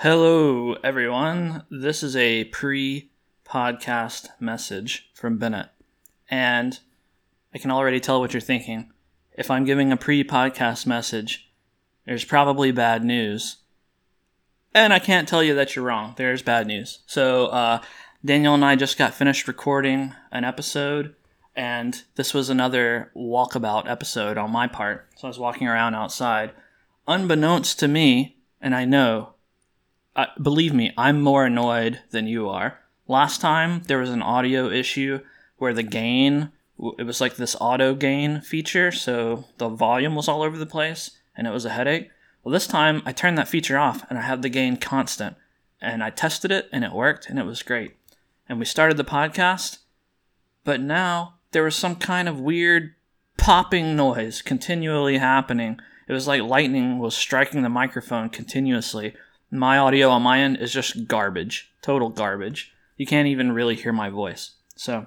Hello, everyone. This is a pre podcast message from Bennett. And I can already tell what you're thinking. If I'm giving a pre podcast message, there's probably bad news. And I can't tell you that you're wrong. There's bad news. So, uh, Daniel and I just got finished recording an episode, and this was another walkabout episode on my part. So I was walking around outside. Unbeknownst to me, and I know uh, believe me, I'm more annoyed than you are. Last time there was an audio issue where the gain, it was like this auto gain feature, so the volume was all over the place and it was a headache. Well, this time I turned that feature off and I had the gain constant. And I tested it and it worked and it was great. And we started the podcast, but now there was some kind of weird popping noise continually happening. It was like lightning was striking the microphone continuously my audio on my end is just garbage, total garbage. You can't even really hear my voice. So,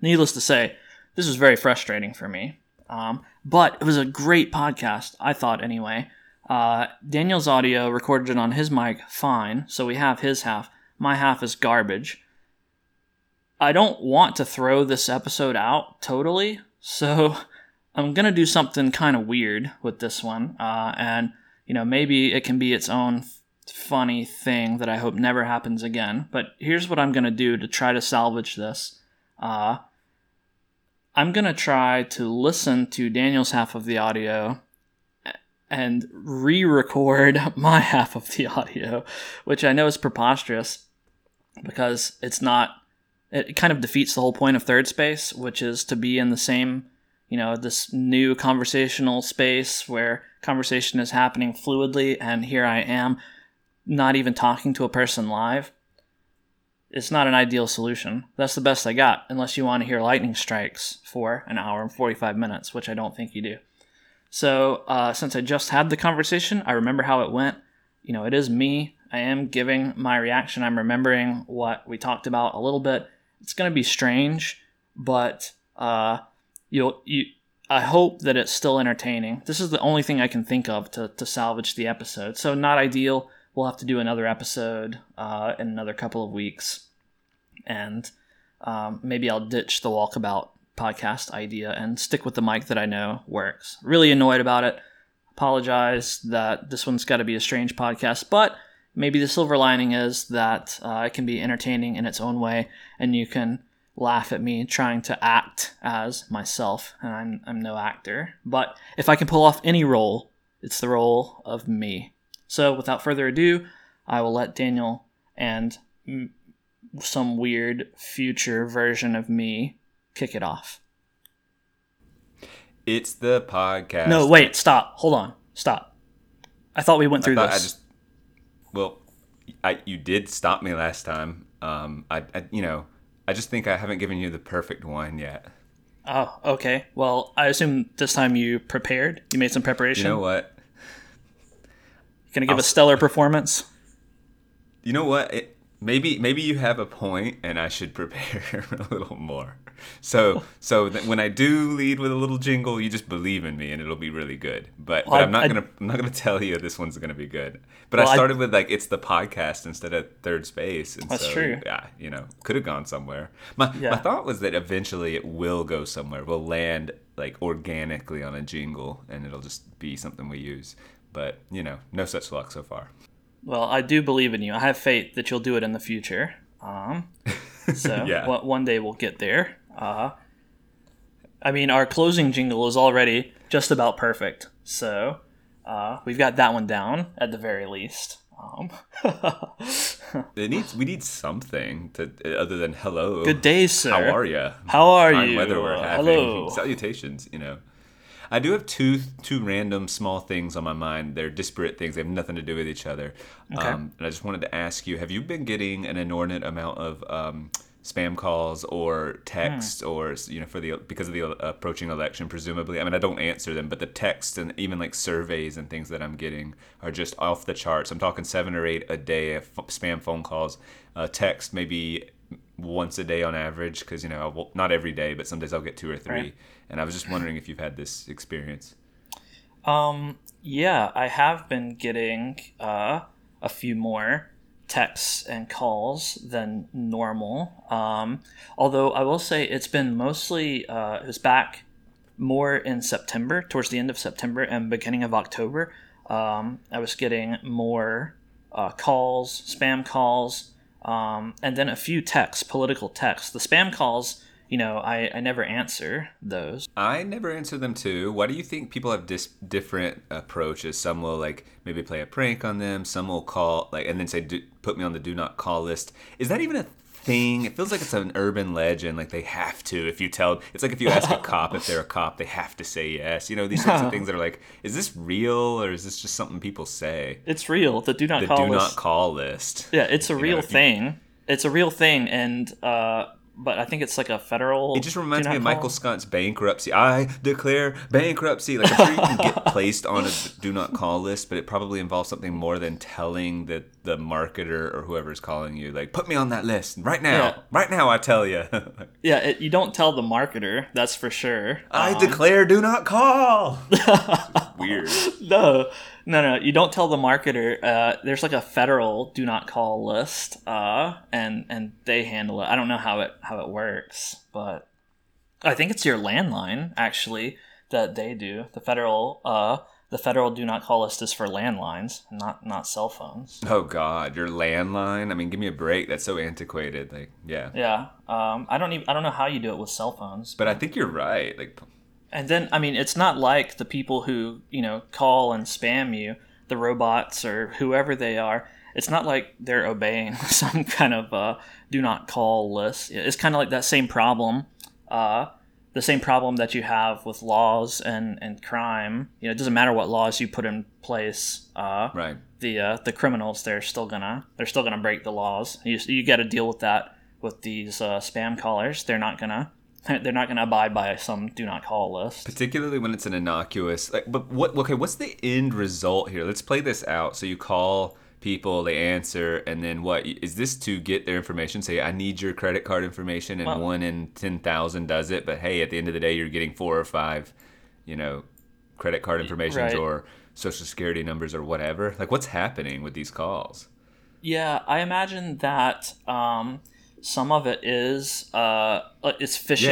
needless to say, this was very frustrating for me. Um, but it was a great podcast, I thought anyway. Uh, Daniel's audio recorded it on his mic fine, so we have his half. My half is garbage. I don't want to throw this episode out totally, so I'm gonna do something kind of weird with this one, uh, and you know maybe it can be its own funny thing that I hope never happens again. But here's what I'm going to do to try to salvage this. Uh, I'm going to try to listen to Daniel's half of the audio and re record my half of the audio, which I know is preposterous because it's not, it kind of defeats the whole point of third space, which is to be in the same, you know, this new conversational space where conversation is happening fluidly. And here I am not even talking to a person live, it's not an ideal solution. That's the best I got, unless you want to hear lightning strikes for an hour and 45 minutes, which I don't think you do. So, uh, since I just had the conversation, I remember how it went. You know, it is me. I am giving my reaction. I'm remembering what we talked about a little bit. It's going to be strange, but uh, you'll you. I hope that it's still entertaining. This is the only thing I can think of to, to salvage the episode. So not ideal we'll have to do another episode uh, in another couple of weeks, and um, maybe I'll ditch the walkabout podcast idea and stick with the mic that I know works. Really annoyed about it. Apologize that this one's got to be a strange podcast, but maybe the silver lining is that uh, it can be entertaining in its own way, and you can laugh at me trying to act as myself, and I'm, I'm no actor. But if I can pull off any role, it's the role of me. So, without further ado, I will let Daniel and m- some weird future version of me kick it off. It's the podcast. No, wait, stop. Hold on. Stop. I thought we went through this. I just well, I you did stop me last time. Um, I, I you know I just think I haven't given you the perfect one yet. Oh, okay. Well, I assume this time you prepared. You made some preparation. You know what? Going to give I'll, a stellar performance. You know what? It, maybe maybe you have a point, and I should prepare a little more. So so when I do lead with a little jingle, you just believe in me, and it'll be really good. But, well, but I'm not I, gonna I'm not gonna tell you this one's gonna be good. But well, I started I, with like it's the podcast instead of third space, and that's so, true. Yeah, you know, could have gone somewhere. My yeah. my thought was that eventually it will go somewhere. We'll land like organically on a jingle, and it'll just be something we use. But, you know, no such luck so far. Well, I do believe in you. I have faith that you'll do it in the future. Um, so yeah. one day we'll get there. Uh, I mean, our closing jingle is already just about perfect. So uh, we've got that one down at the very least. Um, it needs we need something to other than hello. Good day, sir. How are you? How are Fine you? Weather we're having. Hello. Salutations. You know. I do have two two random small things on my mind. They're disparate things. They have nothing to do with each other. Okay. Um, and I just wanted to ask you: Have you been getting an inordinate amount of um, spam calls or texts, mm. or you know, for the because of the approaching election, presumably? I mean, I don't answer them, but the texts and even like surveys and things that I'm getting are just off the charts. I'm talking seven or eight a day of spam phone calls. Uh, text maybe once a day on average because you know will, not every day but some days i'll get two or three right. and i was just wondering if you've had this experience um yeah i have been getting uh a few more texts and calls than normal. Um, although I will say it's been mostly uh, it was back more in September, towards the end of September and beginning of October. Um, I was getting more uh, calls, spam calls, um, and then a few texts, political texts. The spam calls you know, I, I never answer those. I never answer them too. Why do you think people have dis- different approaches? Some will like maybe play a prank on them. Some will call like and then say, "Put me on the do not call list." Is that even a thing? It feels like it's an urban legend. Like they have to. If you tell, it's like if you ask a cop if they're a cop, they have to say yes. You know, these sorts of things that are like, is this real or is this just something people say? It's real. The do not the call do list. not call list. Yeah, it's a You real know, if you- thing. It's a real thing, and uh, but I think it's like a federal. It just reminds me of. Michael Scott's bankruptcy. I declare bankruptcy. Like I'm sure you can get placed on a do not call list, but it probably involves something more than telling the the marketer or whoever's calling you, like, put me on that list right now. Yeah. Right now, I tell you. Yeah, it, you don't tell the marketer. That's for sure. I Um, declare do not call. Weird. no, no, no. You don't tell the marketer. Uh, there's like a federal do not call list, uh, and and they handle it. I don't know how it how it works, but I think it's your landline actually that they do. The federal uh, the federal do not call list is for landlines, not not cell phones. Oh God, your landline. I mean, give me a break. That's so antiquated. Like, yeah. Yeah, um, I don't even I don't know how you do it with cell phones. But I think you're right. Like, And then, I mean, it's not like the people who, you know, call and spam you, the robots or whoever they are. It's not like they're obeying some kind of uh, do not call list. It's kind of like that same problem, uh, the same problem that you have with laws and, and crime. You know, it doesn't matter what laws you put in place. Uh, right. the uh, the criminals they're still gonna they're still gonna break the laws. You you got to deal with that with these uh, spam callers. They're not gonna they're not gonna abide by some do not call list. particularly when it's an innocuous like but what okay what's the end result here? Let's play this out. So you call people they answer and then what is this to get their information? Say i need your credit card information and Well- one in 10,000 does it but hey at the end of the day you're getting four or five you know credit card information Right. or social security numbers or whatever. Like what's happening with these calls? Yeah, I imagine that um, some of it is uh, uh, it's phishing.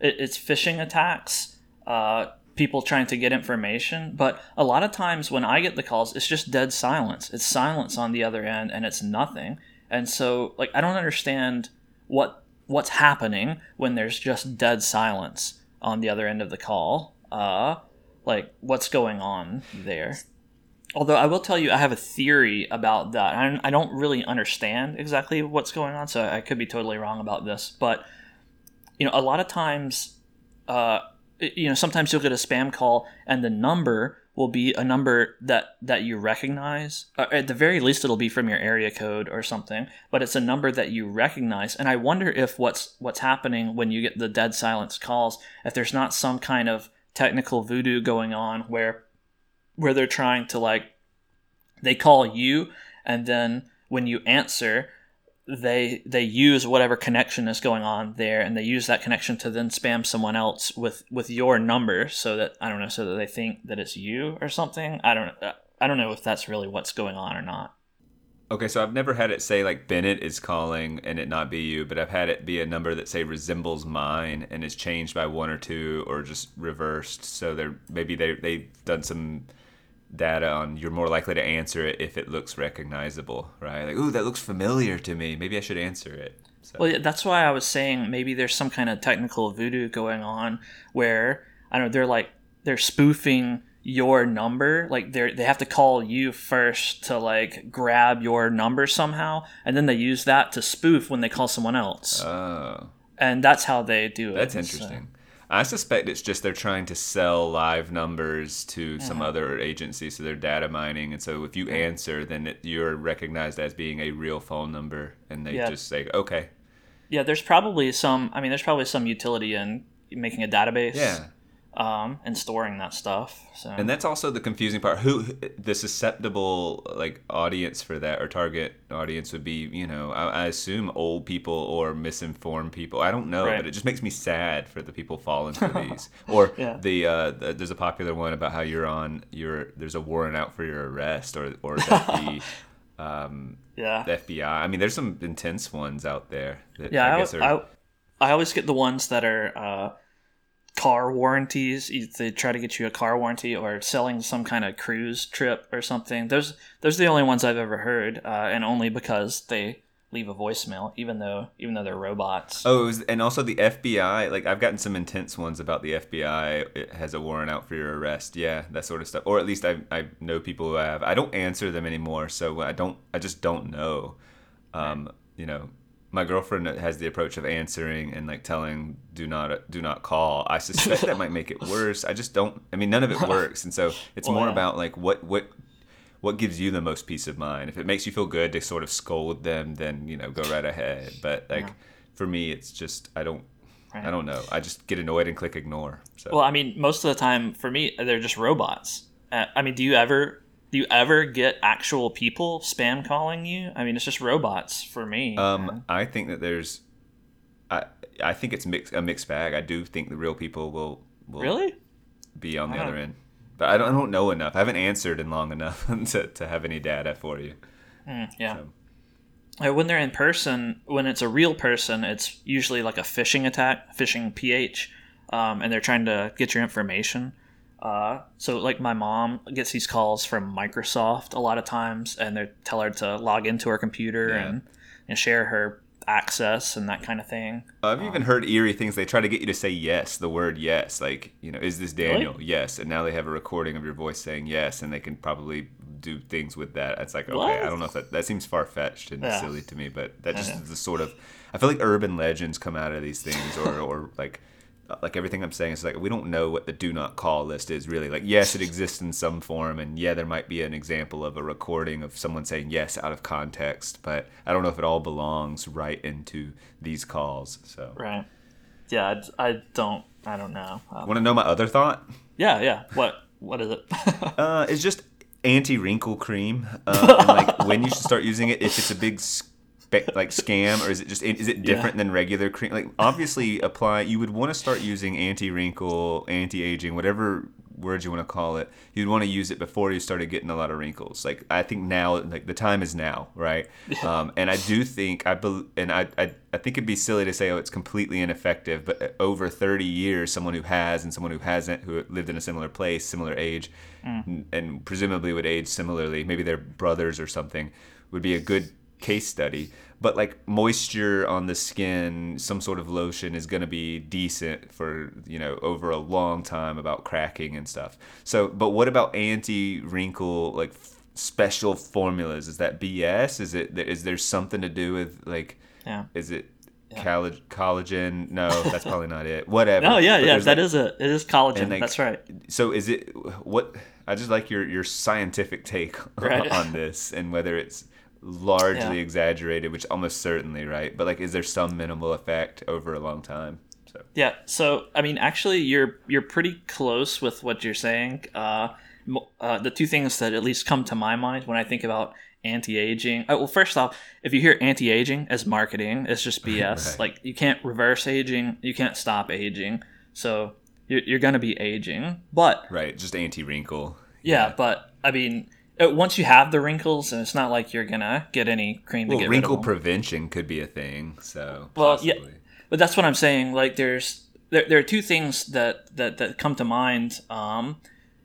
Yeah. It, it's phishing attacks. Uh, people trying to get information, but a lot of times when I get the calls, it's just dead silence. It's silence on the other end, and it's nothing. And so, like, I don't understand what what's happening when there's just dead silence on the other end of the call. Uh, like, what's going on there? Although I will tell you, I have a theory about that. I don't really understand exactly what's going on, so I could be totally wrong about this. But you know, a lot of times, uh, you know, sometimes you'll get a spam call, and the number will be a number that that you recognize. Uh, at the very least, it'll be from your area code or something. But it's a number that you recognize, and I wonder if what's what's happening when you get the dead silence calls, if there's not some kind of technical voodoo going on where where they're trying to like they call you and then when you answer they they use whatever connection is going on there and they use that connection to then spam someone else with with your number so that i don't know so that they think that it's you or something i don't uh, i don't know if that's really what's going on or not Okay, so I've never had it say like Bennett is calling and it not be you, but I've had it be a number that say resembles mine and is changed by one or two or just reversed. So they're maybe they they've done some data on you're more likely to answer it if it looks recognizable, right? Like, ooh, that looks familiar to me. Maybe I should answer it. So, Well, yeah, that's why I was saying maybe there's some kind of technical voodoo going on where I don't know they're like they're spoofing your number like they they have to call you first to like grab your number somehow and then they use that to spoof when they call someone else oh, and that's how they do it that's So- interesting. I suspect it's just they're trying to sell live numbers to some Mm-hmm. other agency, so they're data mining. And so if you answer, then it, you're recognized as being a real phone number, and they Yeah. just say, okay, yeah there's probably some i mean there's probably some utility in making a database yeah. Um and storing that stuff so And that's also the confusing part. Who the susceptible like audience for that or target audience would be? You know, I, I assume old people or misinformed people. I don't know, Right. but it just makes me sad for the people falling for these. Or Yeah. the, uh, the there's a popular one about how you're on your there's a warrant out for your arrest, or or that the um, Yeah. the FBI. I mean, there's some intense ones out there. That Yeah, I I, guess are, I, I always get the ones that are uh, car warranties. They try to get you a car warranty or selling some kind of cruise trip or something. Those those are the only ones I've ever heard, uh, and only because they leave a voicemail, even though even though they're robots. Oh, was, and also the FBI. Like I've gotten some intense ones about the FBI. It has a warrant out for your arrest. Yeah, that sort of stuff. Or at least I I know people who have. I don't answer them anymore, so I don't. I just don't know. Um, you know, my girlfriend has the approach of answering and like telling do not do not call. I suspect that might make it worse. I just don't. I mean, none of it works, and so it's Well, more yeah. about like what what what gives you the most peace of mind. If it makes you feel good to sort of scold them, then you know go right ahead. But like for me, it's just I don't I don't know. I just get annoyed and click ignore. So Well, I mean, most of the time for me, they're just robots. Uh, I mean, do you ever do you ever get actual people spam calling you? I mean, it's just robots for me. um, I think that there's I I think it's mix, a mixed bag. I do think the real people will will really? be on the other end. But I don't, I don't know enough. I haven't answered in long enough to, to have any data for you. Mm, yeah. So- Uh, When they're in person, when it's a real person, it's usually like a phishing attack, phishing ph, um, and they're trying to get your information. Uh, so, like my mom gets these calls from Microsoft a lot of times, and they tell her to log into her computer Yeah. and, and share her access and that kind of thing. I've even heard eerie things. They try to get you to say yes, the word yes. Like, you know, is this Daniel? Yes. And now they have a recording of your voice saying yes, and they can probably do things with that. It's like, okay, What? I don't know if that, that seems far fetched and Yeah. silly to me, but that just is the sort of, I feel like urban legends come out of these things, or, or like, like everything I'm saying is like we don't know what the do not call list is really. Like yes, it exists in some form, and yeah, there might be an example of a recording of someone saying yes out of context, but I don't know if it all belongs right into these calls. So, Right. Yeah, I, I don't. I don't know. Um, want to know my other thought? yeah, yeah. What what is it? Uh, it's just anti wrinkle cream, uh, and like when you should start using it. If it's a big spe- like scam, or is it just is it different than regular cream? Like obviously, apply. You would want to start using anti wrinkle, anti aging, whatever word you want to call it. You'd want to use it before you started getting a lot of wrinkles. Like I think now, like the time is now, right? Um, and I do think I believe, and I, I I think it'd be silly to say oh it's completely ineffective, but over 30 years, someone who has and someone who hasn't, who lived in a similar place, similar age, n- and presumably would age similarly, maybe they're brothers or something, would be a good case study. But like moisture on the skin, some sort of lotion is going to be decent for, you know, over a long time about cracking and stuff. So, but what about anti wrinkle, like f- special formulas? Is that BS? Is it, is there something to do with like, yeah. is it colla- collagen? No, that's probably not it. Whatever. No, yeah, But yeah. That like- is it. It is collagen. like, That's right. so is it what I just like your your scientific take Right. on this and whether it's largely Yeah. exaggerated, which almost certainly right, but like is there some minimal effect over a long time? So Yeah. So I mean, actually, you're you're pretty close with what you're saying. Uh, uh, the two things that at least come to my mind when I think about anti-aging. Oh, well, first off, if you hear anti-aging as marketing, it's just BS. Right. Like you can't reverse aging, you can't stop aging. So you're, you're gonna be aging, but right, just anti wrinkle. yeah, but I mean. Uh, Once you have the wrinkles, and it's not like you're gonna get any cream to get wrinkle rid of them. prevention could be a thing. So Well, yeah. but that's what I'm saying. Like, there's there, there are two things that that that come to mind. Um,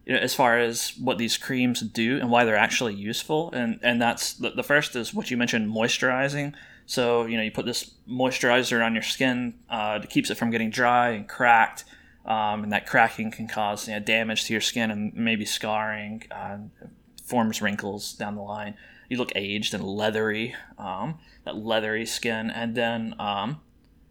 you know, as far as what these creams do and why they're actually useful, and and that's the, the first is what you mentioned, moisturizing. So you know, you put this moisturizer on your skin, uh, it keeps it from getting dry and cracked. Um, and that cracking can cause you know, damage to your skin and maybe scarring, uh, forms wrinkles down the line. You look aged and leathery, um, that leathery skin. And then um,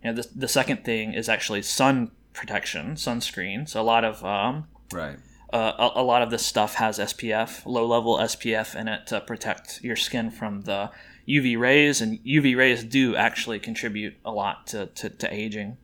you know, the, the second thing is actually sun protection, sunscreen. So a lot of um, right. uh, a, a lot of this stuff has SPF, low level SPF in it to protect your skin from the UV rays, and UV rays do actually contribute a lot to, to, to aging.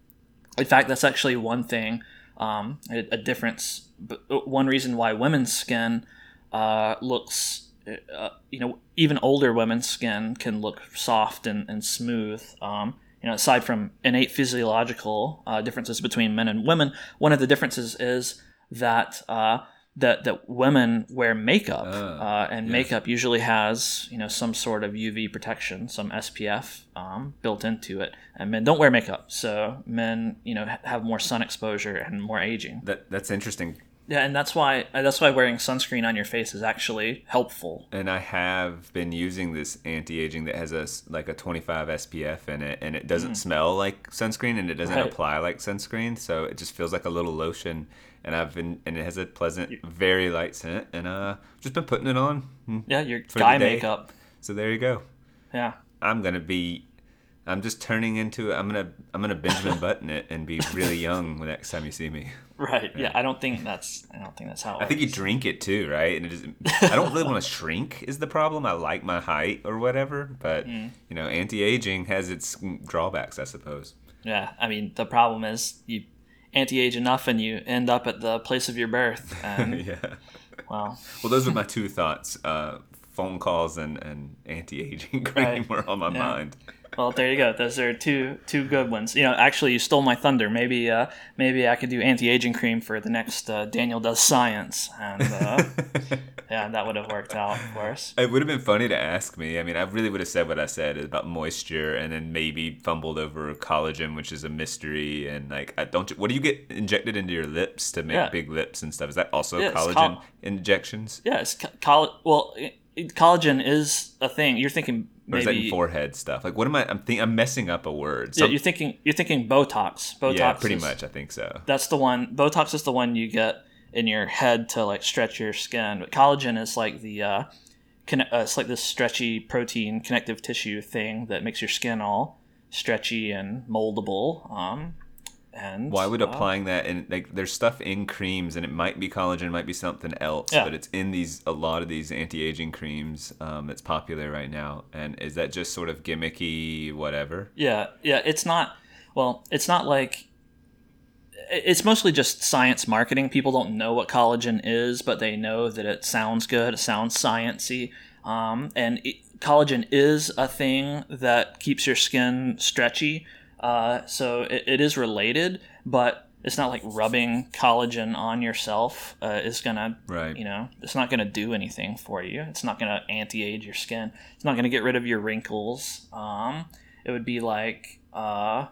In fact, that's actually one thing, um, a, a difference. Uh, one reason why women's skin uh, looks, uh, you know, even older women's skin can look soft and, and smooth. Um, you know, aside from innate physiological uh, differences between men and women, one of the differences is that uh, that that women wear makeup, Ah, uh, and yeah. makeup usually has you know some sort of UV protection, some SPF um, built into it, and men don't wear makeup, so men you know have more sun exposure and more aging. That that's interesting. Yeah, and that's why uh, that's why wearing sunscreen on your face is actually helpful. And I have been using this anti-aging that has a like a 25 SPF in it, and it doesn't smell like sunscreen, and it doesn't Right. apply like sunscreen, so it just feels like a little lotion. And I've been, and it has a pleasant, very light scent, and uh, just been putting it on. Mm. Yeah, your guy makeup. So there you go. Yeah. I'm gonna be. I'm just turning into. I'm gonna. I'm gonna Benjamin Button it and be really young the next time you see me. Right. Yeah. I don't think that's. I don't think that's how. It I think you drink it too, right? And it is. I don't really want to shrink. Is the problem? I like my height or whatever, but Mm. you know, anti-aging has its drawbacks, I suppose. Yeah. I mean, the problem is you anti-age enough and you end up at the place of your birth, and yeah. well, Well, those are my two thoughts. Uh, phone calls and, and anti-aging cream Right. were on my Yeah. mind. Well, there you go. Those are two two good ones. You know, actually, you stole my thunder. Maybe uh, maybe I could do anti-aging cream for the next uh, Daniel does science, and uh, yeah, that would have worked out for us. It would have been funny to ask me. I mean, I really would have said what I said about moisture, and then maybe fumbled over collagen, which is a mystery. And like, I don't. What do you get injected into your lips to make Yeah. big lips and stuff? Is that also Yeah, collagen col- injections, Yeah, co- coll- Well, it- collagen is a thing. You're thinking or is that forehead stuff? Like, what am I? I'm think I'm messing up a word. yeah, you're thinking you're thinking Botox. Botox. yeah, pretty is- much. I think so. That's the one. Botox is the one you get in your head to like stretch your skin. But collagen is like the uh, conne- uh, it's like this stretchy protein connective tissue thing that makes your skin all stretchy and moldable. Um, and Why would uh, applying that in like there's stuff in creams and it might be collagen, it might be something else, Yeah. but it's in these a lot of these anti-aging creams um, that's popular right now. And is that just sort of gimmicky, whatever? Yeah, yeah. It's not. Well, it's not like. It's mostly just science marketing. People don't know what collagen is, but they know that it sounds good. It sounds sciency. Um, and it, collagen is a thing that keeps your skin stretchy. Uh, so it, it is related, but it's not like rubbing collagen on yourself uh, is gonna, Right. you know, it's not gonna do anything for you. It's not gonna anti-age your skin. It's not gonna get rid of your wrinkles. Um, it would be like, uh,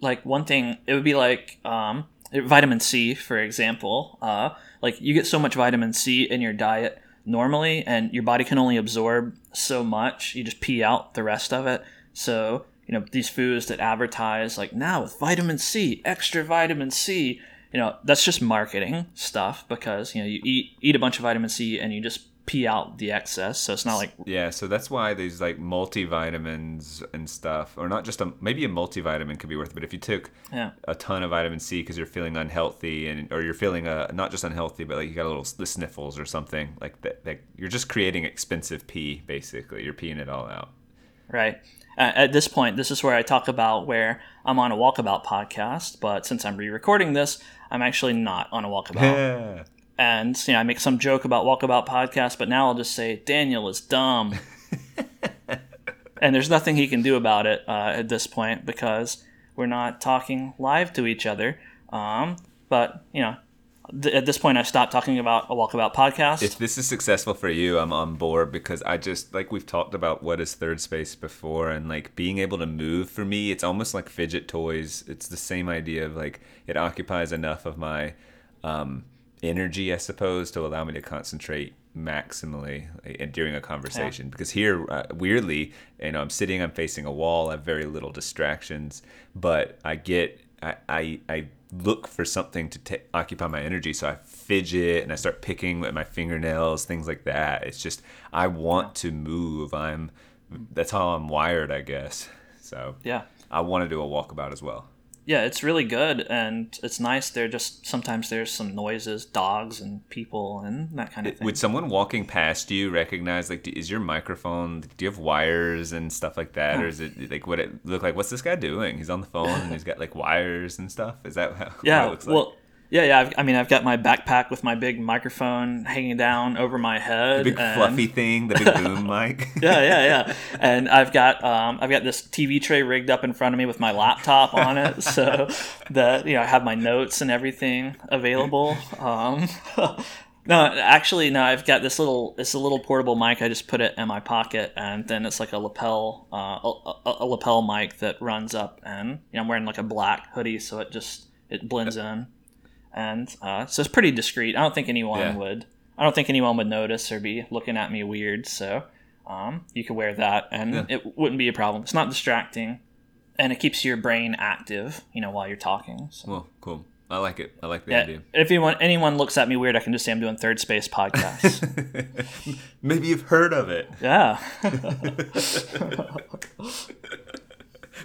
like one thing. It would be like um, vitamin C, for example. Uh, like you get so much vitamin C in your diet normally, and your body can only absorb so much. You just pee out the rest of it. So you know these foods that advertise like now with vitamin C, extra vitamin C. You know that's just marketing stuff because you know you eat eat a bunch of vitamin C and you just pee out the excess. So it's not like Yeah, so that's why these like multivitamins and stuff, or not just a maybe a multivitamin could be worth it, but if you took yeah a ton of vitamin C because you're feeling unhealthy and or you're feeling uh, not just unhealthy, but like you got a little the sniffles or something like that, that you're just creating expensive pee basically. You're peeing it all out. Right. At this point, this is where I talk about where I'm on a walkabout podcast, but since I'm re-recording this, I'm actually not on a walkabout. And you know, I make some joke about walkabout podcast, but now I'll just say Daniel is dumb, and there's nothing he can do about it uh, at this point because we're not talking live to each other. Um, but you know, th- at this point, I stopped talking about a walkabout podcast. If this is successful for you, I'm on board because I just like we've talked about what is third space before and like being able to move for me, it's almost like fidget toys. It's the same idea of like it occupies enough of my um, energy, I suppose, to allow me to concentrate maximally during a conversation. Because here, uh, weirdly, you know, I'm sitting, I'm facing a wall, I have very little distractions, but I get, I, I, I look for something to ta occupy my energy. So I fidget and I start picking at my fingernails, things like that. It's just, I want to move. I'm, that's how I'm wired, I guess. So yeah. I want to do a walkabout as well. Yeah, it's really good and it's nice. There just sometimes there's some noises, dogs and people and that kind of thing. Would someone walking past you recognize like, is your microphone? Do you have wires and stuff like that, or is it like what it look like? What's this guy doing? He's on the phone and he's got like wires and stuff. Is that how what yeah, it looks like? well, yeah, yeah. I've, I mean, I've got my backpack with my big microphone hanging down over my head. the big and- fluffy thing, the big boom mic. yeah, yeah, yeah. And I've got um, I've got this TV tray rigged up in front of me with my laptop on it, so that you know I have my notes and everything available. Um, No, actually, no. I've got this little. It's a little portable mic. I just put it in my pocket, and then it's like a lapel, uh, a, a, a lapel mic that runs up, and you know, I'm wearing like a black hoodie, so it just it blends in, and uh, so it's pretty discreet. I don't think anyone Yeah. would. I don't think anyone would notice or be looking at me weird. So, um, you could wear that, and Yeah. it wouldn't be a problem. It's not distracting, and it keeps your brain active. You know, while you're talking. So. Well, cool. I like it. I like the Yeah, idea. if anyone anyone looks at me weird, I can just say I'm doing third space podcast. Maybe you've heard of it. yeah,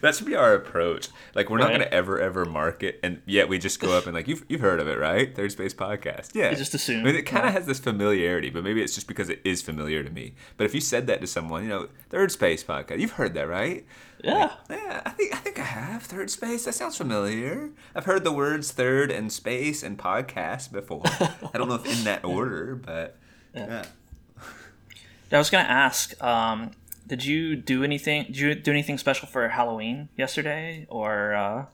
That should be our approach. Like we're not gonna ever ever market, and yet we just go up and like you've you've heard of it, right? Third Space Podcast. Yeah. just assume. I mean, it kind of has this familiarity, but maybe it's just because it is familiar to me. But if you said that to someone, you know, Third Space Podcast, you've heard that, right? yeah. Yeah, I think I think I have third space. That sounds familiar. I've heard the words third and space and podcast before. I don't know if in that order, but yeah. I was gonna ask, um, did you do anything? Did you do anything special for Halloween yesterday, or uh,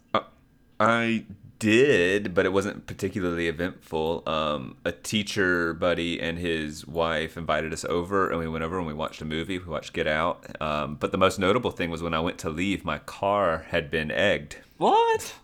I did, but it wasn't particularly eventful. Um, a teacher buddy and his wife invited us over, and we went over and we watched a movie. We watched Get Out. Um, but the most notable thing was when I went to leave, my car had been egged, what?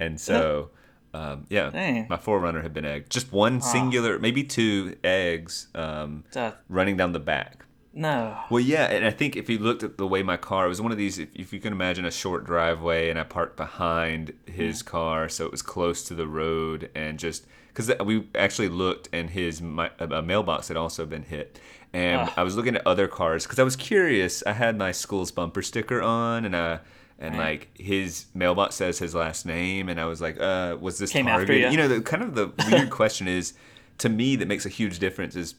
and so. Um, yeah, Dang. my 4Runner had been egged. Just one singular, maybe two eggs um, Uh, running down the back. No. Well, yeah, and I think if you looked at the way my car, it was one of these. If, if you can imagine a short driveway, and I parked behind his car, so it was close to the road, and just because we actually looked, and his my, a mailbox had also been hit, and. I was looking at other cars because I was curious. I had my school's bumper sticker on, and I. And Right. like his mailbox says his last name, and I was like, uh, "Was this Came after targeted?" ya. You know, the kind of the weird question is, to me, that makes a huge difference is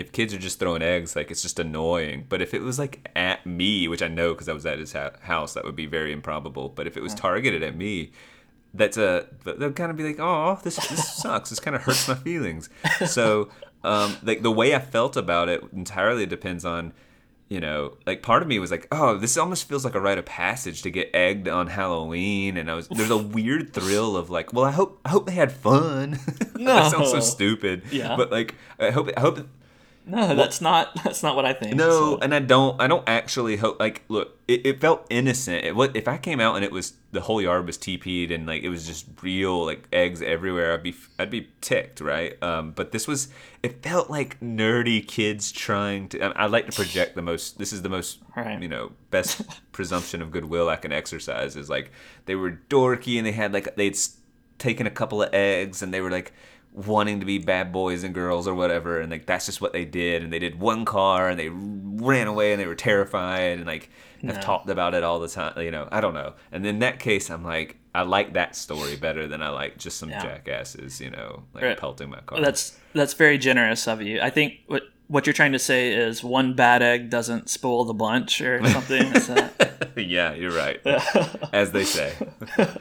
if kids are just throwing eggs, like it's just annoying. But if it was like at me, which I know because I was at his ha- house, that would be very improbable. But if it was targeted at me, that's a they'll kind of be like, oh, this this sucks. This kind of hurts my feelings. So, um, like the way I felt about it entirely depends on. You know, like part of me was like, "Oh, this almost feels like a rite of passage to get egged on Halloween," and I was there's a weird thrill of like, "Well, I hope I hope they had fun." No. that sounds so stupid. Yeah. but like, I hope I hope No, that's not. That's not what I think. no, so- and I don't. I don't actually hope. Like, look, it, it felt innocent. It, what if I came out and it was the whole yard was TP'd and like it was just real like eggs everywhere? I'd be I'd be ticked, right? Um, but this was. It felt like nerdy kids trying to. I, I like to project the most. This is the most. Right. You know, best presumption of goodwill I can exercise is like they were dorky and they had like they'd taken a couple of eggs and they were like wanting to be bad boys and girls or whatever and like that's just what they did and they did one car and they ran away and they were terrified and like have No. talked about it all the time you know i don't know and in that case i'm like i like that story better than i like just some Yeah. jackasses you know like Right. pelting my car that's that's very generous of you. I think what what you're trying to say is one bad egg doesn't spoil the bunch or something. Yeah you're right. As they say.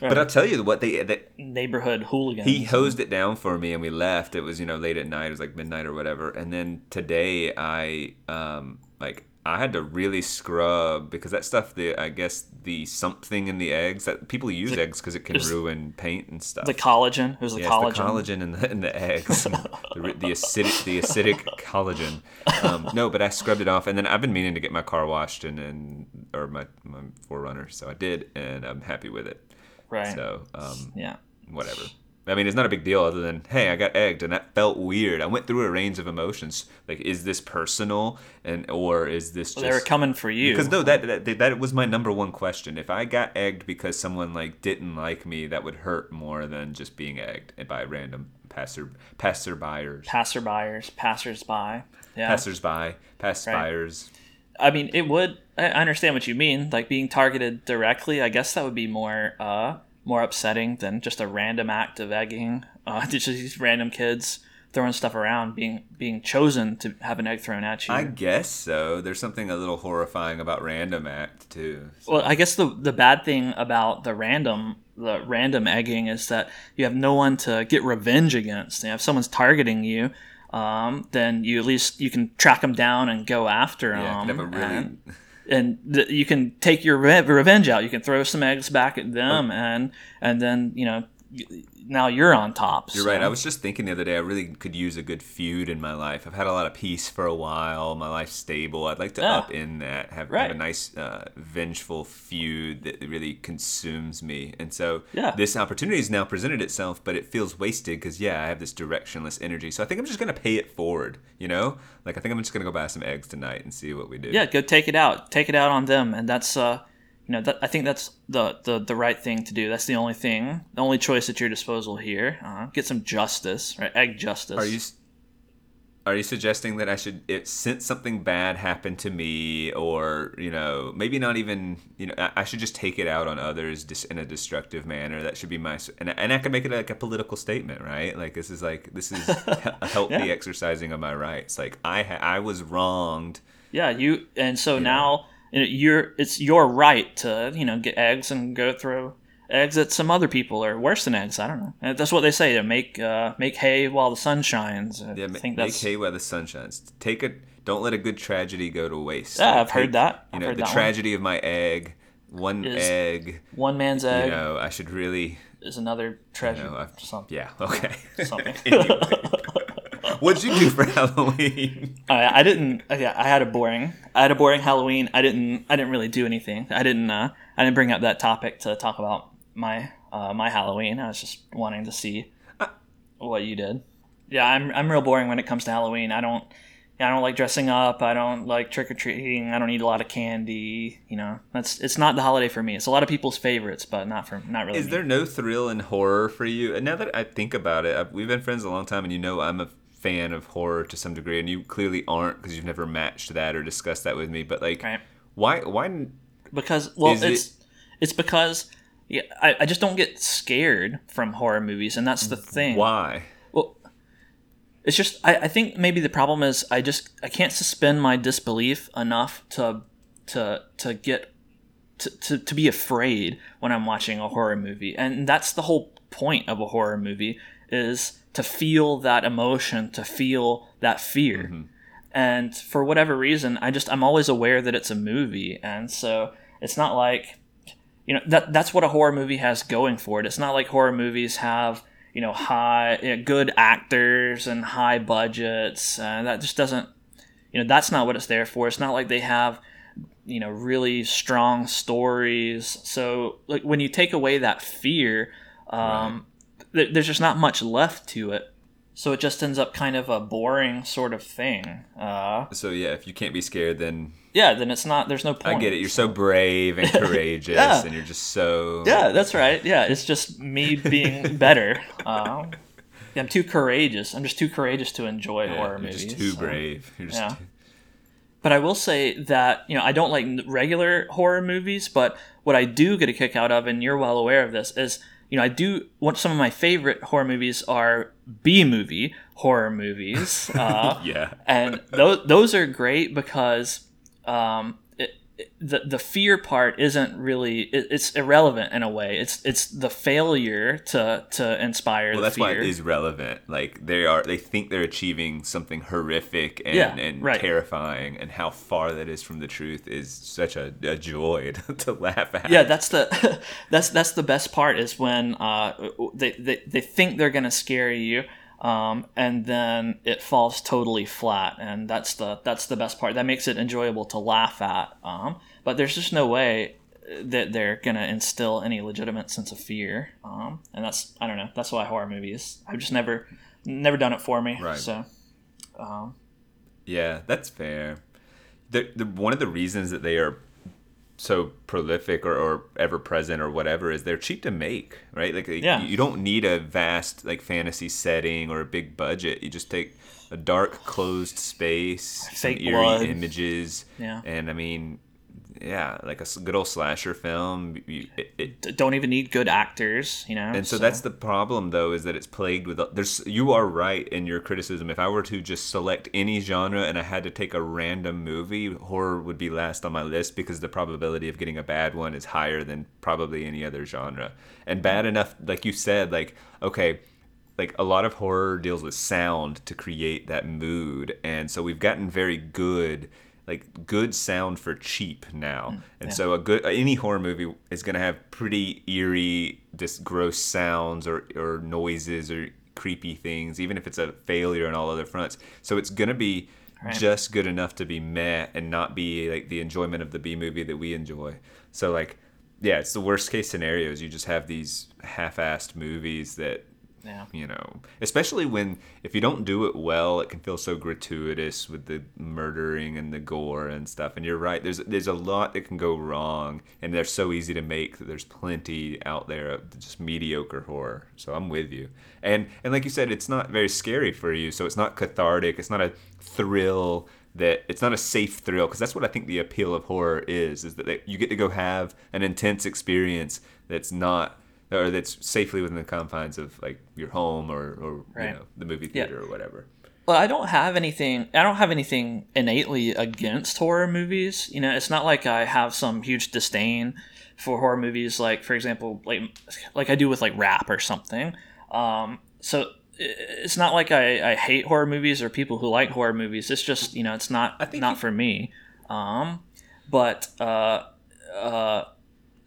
But i'll tell you what they, they neighborhood hooligans. he hosed it down for me and we left. It was you know late at night. It was like midnight or whatever. And then today i um like i had to really scrub because that stuff the i guess the something in the eggs that people use eggs because it can ruin paint and stuff the collagen. It was the collagen. it's the collagen in the, in the eggs, the, the acidic, the acidic collagen. Um, no, but I scrubbed it off, and then I've been meaning to get my car washed and, and or my my 4Runner, so I did, and I'm happy with it. Right. So, um, Yeah. whatever. I mean, it's not a big deal other than, hey, I got egged and that felt weird. I went through a range of emotions. Like, is this personal and or is this just They were coming for you. because no, that, that that was my number one question. If I got egged because someone like didn't like me, that would hurt more than just being egged by random passer passerbyers, passerbyers, passersby. Yeah. passersby, passerbyers. I mean, it would. I I understand what you mean. Like being targeted directly. I guess that would be more uh, more upsetting than just a random act of egging. Uh, just these random kids throwing stuff around, being being chosen to have an egg thrown at you. I guess so. There's something a little horrifying about random act too. Well, I guess the the bad thing about the random the random egging is that you have no one to get revenge against. And if someone's targeting you, um, then you at least you can track them down and go after them. Yeah, have a really and, th- you can take your re- revenge out. You can throw some eggs back at them, and and then you know now you're on top. You're so- right. I was just thinking the other day, I really could use a good feud in my life. I've had a lot of peace for a while. My life's stable. I'd like to Yeah. up in that, have, have a nice, uh, vengeful feud that really consumes me. And so Yeah. this opportunity has now presented itself, but it feels wasted because, yeah, I have this directionless energy. So I think I'm just going to pay it forward, you know? Like, I think I'm just going to go buy some eggs tonight and see what we do. yeah, go take it out. Take it out on them, and that's uh, you know, that, I think that's the, the the right thing to do. That's the only thing, the only choice at your disposal here. Uh, get some justice, right? Egg justice. Are you are you suggesting that I should if since something bad happened to me or you know maybe not even you know I, I should just take it out on others dis, in a destructive manner that should be my and, I- and I can make it like a political statement right like this is like this is a healthy Yeah. exercising of my rights like I ha- I was wronged Yeah, you and so now you know, you're it's your right to you know get eggs and go throw eggs at some other people or worse than eggs. I don't know. And That's what they say to make uh, make hay while the sun shines. I yeah think make that's hay while the sun shines take it don't let a good tragedy go to waste Yeah, I've heard that. you I've know heard the that one. tragedy of my egg one Is egg one man's egg you know I should really is another treasure. know, something. Yeah. Okay. Something. Anyway. What'd you do for Halloween? I, I didn't. Yeah, I had a boring. I had a boring Halloween. I didn't. I didn't really do anything. I didn't. Uh, I didn't bring up that topic to talk about my uh, my Halloween. I was just wanting to see what you did. Yeah, I'm I'm real boring when it comes to Halloween. I don't. I don't like dressing up. I don't like trick or treating. I don't eat a lot of candy. You know, that's it's not the holiday for me. It's a lot of people's favorites, but not for not really. Is me. there no thrill in horror for you? And now that I think about it, I've, we've been friends a long time, and you know I'm a fan of horror to some degree, and you clearly aren't because you've never matched that or discussed that with me. But like, Right. why? Why? because well Is it- it's it's because yeah, I, I just don't get scared from horror movies and that's the thing Why? well it's just I, I think maybe the problem is i just i can't suspend my disbelief enough to to to get to, to, to be afraid when i'm watching a horror movie and that's the whole point of a horror movie is to feel that emotion to feel that fear. And for whatever reason i just i'm always aware that it's a movie. And so it's not like you know that that's what a horror movie has going for it. It's not like horror movies have you know high you know, good actors and high budgets. Uh, that just doesn't you know that's not what it's there for. It's not like they have you know really strong stories. So like when you take away that fear um, th- there's just not much left to it so it just ends up kind of a boring sort of thing uh, So yeah, if you can't be scared, then yeah then it's not there's no point I get it. You're so brave and courageous, Yeah. and you're just so Yeah, that's right. Yeah, it's just me being better. Um, yeah, I'm too courageous. I'm just too courageous to enjoy Yeah, horror you're movies. just too so- brave. You're just yeah. too- But I will say that you know I don't like regular horror movies, but what I do get a kick out of, and you're well aware of this, is you know I do. What some of my favorite horror movies are B movie horror movies. Uh, yeah. and those those are great because um, the the fear part isn't really it, it's irrelevant in a way. It's it's the failure to to inspire Well, the that's why fear. it is relevant. Like they are, they think they're achieving something horrific and, Yeah, and right. terrifying, and how far that is from the truth is such a, a joy to, to laugh at. yeah, that's the that's that's the best part is when uh, they, they they think they're gonna scare you. Um, and then it falls totally flat, and that's the that's the best part. That makes it enjoyable to laugh at. Um, but there's just no way that they're gonna instill any legitimate sense of fear. Um, and that's I don't know. That's why horror movies. I've just never never done it for me. Right. So um, Yeah, that's fair. The, the one of the reasons that they are so prolific or, or ever present or whatever is they're cheap to make, right? Like Yeah. you, don't need a vast like fantasy setting or a big budget. You just take a dark closed space, Fake some eerie blood. images, Yeah. and I mean, yeah, like a good old slasher film. You, it, it, don't even need good actors. You know. and so, that's the problem, though, is that it's plagued with. There's you are right in your criticism. If I were to just select any genre and I had to take a random movie, horror would be last on my list because the probability of getting a bad one is higher than probably any other genre. And bad enough, like you said, like okay, like a lot of horror deals with sound to create that mood, and so we've gotten very good like good sound for cheap now, Mm, and so a good any horror movie is going to have pretty eerie, just gross sounds or or noises or creepy things, even if it's a failure on all other fronts. So it's going to be Right. just good enough to be meh and not be like the enjoyment of the B movie that we enjoy. So like, yeah, it's the worst case scenarios. You just have these half-assed movies that Yeah. you know especially when if you don't do it well it can feel so gratuitous with the murdering and the gore and stuff. And you're right there's there's a lot that can go wrong and they're so easy to make that there's plenty out there of just mediocre horror. So i'm with you. And and like you said it's not very scary for you so it's not cathartic. It's not a thrill that it's not a safe thrill because that's what I think the appeal of horror is is that you get to go have an intense experience that's not or that's safely within the confines of like your home or, or Right. you know the movie Yeah. theater or whatever. Well, I don't have anything. I don't have anything innately against horror movies. You know, it's not like I have some huge disdain for horror movies. Like, for example, like like I do with like rap or something. Um, so it's not like I, I hate horror movies or people who like horror movies. It's just you know, it's not I think not you- for me. Um, but uh, uh,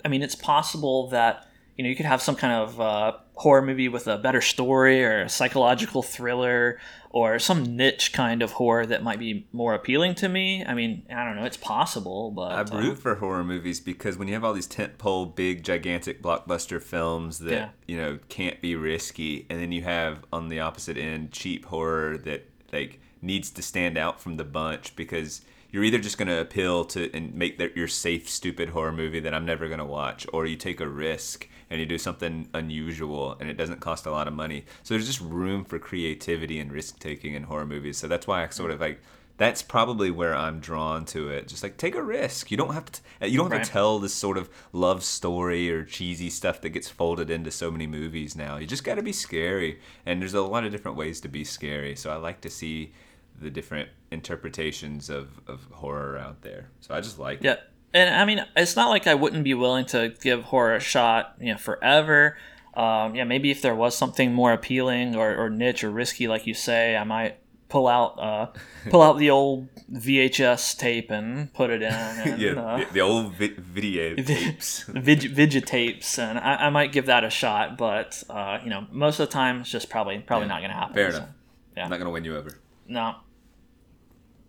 I mean, it's possible that you know you could have some kind of uh, horror movie with a better story or a psychological thriller or some niche kind of horror that might be more appealing to me. I mean, I don't know. It's possible, but I uh, root for horror movies because when you have all these tentpole, big, gigantic blockbuster films that Yeah. you know can't be risky, and then you have on the opposite end cheap horror that like needs to stand out from the bunch because you're either just going to appeal to and make that your safe, stupid horror movie that I'm never going to watch, or you take a risk and you do something unusual and it doesn't cost a lot of money. So there's just room for creativity and risk taking in horror movies. So that's why I sort of like that's probably where I'm drawn to it. Just like take a risk. You don't have to. Uh, you don't have Right. to tell this sort of love story or cheesy stuff that gets folded into so many movies now. You just got to be scary, and there's a lot of different ways to be scary. So I like to see the different interpretations of, of horror out there. So I just like it. And I mean, it's not like I wouldn't be willing to give horror a shot, you know, forever. Um, yeah, maybe if there was something more appealing or, or niche or risky, like you say, I might pull out uh, pull out the old VHS tape and put it in. And, yeah, uh, the, old vi- video tapes. Vig- Vigitapes, and I, I might give that a shot, but uh, you know, most of the time it's just probably probably Yeah, not going to happen. Fair so, enough. yeah. I'm not gonna win you over. No.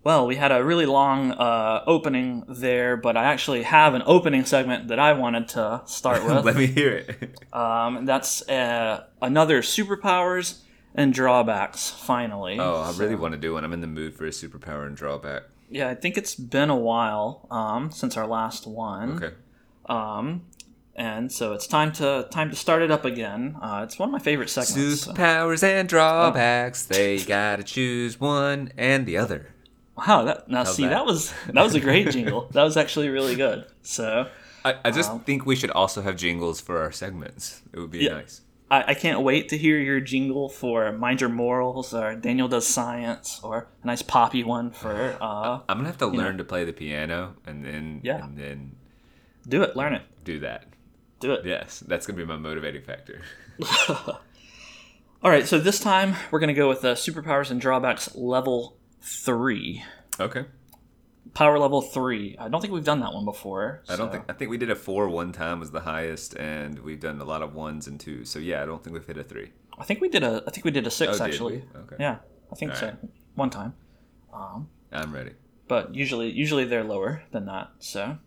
Well, we had a really long uh, opening there, but I actually have an opening segment that I wanted to start with. Let me hear it. um, that's uh, another superpowers and drawbacks. Finally. Oh, I So- really want to do one. I'm in the mood for a superpower and drawback. Yeah, I think it's been a while um, since our last one. Okay. Um, and so it's time to time to start it up again. Uh, it's one of my favorite segments. so- Superpowers and drawbacks. They gotta choose one and the other. Wow, that now How's see that? that was that was a great jingle. That was actually really good. So I, I just Wow. think we should also have jingles for our segments. It would be Yeah. nice. I, I can't wait to hear your jingle for Mind Your Morals or Daniel Does Science or a nice poppy one for uh, I'm gonna have to know. learn to play the piano and then Yeah. and then do it, learn it, do that. do it. Yes, that's gonna be my motivating factor. All right, so this time we're gonna go with the superpowers and drawbacks level three. Okay. Power level three. I don't think we've done that one before. I don't so- think I think we did a four one time was the highest, and we've done a lot of ones and twos. So yeah, I don't think we've hit a three. I think we did a. I think we did a six Oh, actually. Okay. Yeah, I think All so. right. One time. Um, I'm ready. but usually usually they're lower than that. So,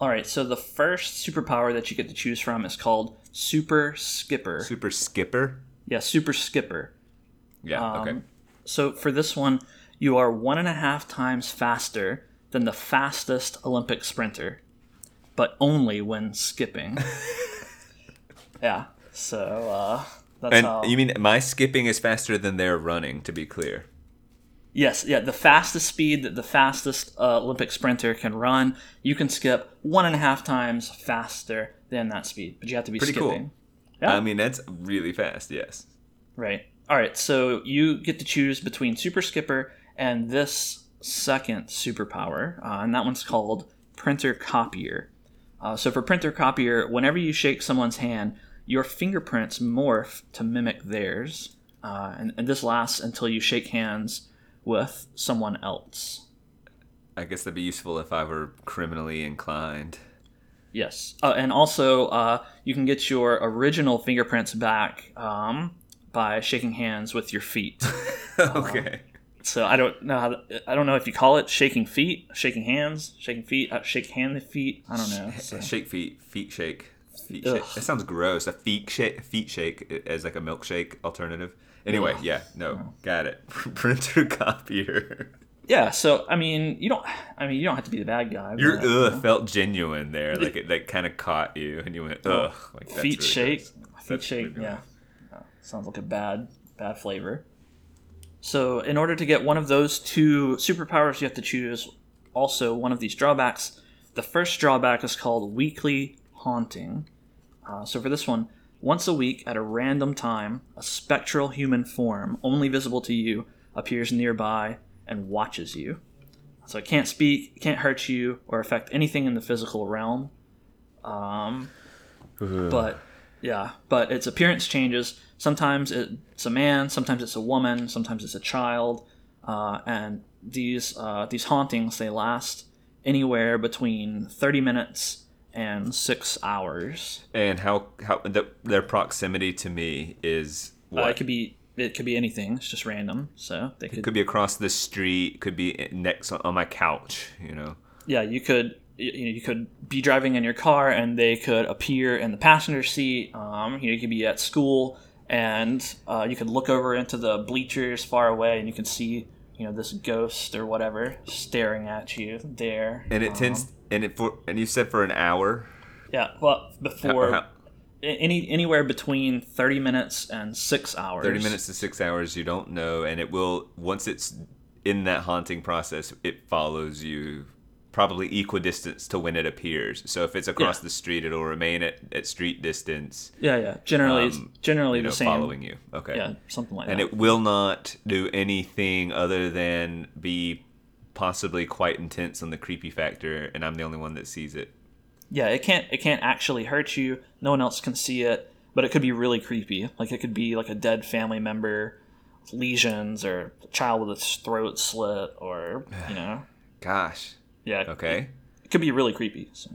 all right. So the first superpower that you get to choose from is called Super Skipper. Super skipper. yeah, Super Skipper. Yeah. okay. Um, So for this one, you are one and a half times faster than the fastest Olympic sprinter, but only when skipping. yeah. So uh, that's And how. you mean my skipping is faster than their running? To be clear. Yes, yeah, the fastest speed that the fastest uh, Olympic sprinter can run, you can skip one and a half times faster than that speed, but you have to be Pretty cool. skipping. Yeah. I mean that's really fast. Yes. Right. All right, so you get to choose between Super Skipper and this second superpower, uh, and that one's called Printer Copier. Uh, so for Printer Copier, whenever you shake someone's hand, your fingerprints morph to mimic theirs, uh, and, and this lasts until you shake hands with someone else. I guess that'd be useful if I were criminally inclined. Yes, uh, and also uh, you can get your original fingerprints back um, by shaking hands with your feet. okay. So I don't know how I don't know if you call it shaking feet, shaking hands, shaking feet, uh, shake hand feet. I don't know. So. Shake feet, feet shake, feet shake. That sounds gross. A feet shake, feet shake as like a milkshake alternative. Anyway, yeah, no, got it. Printer copier. Yeah, so I mean, you don't. I mean, you don't have to be the bad guy. Your but, uh, ugh felt genuine there, like it like kind of caught you, and you went ugh. Like feet really shake, gross. feet That's shake. really Yeah, Uh, sounds like a bad, bad flavor. So, in order to get one of those two superpowers, you have to choose also one of these drawbacks. The first drawback is called weekly haunting. Uh, so, for this one, once a week at a random time, a spectral human form, only visible to you, appears nearby and watches you. So, it can't speak, can't hurt you, or affect anything in the physical realm. Um, but yeah, but its appearance changes. Sometimes it's a man, sometimes it's a woman, sometimes it's a child, uh, and these uh, these hauntings they last anywhere between thirty minutes and six hours. And how how the, their proximity to me is Uh, it could be it could be anything. It's just random. So they could, could be across the street, could be next on my couch, you know. yeah, you could you, know, you could be driving in your car and they could appear in the passenger seat. Um, you know, you could be at school and uh, you could look over into the bleachers far away and you can see you know this ghost or whatever staring at you there. And it Um, tends and it for and you said for an hour. yeah, well before How- a- any anywhere between thirty minutes and six hours. 30 minutes to 6 hours you don't know and it will once it's in that haunting process it follows you probably equidistance to when it appears so if it's across Yeah. the street it'll remain at, at street distance Yeah, yeah. Generally, um, generally you know the same. following you okay Yeah, something like and that. And it will not do anything other than be possibly quite intense on the creepy factor and i'm the only one that sees it yeah it can't it can't actually hurt you no one else can see it but it could be really creepy like it could be like a dead family member lesions or a child with its throat slit or you know gosh yeah okay it could be really creepy so.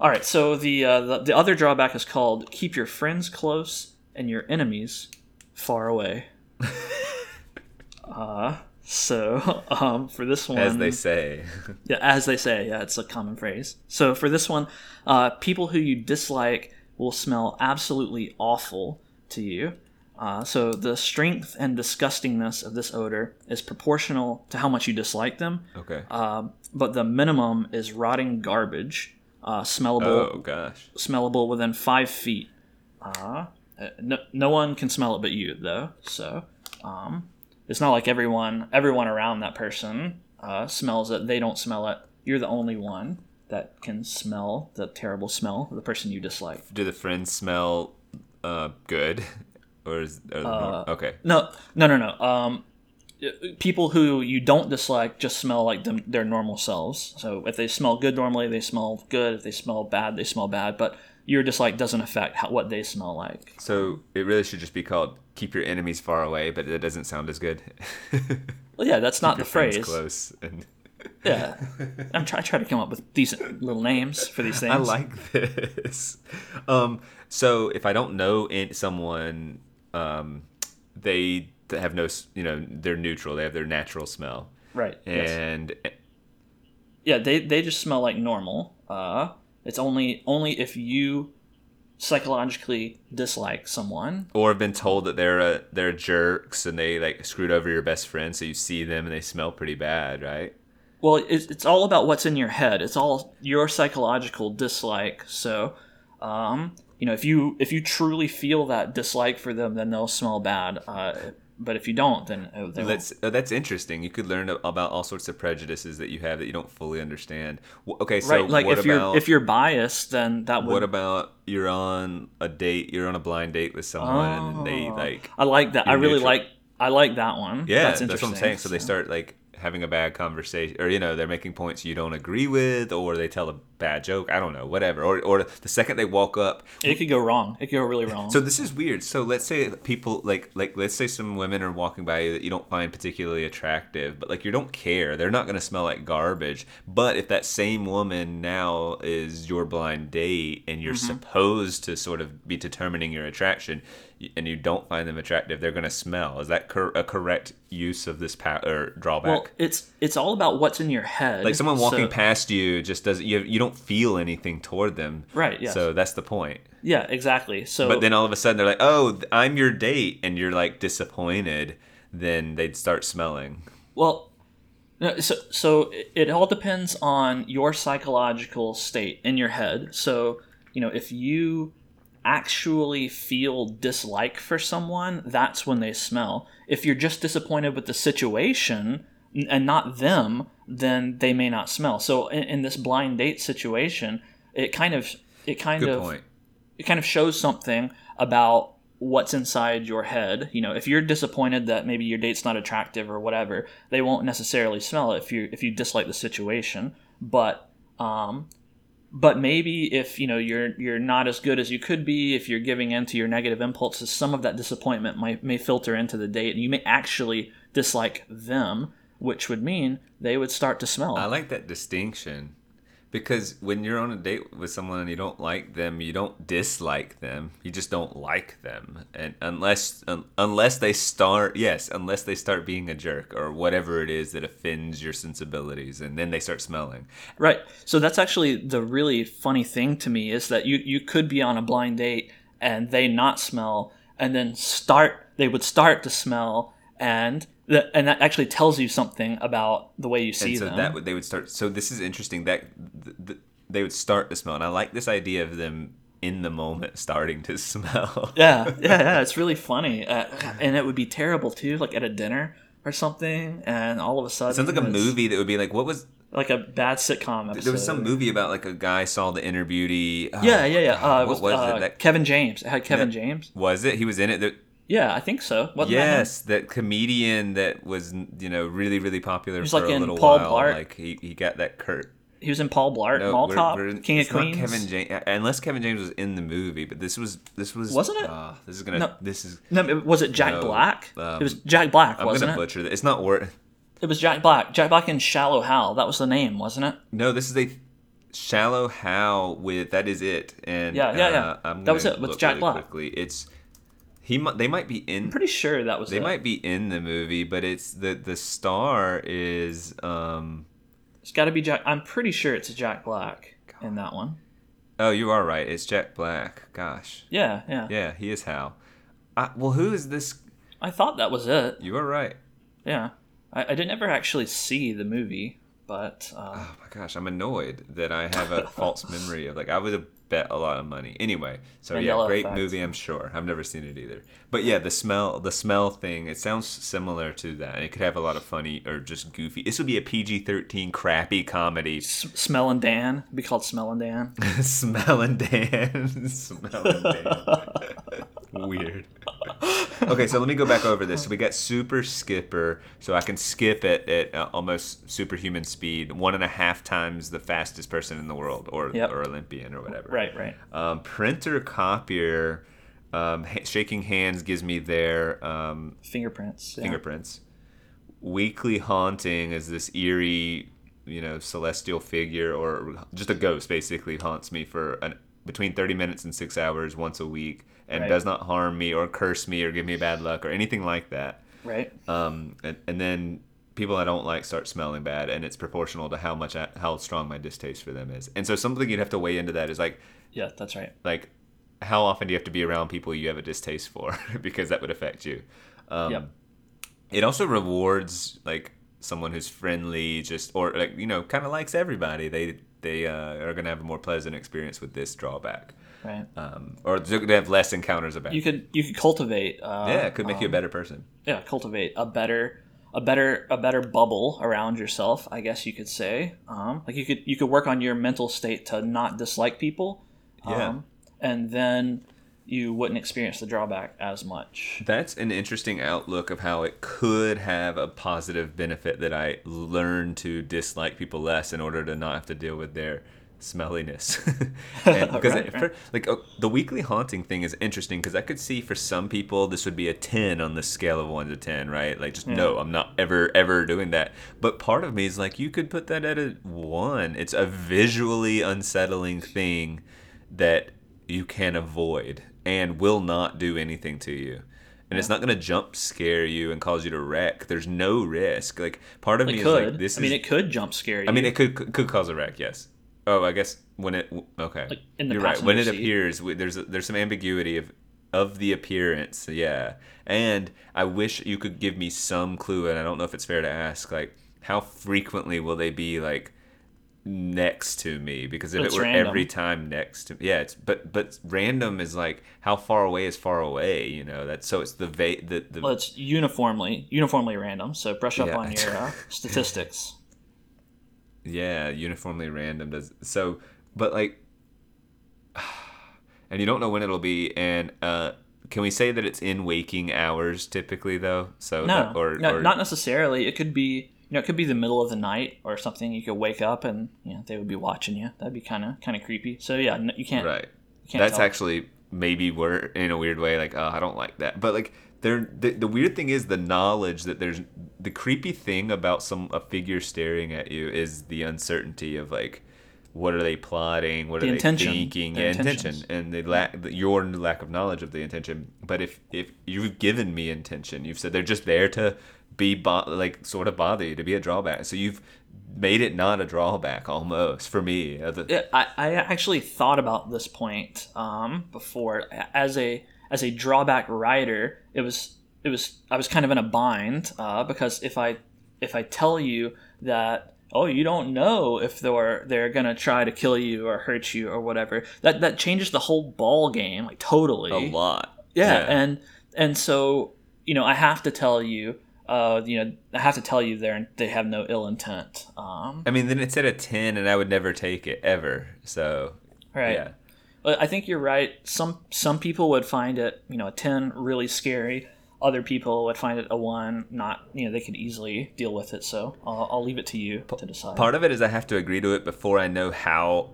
all right so the, uh, the the other drawback is called keep your friends close and your enemies far away uh so um for this one as they say Yeah, as they say, yeah, it's a common phrase. So for this one, uh, people who you dislike will smell absolutely awful to you. Uh, so the strength and disgustingness of this odor is proportional to how much you dislike them, okay uh, but the minimum is rotting garbage, uh, smellable, oh gosh smellable within five feet. Uh, no, no one can smell it but you, though. So um, it's not like everyone everyone around that person uh, smells it. They don't smell it. You're the only one that can smell the terrible smell of the person you dislike. do the friends smell uh, good or is or Uh, okay No, no, no, no. Um, people who you don't dislike just smell like them, their normal selves. So if they smell good normally, they smell good. If they smell bad, they smell bad. But your dislike doesn't affect how, what they smell like. so it really should just be called keep your enemies far away but it doesn't sound as good Well, yeah, that's not the phrase. close and Yeah, I'm try try to come up with decent little names for these things. I like this. Um, so if I don't know in someone, um, they have no, you know, they're neutral. They have their natural smell, right. yes. and Yeah, they they just smell like normal. Uh, it's only only if you psychologically dislike someone. or have been told that they're a, they're jerks and they like screwed over your best friend, so you see them and they smell pretty bad, right? Well, it's, it's all about what's in your head. It's all your psychological dislike. So, um, you know, if you if you truly feel that dislike for them, then they'll smell bad. Uh, but if you don't, then uh, they won't. That's uh, that's interesting. You could learn about all sorts of prejudices that you have that you don't fully understand. Okay, so right. Like what if about you're if you're biased, then that would what about you're on a date, you're on a blind date with someone, and they Oh. like I like that. I really neutral. like. I like that one. Yeah, that's that's, interesting. what I'm saying. So they start like having a bad conversation, or you know, they're making points you don't agree with, or they tell a bad joke. I don't know, whatever. Or or the second they walk up, it could go wrong. It could go really wrong. So this is weird. So let's say people like like let's say some women are walking by you that you don't find particularly attractive, but like you don't care. They're not going to smell like garbage. But if that same woman now is your blind date and you're mm-hmm. supposed to sort of be determining your attraction, and you don't find them attractive, they're going to smell. Is that cor- a correct use of this pa- or drawback? Well, it's it's all about what's in your head. Like someone walking so, past you just doesn't you you don't feel anything toward them. Right. Yeah. So that's the point. Yeah. Exactly. So. But then all of a sudden they're like, "Oh, I'm your date," and you're like disappointed. Then they'd start smelling. Well, so so it all depends on your psychological state in your head. So you know if you actually feel dislike for someone, that's when they smell. If you're just disappointed with the situation and not them, then they may not smell. So in, in this blind date situation, it kind of it kind Good of point. it kind of shows something about what's inside your head. You know, if you're disappointed that maybe your date's not attractive or whatever, they won't necessarily smell it if you if you dislike the situation. But um, but maybe if you know you're you're not as good as you could be if you're giving in to your negative impulses some of that disappointment might may filter into the date and you may actually dislike them which would mean they would start to smell. I like that distinction because when you're on a date with someone and you don't like them you don't dislike them you just don't like them. And unless un, unless they start yes unless they start being a jerk or whatever it is that offends your sensibilities and then they start smelling. Right. So that's actually the really funny thing to me is that you you could be on a blind date and they not smell and then start they would start to smell and that, and that actually tells you something about the way you see and so them. that they would start. So this is interesting that th- th- they would start to smell, and I like this idea of them in the moment starting to smell. yeah, yeah, yeah. It's really funny, uh, and it would be terrible too, like at a dinner or something, and all of a sudden, it sounds like a movie that would be like, what was like a bad sitcom episode. There was some movie about like a guy saw the inner beauty. Oh, yeah, yeah, yeah. Uh, what was, was uh, it? That, Kevin James. It had Kevin yeah, James. Was it? He was in it. There, yeah, I think so. Wasn't yes, that, that, comedian that was you know really really popular for like a little Paul while. Blart. Like he, he got that Kurt. He was in Paul Blart, no, Mall Cop, King of Queens. Kevin James, unless Kevin James was in the movie, but this was this was wasn't it? Uh, this is gonna no, this is no. Was it Jack no, Black? Um, it was Jack Black. I'm gonna butcher that. It's not worth. It was Jack Black. Jack Black in Shallow Hal. That was the name, wasn't it? No, this is a Shallow Hal with that is it. And yeah, yeah, yeah. Uh, that was it with Jack really Black. Quickly. It's he they might be in. I'm pretty sure that was. They it. might be in the movie, but it's the the star is. um It's got to be Jack. I'm pretty sure it's Jack Black God. in that one. Oh, you are right. It's Jack Black. Gosh. Yeah, yeah. Yeah, he is Hal. I, well, who is this? I thought that was it. You are right. Yeah, I, I didn't ever actually see the movie, but. Um... Oh my gosh, I'm annoyed that I have a false memory of like I was a bet a lot of money. Anyway, so yeah, great effect. movie. I'm sure. I've never seen it either. But yeah, the smell, the smell thing. It sounds similar to that. And it could have a lot of funny or just goofy. This would be a PG-13 crappy comedy. S- Smell and Dan. It'd be called Smell and Dan. Smell and Dan. Smell and Dan. Weird. okay, so let me go back over this. So we got Super Skipper, so I can skip it at uh, almost superhuman speed, one and a half times the fastest person in the world, or yep. or Olympian, or whatever. Right, right. Um, printer copier, um, ha- shaking hands gives me their um, fingerprints. Yeah. Fingerprints. Weekly haunting is this eerie, you know, celestial figure or just a ghost basically haunts me for an, between 30 minutes and six hours once a week and right. does not harm me or curse me or give me bad luck or anything like that. Right. Um, and, and then people I don't like start smelling bad, and it's proportional to how much I, how strong my distaste for them is. And so something you'd have to weigh into that is like, yeah, that's right. Like, how often do you have to be around people you have a distaste for because that would affect you. Um, yep. It also rewards like someone who's friendly, just or like you know, kind of likes everybody. They they uh, are gonna have a more pleasant experience with this drawback. Right. Um, or they're gonna have less encounters about. You could you could cultivate. Uh, yeah, it could make um, you a um, better person. Yeah, cultivate a better a better a better bubble around yourself i guess you could say um, like you could you could work on your mental state to not dislike people yeah. Um, and then you wouldn't experience the drawback as much. That's an interesting outlook of how it could have a positive benefit that I learn to dislike people less in order to not have to deal with their smelliness. because right, right. like uh, the weekly haunting thing is interesting because I could see for some people this would be a 10 on the scale of 1 to 10, right? Like just yeah. no, I'm not ever ever doing that. But part of me is like you could put that at a 1. It's a visually unsettling thing that you can avoid and will not do anything to you. And yeah. it's not going to jump scare you and cause you to wreck. There's no risk. Like part of it me could. is like this. I mean, it could jump scare you. I mean, it could could cause a wreck. Yes. Oh, I guess when it okay. Like You're right. When it seat. appears, there's there's some ambiguity of of the appearance. Yeah. And I wish you could give me some clue, and I don't know if it's fair to ask. Like, how frequently will they be like? next to me because if it were random. every time next to yeah it's but but random is like how far away is far away you know that so it's the va- the, the well it's uniformly uniformly random so brush up yeah. on your uh, statistics yeah uniformly random does so but like and you don't know when it'll be and uh can we say that it's in waking hours typically though so no that, or, no or, not necessarily it could be you know, it could be the middle of the night or something. You could wake up and you know they would be watching you. That'd be kind of kind of creepy. So yeah, you can't. Right. You can't That's tell. actually maybe we're in a weird way like oh I don't like that, but like there the, the weird thing is the knowledge that there's the creepy thing about some a figure staring at you is the uncertainty of like what are they plotting what the are intention. they thinking yeah, intention and the lack your lack of knowledge of the intention but if if you've given me intention you've said they're just there to be bo- like sort of bother you to be a drawback. So you've made it not a drawback almost for me. Yeah, I, I actually thought about this point um, before as a as a drawback writer. It was it was I was kind of in a bind uh, because if I if I tell you that oh you don't know if they're they're gonna try to kill you or hurt you or whatever that that changes the whole ball game like totally a lot yeah, yeah. and and so you know I have to tell you uh, you know, I have to tell you, they they have no ill intent. Um, I mean, then it's at a ten, and I would never take it ever. So, right. Yeah. But I think you're right. Some some people would find it, you know, a ten really scary. Other people would find it a one, not you know, they could easily deal with it. So I'll, I'll leave it to you to decide. Part of it is I have to agree to it before I know how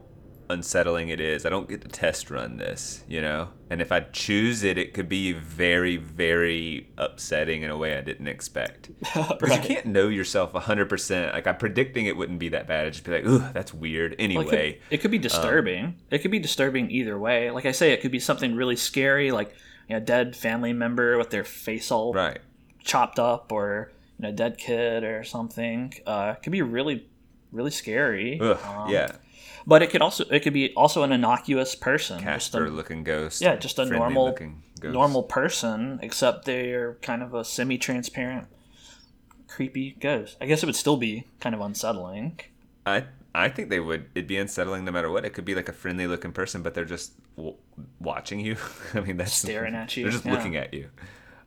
unsettling it is. I don't get to test run this, you know? And if I choose it, it could be very, very upsetting in a way I didn't expect. right. Because you can't know yourself 100%. Like, I'm predicting it wouldn't be that bad. I'd just be like, ooh, that's weird. Anyway. Well, it, could, it, could, be um, disturbing. Um, it could be disturbing either way. Like I say, it could be something really scary, like you know, a dead family member with their face all right. chopped up, or you know, a dead kid or something. Uh, it could be really, really scary. Ugh, um, yeah but it could also it could be also an innocuous person, Casper looking ghost. Yeah, just a normal normal person, except they're kind of a semi-transparent, creepy ghost. I guess it would still be kind of unsettling. I I think they would. It'd be unsettling no matter what. It could be like a friendly looking person, but they're just w- watching you. I mean, that's staring at you. They're just yeah. looking at you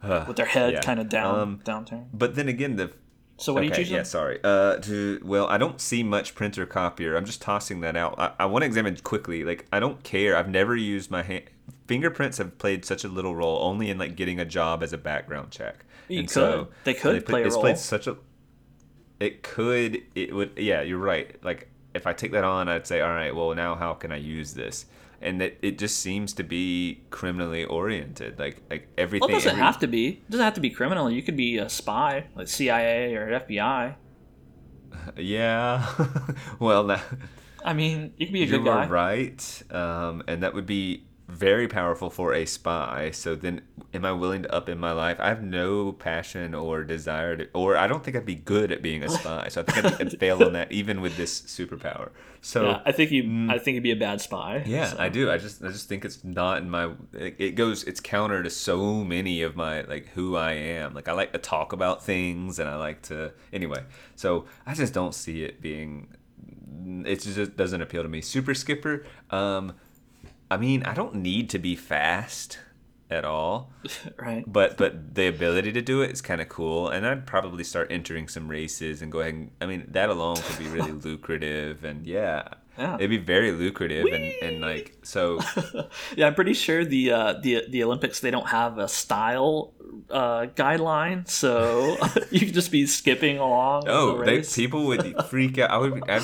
uh, with their head yeah. kind of down, um, downturned. But then again, the so what okay, do you choose? Yeah, sorry. Uh, to well, I don't see much printer copier. I'm just tossing that out. I, I want to examine quickly. Like I don't care. I've never used my hand. Fingerprints have played such a little role only in like getting a job as a background check. You and could. So they could they play, play a role. It's played such a. It could. It would. Yeah, you're right. Like if I take that on, I'd say, all right. Well, now how can I use this? And that it just seems to be criminally oriented. Like like everything. Well, it doesn't every... have to be. It doesn't have to be criminal. You could be a spy, like CIA or FBI. Yeah. well, now. I mean, you could be a good guy. right, um, and that would be very powerful for a spy. So then, am I willing to up in my life? I have no passion or desire to, or I don't think I'd be good at being a spy. So I think I'd, fail on that, even with this superpower. So yeah, I think you, mm, I think you'd be a bad spy. Yeah, so. I do. I just, I just think it's not in my. It, it goes, it's counter to so many of my like who I am. Like I like to talk about things, and I like to anyway. So I just don't see it being it just doesn't appeal to me. Super Skipper, um, I mean, I don't need to be fast at all. right. But but the ability to do it is kind of cool, and I'd probably start entering some races and go ahead. And, I mean, that alone could be really lucrative, and yeah. Yeah. It'd be very lucrative and, and like so. yeah, I'm pretty sure the uh, the the Olympics they don't have a style uh, guideline, so you could just be skipping along. Oh, the they, people would freak out. I would. I'd,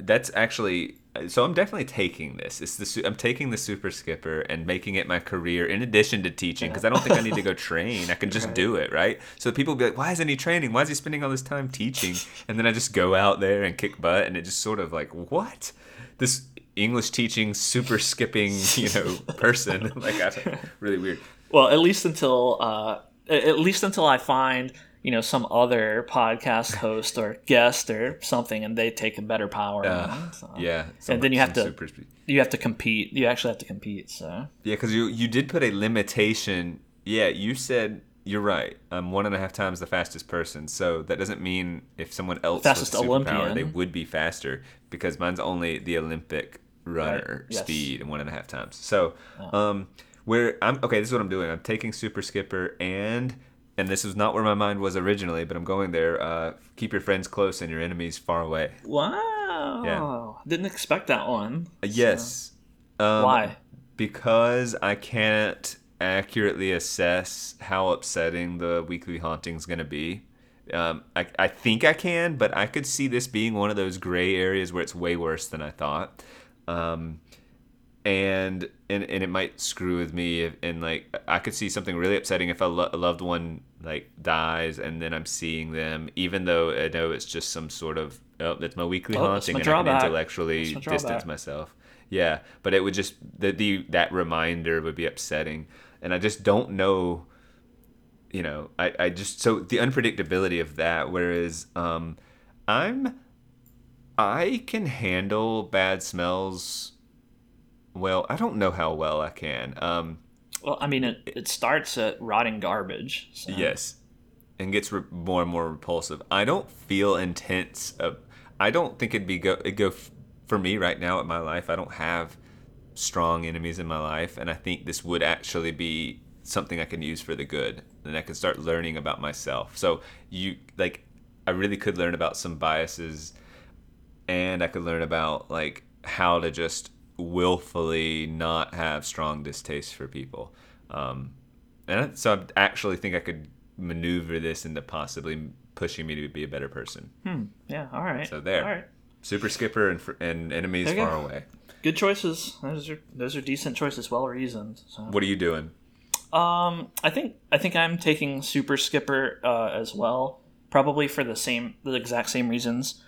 that's actually. So I'm definitely taking this. It's the I'm taking the super skipper and making it my career in addition to teaching because I don't think I need to go train. I can just do it, right? So people be like, "Why isn't he training? Why is he spending all this time teaching?" And then I just go out there and kick butt, and it just sort of like, what? This English teaching super skipping, you know, person like I, really weird. well, at least until uh, at least until I find you know some other podcast host or guest or something, and they take a better power. Uh, so. Yeah, And then you have to-. You have to compete. You actually have to compete. So Yeah, because you you did put a limitation. Yeah, you said you're right. I'm one and a half times the fastest person. So that doesn't mean if someone else Fastest was superpower, Olympian. they would be faster because mine's only the Olympic runner Right, yes. speed and one and a half times. So, um, where I'm okay, this is what I'm doing. I'm taking super skipper and. And this is not where my mind was originally, but I'm going there. Uh, keep your friends close and your enemies far away. wow, Yeah. didn't expect that one. Uh, Yes. Um, Why? Because I can't accurately assess how upsetting the weekly haunting's going to be. Um, I, I think I can, but I could see this being one of those gray areas where it's way worse than I thought. Um, and, and and it might screw with me if, and like I could see something really upsetting if a, lo- a loved one like dies and then I'm seeing them even though I know it's just some sort of oh that's my weekly Oh, haunting my and I can intellectually my distance myself. Yeah, but it would just the, the that reminder would be upsetting, and I just don't know. You know, I, I just so the unpredictability of that. Whereas, um, I'm I can handle bad smells. Well, I don't know how well I can. Um, Well, I mean, it, it starts at rotting garbage. So. Yes, and gets re- more and more repulsive. I don't feel intense. Of, I don't think it'd be go it go f- for me right now in my life. I don't have strong enemies in my life, and I think this would actually be something I can use for the good, and I can start learning about myself. So you like, I really could learn about some biases, and I could learn about like how to just willfully not have strong distaste for people. Um, and so I actually think I could maneuver this into possibly pushing me to be a better person. Hmm. Yeah. All right. So there. All right. Super skipper and, and enemies far away. Good choices. Those are those are decent choices, well reasoned. So. What are you doing? Um, I think I think I'm taking Super Skipper uh, as well, probably for the same the exact same reasons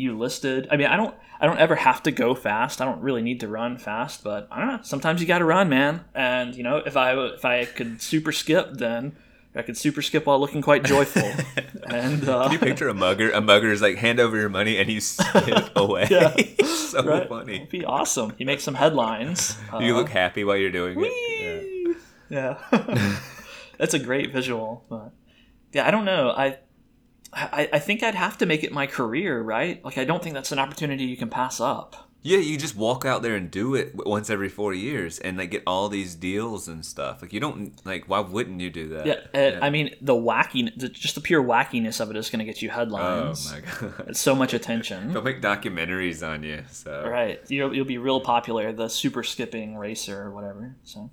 you listed. I mean, I don't I don't ever have to go fast. I don't really need to run fast, but I don't know. Sometimes you got to run, man. And you know, if I if I could super skip, then I could super skip while looking quite joyful. and uh, Can you picture a mugger? A mugger is like hand over your money and you skip away. Yeah. so right? funny. It'd be awesome. You make some headlines. You Uh, look happy while you're doing it. Yeah. Yeah. That's a great visual. But yeah, I don't know. I, I I think I'd have to make it my career, right? Like I don't think that's an opportunity you can pass up. Yeah, you just walk out there and do it once every four years, and like get all these deals and stuff. Like you don't like. Why wouldn't you do that? Yeah, uh, I mean the wacking, the, just the pure wackiness of it is going to get you headlines. Oh my god. It's so much attention. They'll make documentaries on you. So Right, you'll, you'll be real popular, the super skipping racer or whatever. So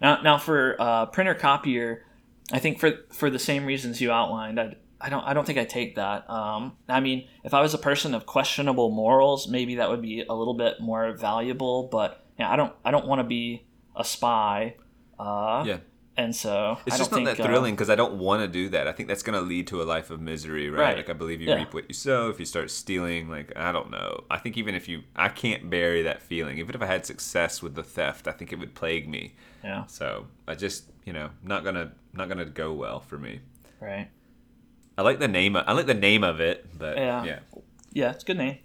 now, now for uh, printer copier, I think for for the same reasons you outlined, I I don't I don't think I take that. Um, I mean, if I was a person of questionable morals, maybe that would be a little bit more valuable. But yeah, I don't I don't want to be a spy. Uh, yeah, and so it's I just don't not think, that uh, thrilling because I don't want to do that. I think that's gonna lead to a life of misery, right? Right. Like I believe you Yeah. reap what you sow. If you start stealing, like I don't know. I think even if you, I can't bury that feeling. Even if I had success with the theft, I think it would plague me. yeah, So I just, you know, not gonna not gonna go well for me. right. I like the name. I like the name of it, but Yeah. yeah. Yeah, it's a good name.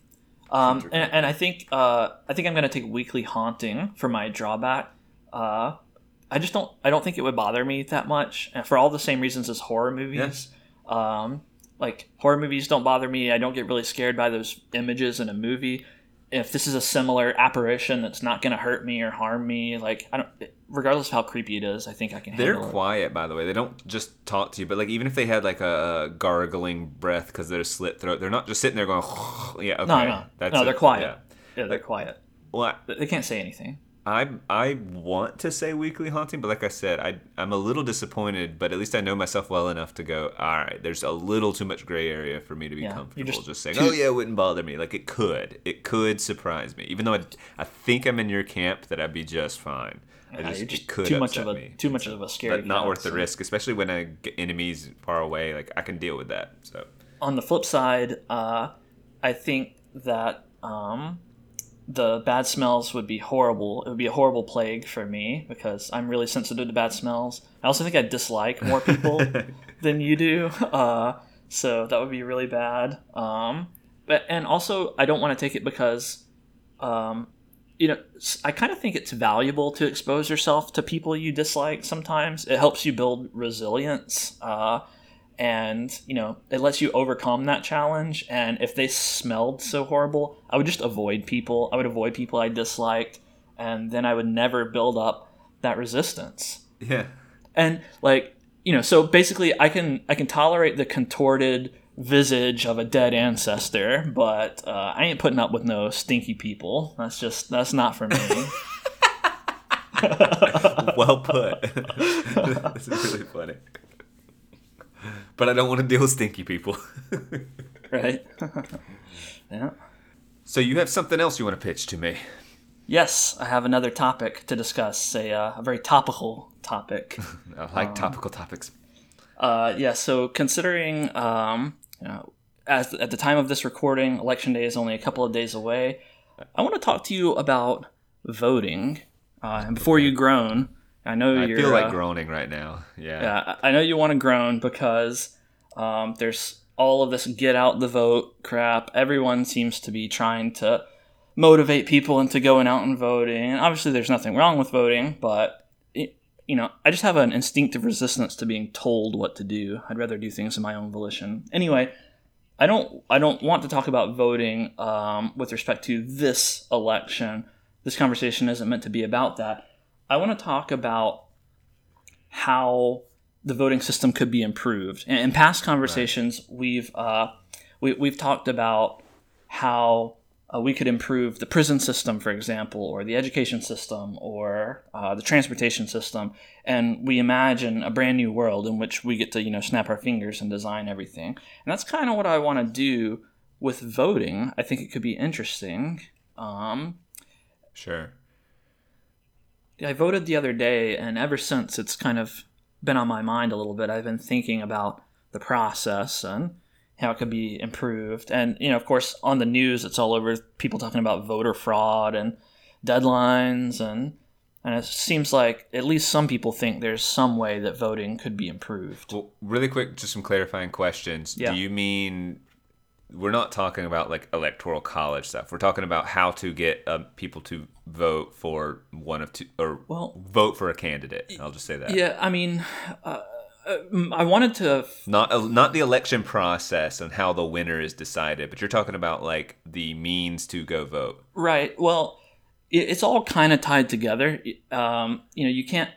Um, and, and I think uh, I think I'm gonna take weekly haunting for my drawback. Uh, I just don't I don't think it would bother me that much, and for all the same reasons as horror movies. Um, like horror movies don't bother me. I don't get really scared by those images in a movie. If this is a similar apparition that's not gonna hurt me or harm me, like I don't, regardless of how creepy it is, I think I can. They're handle it. quiet, by the way. They don't just talk to you, but like even if they had like a, a gargling breath because they're slit throat, they're not just sitting there going, yeah, okay, No, no. No, it. they're quiet. Yeah. Yeah, they're quiet. Well, They can't say anything. I I want to say weekly haunting, but like I said, I I'm a little disappointed. But at least I know myself well enough to go. All right, there's a little too much gray area for me to be Yeah, comfortable just just, saying, too- "Oh yeah, it wouldn't bother me." Like it could, it could surprise me. Even though I, I think I'm in your camp that I'd be just fine. I just, just could too much of a me. too much of a scary. but not worth the risk, especially when I get enemies far away. Like I can deal with that. So on the flip side, uh, I think that um, the bad smells would be horrible. It would be a horrible plague for me because I'm really sensitive to bad smells. I also think I dislike more people than you do, uh, so that would be really bad. Um, but and also I don't want to take it because. Um, you know, I kind of think it's valuable to expose yourself to people you dislike sometimes. It helps you build resilience. Uh, and you know it lets you overcome that challenge and if they smelled so horrible i would just avoid people. I would avoid people i disliked and then i would never build up that resistance. Yeah, and like you know so basically i can i can tolerate the contorted visage of a dead ancestor but uh, i ain't putting up with no stinky people. That's just that's not for me. Well put. this is really funny. But I don't want to deal with stinky people. right yeah so you have something else you want to pitch to me? yes i have another topic to discuss a, uh, a very topical topic I like topical topics. Uh, yeah. So considering, um, you know, as at the time of this recording, election day is only a couple of days away. I want to talk to you about voting. Uh, and before you groan, I know I you're. feel like uh, groaning right now. Yeah. yeah, I I know you want to groan because um, there's all of this get out the vote crap. Everyone seems to be trying to motivate people into going out and voting. And obviously, there's nothing wrong with voting, but it, you know, I just have an instinctive resistance to being told what to do. I'd rather do things of my own volition. Anyway, I don't. I don't want to talk about voting um, with respect to this election. This conversation isn't meant to be about that. I want to talk about how the voting system could be improved. In, in past conversations, we've uh, we, we've talked about how uh, we could improve the prison system, for example, or the education system, or uh, the transportation system, and we imagine a brand new world in which we get to you know snap our fingers and design everything. And that's kind of what I want to do with voting. I think it could be interesting. Um, Sure. I voted the other day, and ever since it's kind of been on my mind a little bit. I've been thinking about the process and how it could be improved. And, you know, of course, on the news, it's all over people talking about voter fraud and deadlines. And, and it seems like at least some people think there's some way that voting could be improved. Well, really quick, just some clarifying questions. Yeah. Do you mean we're not talking about like electoral college stuff? We're talking about how to get um, people to vote for one of two or Well- vote for a candidate. I'll just say that. Yeah, I mean, uh, uh, I wanted to Not uh, not the election process and how the winner is decided, but you're talking about like the means to go vote. Right. Well, it's all kind of tied together. Um, you know, you can't,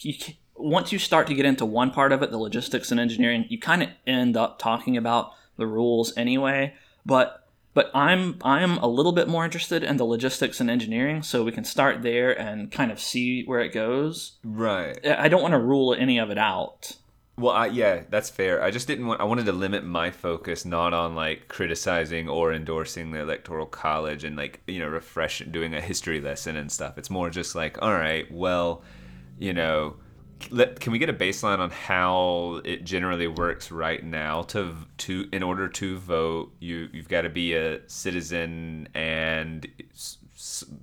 you can't. Once you start to get into one part of it, the logistics and engineering, you kind of end up talking about the rules anyway. But but I'm I'm a little bit more interested in the logistics and engineering, so we can start there and kind of see where it goes. Right. I don't want to rule any of it out. Well, I, yeah, that's fair. I just didn't want. I wanted to limit my focus not on like criticizing or endorsing the electoral college and like you know refresh doing a history lesson and stuff. It's more just like, all right, well, you know, let, can we get a baseline on how it generally works right now to to in order to vote? You you've got to be a citizen and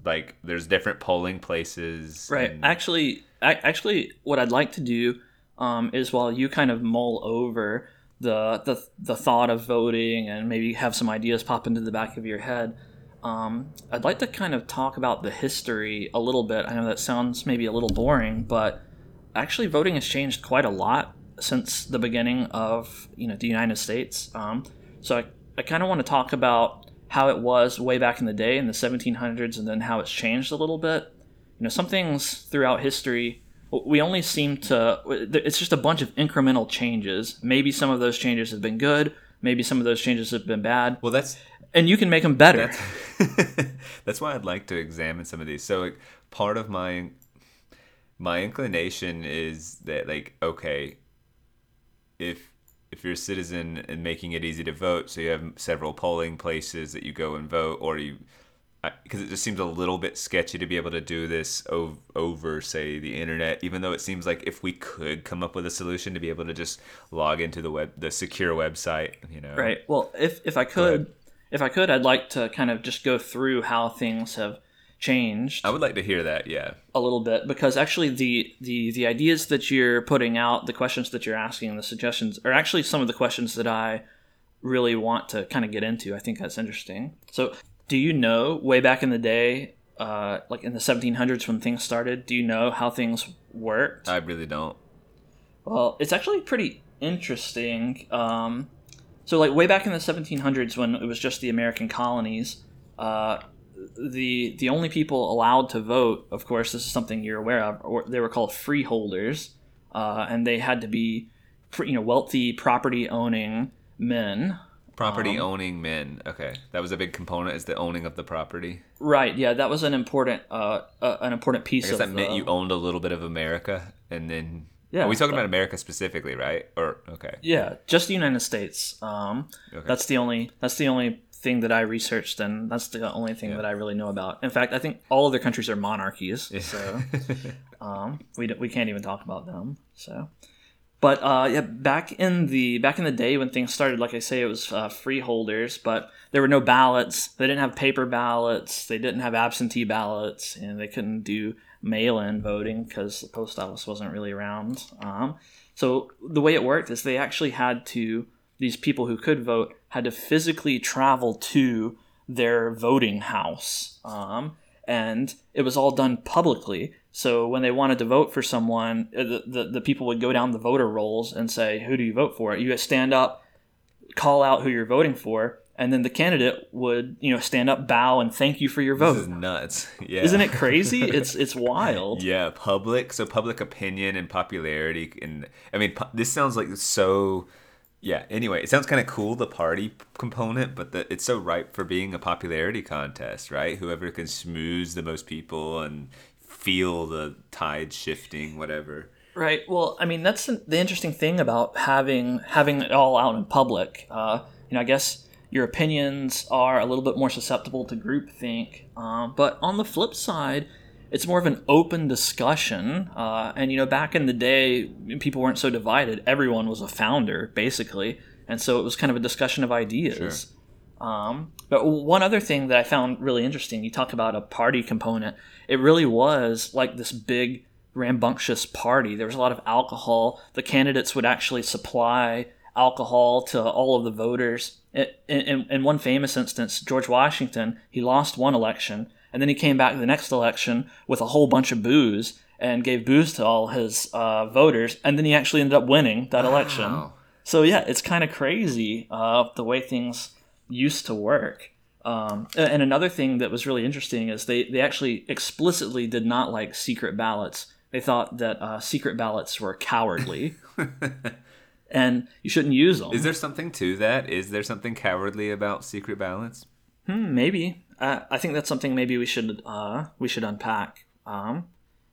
like there's different polling places. Right. and- Actually, I, actually, what I'd like to do um, is while you kind of mull over the, the the thought of voting and maybe have some ideas pop into the back of your head, um, I'd like to kind of talk about the history a little bit. I know that sounds maybe a little boring, but actually, voting has changed quite a lot since the beginning of you know the United States. Um, so I, I kind of want to talk about how it was way back in the day in the 1700s, and then how it's changed a little bit you know some things throughout history we only seem to it's just a bunch of incremental changes maybe some of those changes have been good maybe some of those changes have been bad well, that's and you can make them better. That's, that's why I'd like to examine some of these. So like, part of my my inclination is that like okay, if if you're a citizen and making it easy to vote, so you have several polling places that you go and vote, or you because it just seems a little bit sketchy to be able to do this over, over, say the internet even though it seems like if we could come up with a solution to be able to just log into the web the secure website you know? Right. Well if if i could if i could i'd like to kind of just go through how things have changed i would like to hear that yeah a little bit because actually the the the ideas that you're putting out the questions that you're asking the suggestions are actually some of the questions that i really want to kind of get into i think that's interesting so do you know way back in the day, uh, like in the 1700s when things started? Do you know how things worked? I really don't. Well, it's actually pretty interesting. Um, so, like way back in the 1700s when it was just the American colonies, uh, the the only people allowed to vote, of course, this is something you're aware of, they were called freeholders, uh, and they had to be, you know, wealthy property owning men Property um, owning men. Okay, that was a big component. Is the owning of the property? Right. Yeah, that was an important, uh, uh an important piece. I guess that meant you owned a little bit of America, and then yeah. Are we talking about America specifically, right? Or okay. Yeah, just the United States. Um, okay. that's the only. That's the only thing that I researched, and that's the only thing yeah. that I really know about. In fact, I think all other countries are monarchies, so um, we we can't even talk about them. So, but uh, yeah, back in the back in the day when things started, like I say, it was uh, freeholders, but there were no ballots. They didn't have paper ballots. They didn't have absentee ballots, and they couldn't do mail-in voting because the post office wasn't really around. Um, so the way it worked is they actually had to these people who could vote had to physically travel to their voting house, um, and it was all done publicly. So when they wanted to vote for someone, uh, the, the, the, people would go down the voter rolls and say, "Who do you vote for?" You stand up, call out who you're voting for, and then the candidate would, you know, stand up, bow, and thank you for your vote. This is nuts. Yeah, isn't it crazy? it's it's wild. Yeah, public. So public opinion and popularity, and I mean, this sounds like so. Yeah. Anyway, it sounds kind of cool the party component, but the, it's so ripe for being a popularity contest, right? Whoever can schmooze the most people and feel the tide shifting, whatever. Right. Well, I mean, that's the interesting thing about having having it all out in public. Uh, you know, I guess your opinions are a little bit more susceptible to groupthink. Uh, but on the flip side, it's more of an open discussion. Uh, and you know, back in the day, people weren't so divided. Everyone was a founder, basically, and so it was kind of a discussion of ideas. Sure. Um, but one other thing that I found really interesting, you talk about a party component. It really was like this big rambunctious party. There was a lot of alcohol. The candidates would actually supply alcohol to all of the voters. In, in, in, one famous instance, George Washington, he lost one election, and then he came back the next election with a whole bunch of booze and gave booze to all his uh, voters, and then he actually ended up winning that wow. election. So yeah, it's kind of crazy uh, the way things used to work. Um, and another thing that was really interesting is they, they actually explicitly did not like secret ballots. They thought that uh, secret ballots were cowardly. and you shouldn't use them. Is there something to that? Is there something cowardly about secret ballots? Hmm, maybe. Uh, I think that's something maybe we should uh, we should unpack um,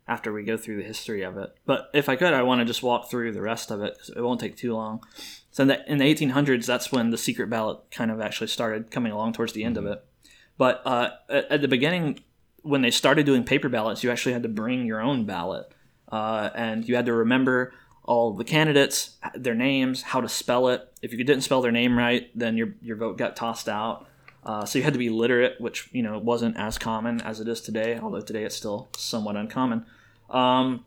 after we go through the history of it. But if I could, I want to just walk through the rest of it because it won't take too long. So in the, in the 1800s, that's when the secret ballot kind of actually started coming along towards the end mm-hmm. of it. But uh, at, at, the beginning, when they started doing paper ballots, you actually had to bring your own ballot, uh, and you had to remember all the candidates, their names, how to spell it. If you didn't spell their name right, then your your vote got tossed out. Uh, so you had to be literate, which you know wasn't as common as it is today. Although today it's still somewhat uncommon. Um,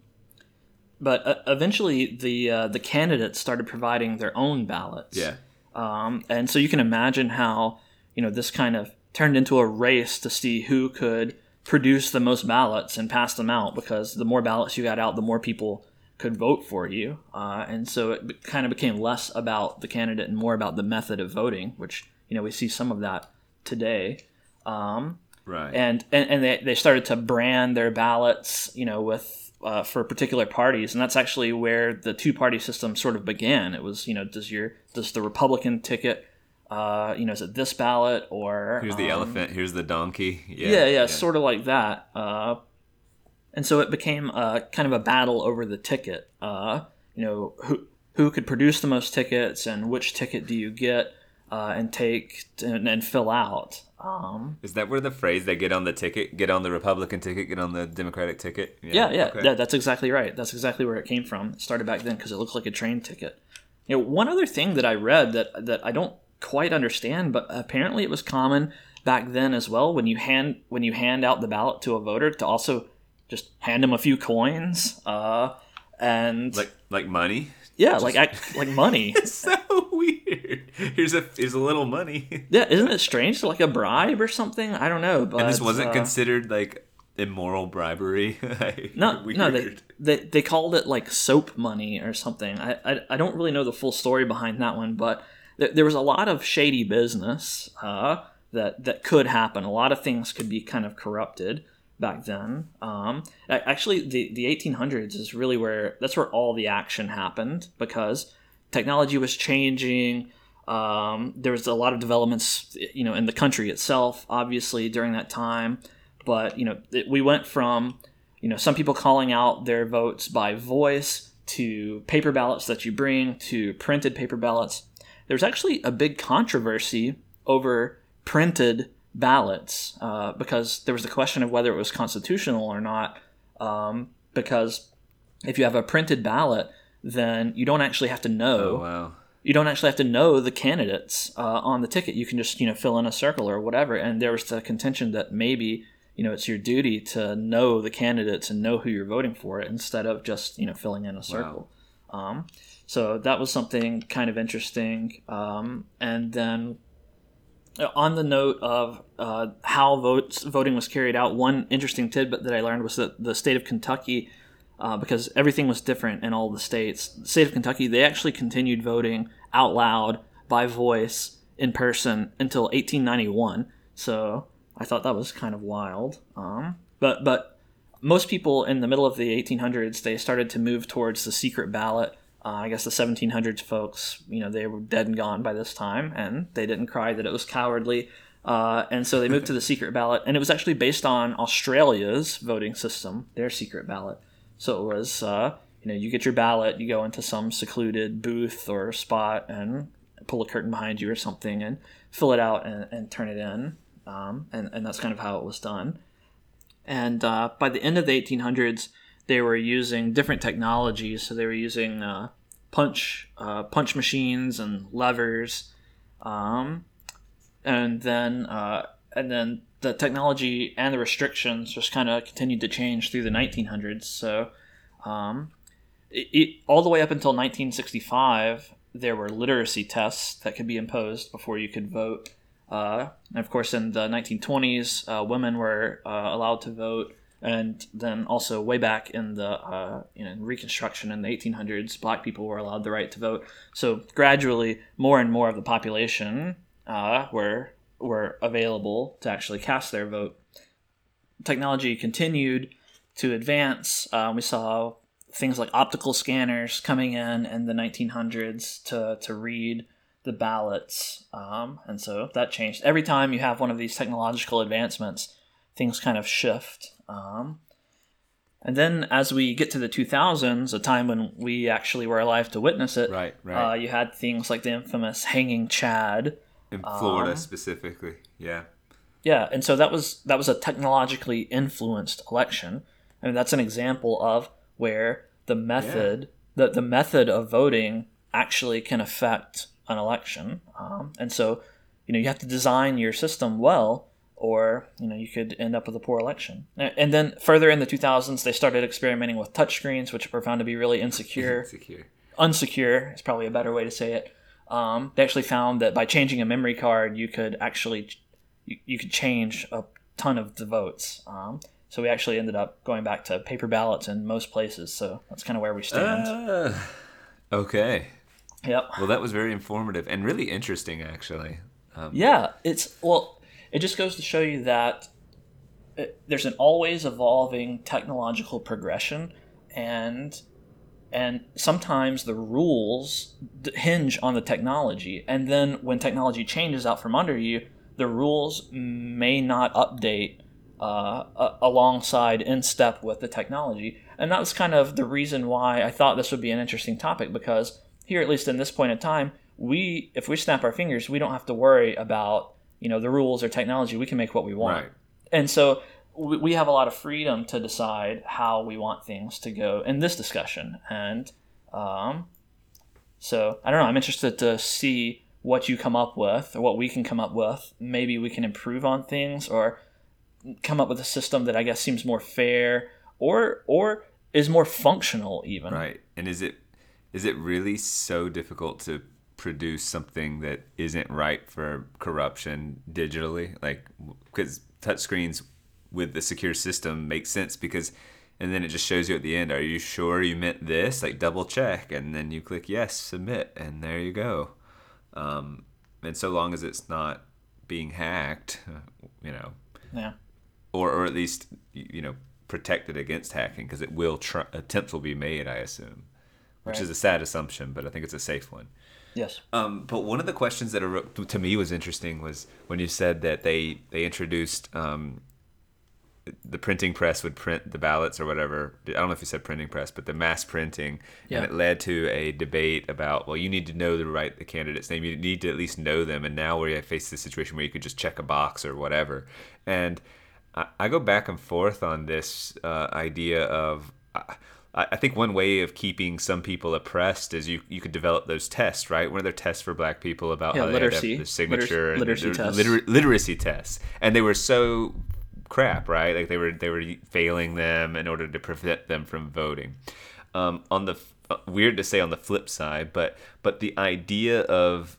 but uh, eventually the uh, the candidates started providing their own ballots. Yeah. Um, and so you can imagine how you know this kind of turned into a race to see who could produce the most ballots and pass them out because the more ballots you got out, the more people could vote for you. Uh, and so it kind of became less about the candidate and more about the method of voting, which you know we see some of that today. Um, right. And and, and they, they started to brand their ballots, you know, with uh, for particular parties, and that's actually where the two party system sort of began. It was, you know, does your does the Republican ticket Uh, you know, is it this ballot or Here's the um, elephant. Here's the donkey. Yeah, yeah, yeah, sort of like that. Uh, and so it became uh, kind of a battle over the ticket. Uh, you know, who who could produce the most tickets, and which ticket do you get uh, and take and, and fill out. Um, Is that where the phrase they get on the ticket, get on the Republican ticket, get on the Democratic ticket? yeah, yeah, okay. yeah, that's exactly right. That's exactly where it came from. It started back then because it looked like a train ticket. You know, one other thing that I read that that I don't quite understand, but apparently it was common back then as well when you hand when you hand out the ballot to a voter to also just hand them a few coins uh, and Like like money. Yeah like act, like money It's so weird. Here's a here's a little money. yeah isn't it strange like a bribe or something i don't know but And this wasn't uh, considered like immoral bribery. no weird. no they, they they called it like soap money or something i i, I don't really know the full story behind that one but there, there was a lot of shady business uh, that that could happen a lot of things could be kind of corrupted back then. Um, actually the, the 1800s is really where that's where all the action happened because technology was changing. Um, there was a lot of developments you know in the country itself obviously during that time. But you know it, we went from you know some people calling out their votes by voice to paper ballots that you bring to printed paper ballots. There's actually a big controversy over printed ballots uh, because there was the question of whether it was constitutional or not um, because if you have a printed ballot then you don't actually have to know Oh wow. you don't actually have to know the candidates uh, on the ticket. You can just you know fill in a circle or whatever. And there was the contention that maybe you know it's your duty to know the candidates and know who you're voting for instead of just you know filling in a circle. Um, so that was something kind of interesting. Um, and then on the note of uh, how votes voting was carried out, one interesting tidbit that I learned was that the state of Kentucky, uh, because everything was different in all the states, the state of Kentucky they actually continued voting out loud by voice in person until 1891. So I thought that was kind of wild. Um, but but most people in the middle of the 1800s they started to move towards the secret ballot. Uh, I guess the 1700s folks, you know, they were dead and gone by this time, and they didn't cry that it was cowardly. Uh, and so they moved to the secret ballot, and it was actually based on Australia's voting system, their secret ballot. So it was, uh, you know, you get your ballot, you go into some secluded booth or spot, and pull a curtain behind you or something, and fill it out and, and turn it in. Um, and, and that's kind of how it was done. And uh, by the end of the 1800s, they were using different technologies. So they were using uh, punch uh, punch machines and levers, um, and then uh, and then the technology and the restrictions just kind of continued to change through the 1900s. So um, it, it, all the way up until 1965, there were literacy tests that could be imposed before you could vote. Uh, and of course, in the 1920s, uh, women were uh, allowed to vote, and then also way back in the uh, you know Reconstruction in the 1800s, black people were allowed the right to vote. So gradually, more and more of the population uh, were were available to actually cast their vote. Technology continued to advance. Uh, we saw things like optical scanners coming in in the 1900s to to read the ballots. Um, and so that changed. Every time you have one of these technological advancements, things kind of shift. Um, and then as we get to the 2000s, a time when we actually were alive to witness it, Right, right. Uh, you had things like the infamous hanging Chad. In Florida um, specifically. Yeah. Yeah, and so that was that was a technologically influenced election. I mean, that's an example of where the method the, the method of voting actually can affect an election. Um, and so, you know, you have to design your system well, or you know, you could end up with a poor election. And then further in the 2000s, they started experimenting with touchscreens, which were found to be really insecure Secure. unsecure is probably a better way to say it. Um, they actually found that by changing a memory card, you could actually you, you could change a ton of the votes. Um, so we actually ended up going back to paper ballots in most places. So that's kind of where we stand. Ah, okay. yep. Well, that was very informative and really interesting, actually. Um, Yeah, it's well, it just goes to show you that it, there's an always evolving technological progression, and and sometimes the rules hinge on the technology. And then when technology changes out from under you the rules may not update uh, alongside in step with the technology. And that was kind of the reason why i thought this would be an interesting topic because here at least in this point in time we if we snap our fingers we don't have to worry about you know the rules or technology we can make what we want right. and so we have a lot of freedom to decide how we want things to go in this discussion. And um, so I don't know. I'm interested to see what you come up with or what we can come up with. Maybe we can improve on things or come up with a system that I guess seems more fair or or is more functional even. Right. And is it is it really so difficult to produce something that isn't right for corruption digitally? Like because touchscreens with the secure system makes sense because and then it just shows you at the end are you sure you meant this? Like double check and then you click yes submit and there you go. Um, and so long as it's not being hacked you know. Yeah. Or, or at least you know protected against hacking because it will try, attempts will be made i assume. Which right. is a sad assumption but i think it's a safe one Yes. Um, but one of the questions that are, to me was interesting was when you said that they they introduced um, the printing press would print the ballots or whatever. I don't know if you said printing press, but the mass printing, yeah. and it led to a debate about well, you need to know the right the candidate's name. You need to at least know them. And now we face the situation where you could just check a box or whatever. And I, I go back and forth on this uh, idea of. I, I think one way of keeping some people oppressed is you, you could develop those tests, right? One of their tests for black people about yeah, how literacy. the signature literacy, and tests. Liter- literacy tests, and they were so crap, right? Like they were they were failing them in order to prevent them from voting. Um, on the uh, weird to say on the flip side, but but the idea of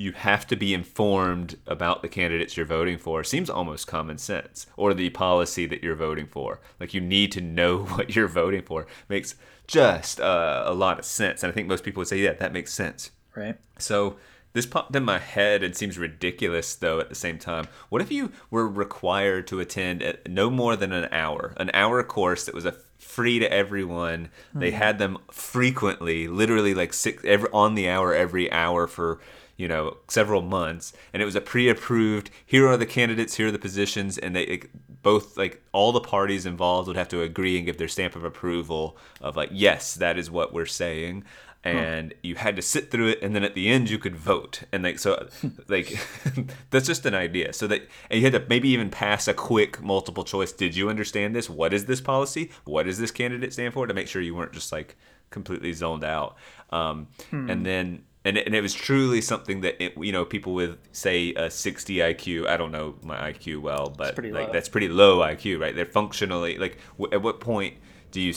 you have to be informed about the candidates you're voting for seems almost common sense or the policy that you're voting for like you need to know what you're voting for makes just uh, a lot of sense and i think most people would say yeah that makes sense right so this popped in my head and seems ridiculous though at the same time. What if you were required to attend no more than an hour, an hour course that was a free to everyone. They hmm. had them frequently, literally like six every on the hour every hour for you know several months and it was a pre-approved here are the candidates here are the positions and they it, both like all the parties involved would have to agree and give their stamp of approval of like yes that is what we're saying and huh. you had to sit through it and then at the end you could vote and like so like that's just an idea. So that and you had to maybe even pass a quick multiple choice did you understand this? What is this policy? What does this candidate stand for? to make sure you weren't just like completely zoned out. Um, hmm. and then and it, and it was truly something that it, you know people with say a 60 IQ I don't know my IQ well but like that's pretty low IQ right they're functionally like w- at what point do you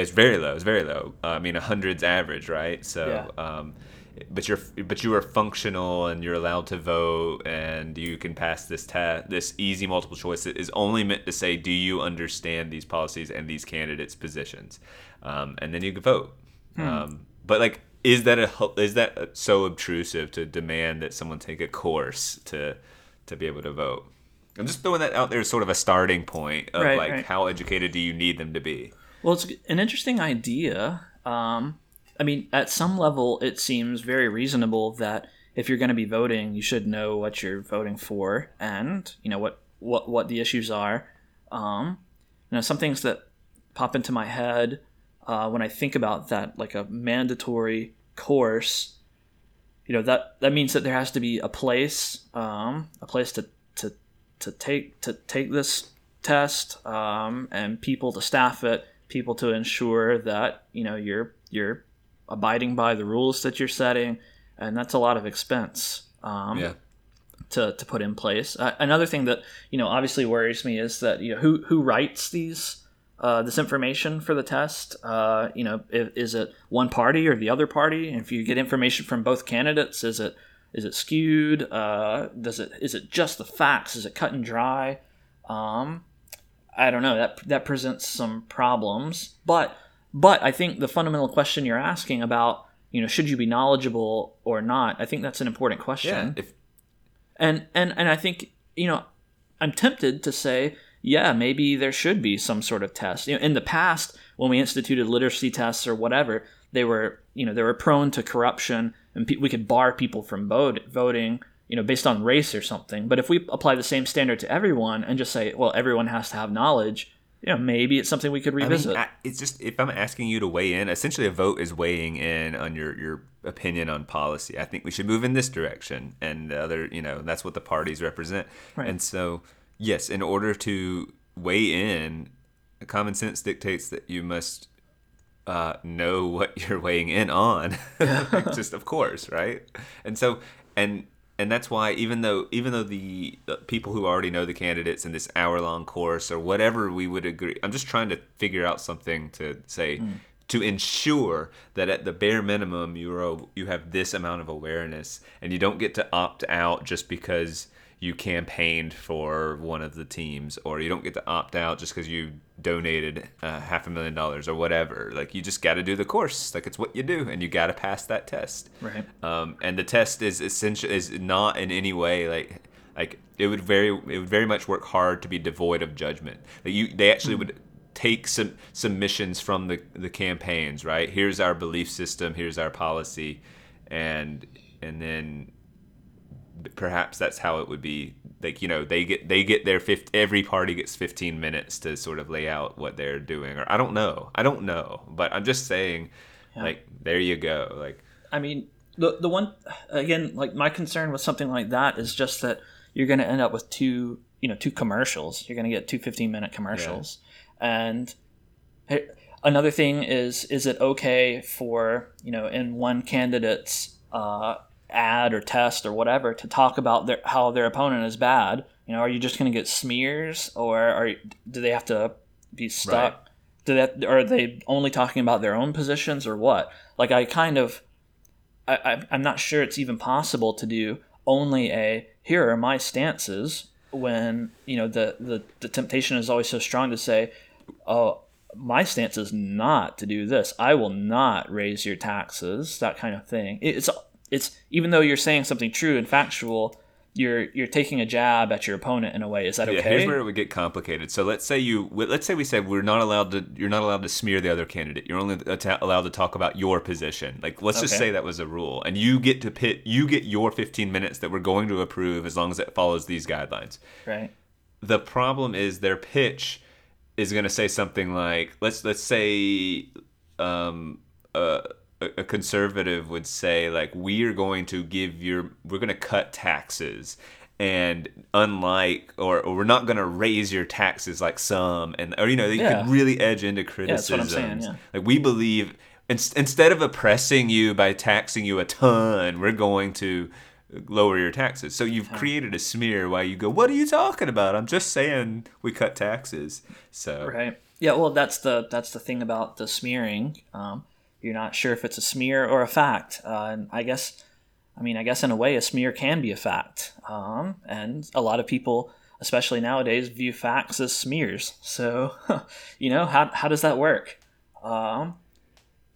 it's very low. It's very low. Uh, I mean, a hundred's average, right? So, yeah. um, but you're but you are functional and you're allowed to vote and you can pass this test. This easy multiple choice is only meant to say, do you understand these policies and these candidates' positions? Um, and then you can vote. Hmm. Um, but like, is that a is that so obtrusive to demand that someone take a course to to be able to vote? I'm just throwing that out there as sort of a starting point of right, like right. how educated do you need them to be? Well, it's an interesting idea. Um, I mean, at some level, it seems very reasonable that if you're going to be voting, you should know what you're voting for and you know what what what the issues are. Um, you know, some things that pop into my head uh, when I think about that, like a mandatory course. You know that that means that there has to be a place, um, a place to to to take to take this test, um, and people to staff it people to ensure that you know you're you're abiding by the rules that you're setting, and that's a lot of expense. Um, yeah. To, to put in place. Uh, another thing that you know obviously worries me is that you know who who writes these uh, this information for the test. Uh, you know, if, is it one party or the other party? If you get information from both candidates, is it is it skewed? Uh, does it is it just the facts? Is it cut and dry? Um, I don't know that that presents some problems. But but I think the fundamental question you're asking about you know should you be knowledgeable or not, I think that's an important question. Yeah. If... And and and I think you know I'm tempted to say yeah, maybe there should be some sort of test. You know, in the past, when we instituted literacy tests or whatever, they were, you know, they were prone to corruption, and pe- we could bar people from vote, voting, you know, based on race or something. But if we apply the same standard to everyone and just say, well, everyone has to have knowledge, you know, maybe it's something we could revisit. I mean, it's just if I'm asking you to weigh in, essentially a vote is weighing in on your your opinion on policy. I think we should move in this direction, and the other, you know, that's what the parties represent. Right. And so, yes, in order to weigh in, common sense dictates that you must uh, know what you're weighing in on. just of course, right? And so, and and that's why even though even though the, the people who already know the candidates in this hour long course or whatever we would agree i'm just trying to figure out something to say mm. to ensure that at the bare minimum you are you have this amount of awareness and you don't get to opt out just because you campaigned for one of the teams or you don't get to opt out just because you donated uh, half a million dollars or whatever. Like you just got to do the course. Like it's what you do and you got to pass that test. Right. Um, and the test is essential is not in any way like like it would very it would very much work hard to be devoid of judgment. That you they actually mm-hmm. would take some submissions from the the campaigns right? Here's our belief system here's our policy and and then perhaps that's how it would be like you know they get they get their 50, every party gets 15 minutes to sort of lay out what they're doing or i don't know i don't know but i'm just saying yeah. like there you go like i mean the the one again like my concern with something like that is just that you're going to end up with two you know two commercials you're going to get two 15 minute commercials yeah. and another thing is is it okay for you know in one candidate's uh, ad or test or whatever to talk about their, how their opponent is bad. You know, are you just going to get smears, or are do they have to be stuck? Right. Do that? Are they only talking about their own positions, or what? Like, I kind of, I, I'm not sure it's even possible to do only a here are my stances when you know the the, the temptation is always so strong to say, oh my stance is not to do this. I will not raise your taxes, that kind of thing. It's it's even though you're saying something true and factual, you're you're taking a jab at your opponent in a way. Is that okay? Yeah, here's where it would get complicated. So let's say you let's say we said we're not allowed to you're not allowed to smear the other candidate. You're only allowed to talk about your position. Like let's okay. just say that was a rule, and you get to pit you get your 15 minutes that we're going to approve as long as it follows these guidelines. Right. The problem is their pitch is going to say something like let's let's say um uh a conservative would say like we are going to give your we're going to cut taxes. And unlike or, or we're not going to raise your taxes like some and or you know you yeah. could really edge into criticisms. yeah, yeah. like we believe in, instead of oppressing you by taxing you a ton we're going to lower your taxes. So you've created a smear while you go what are you talking about? I'm just saying we cut taxes. So right. Yeah well that's the that's the thing about the smearing um, you're not sure if it's a smear or a fact. Uh, and I guess, I mean, I guess in a way, a smear can be a fact. Um, and a lot of people, especially nowadays, view facts as smears. So, you know, how, how does that work? Um,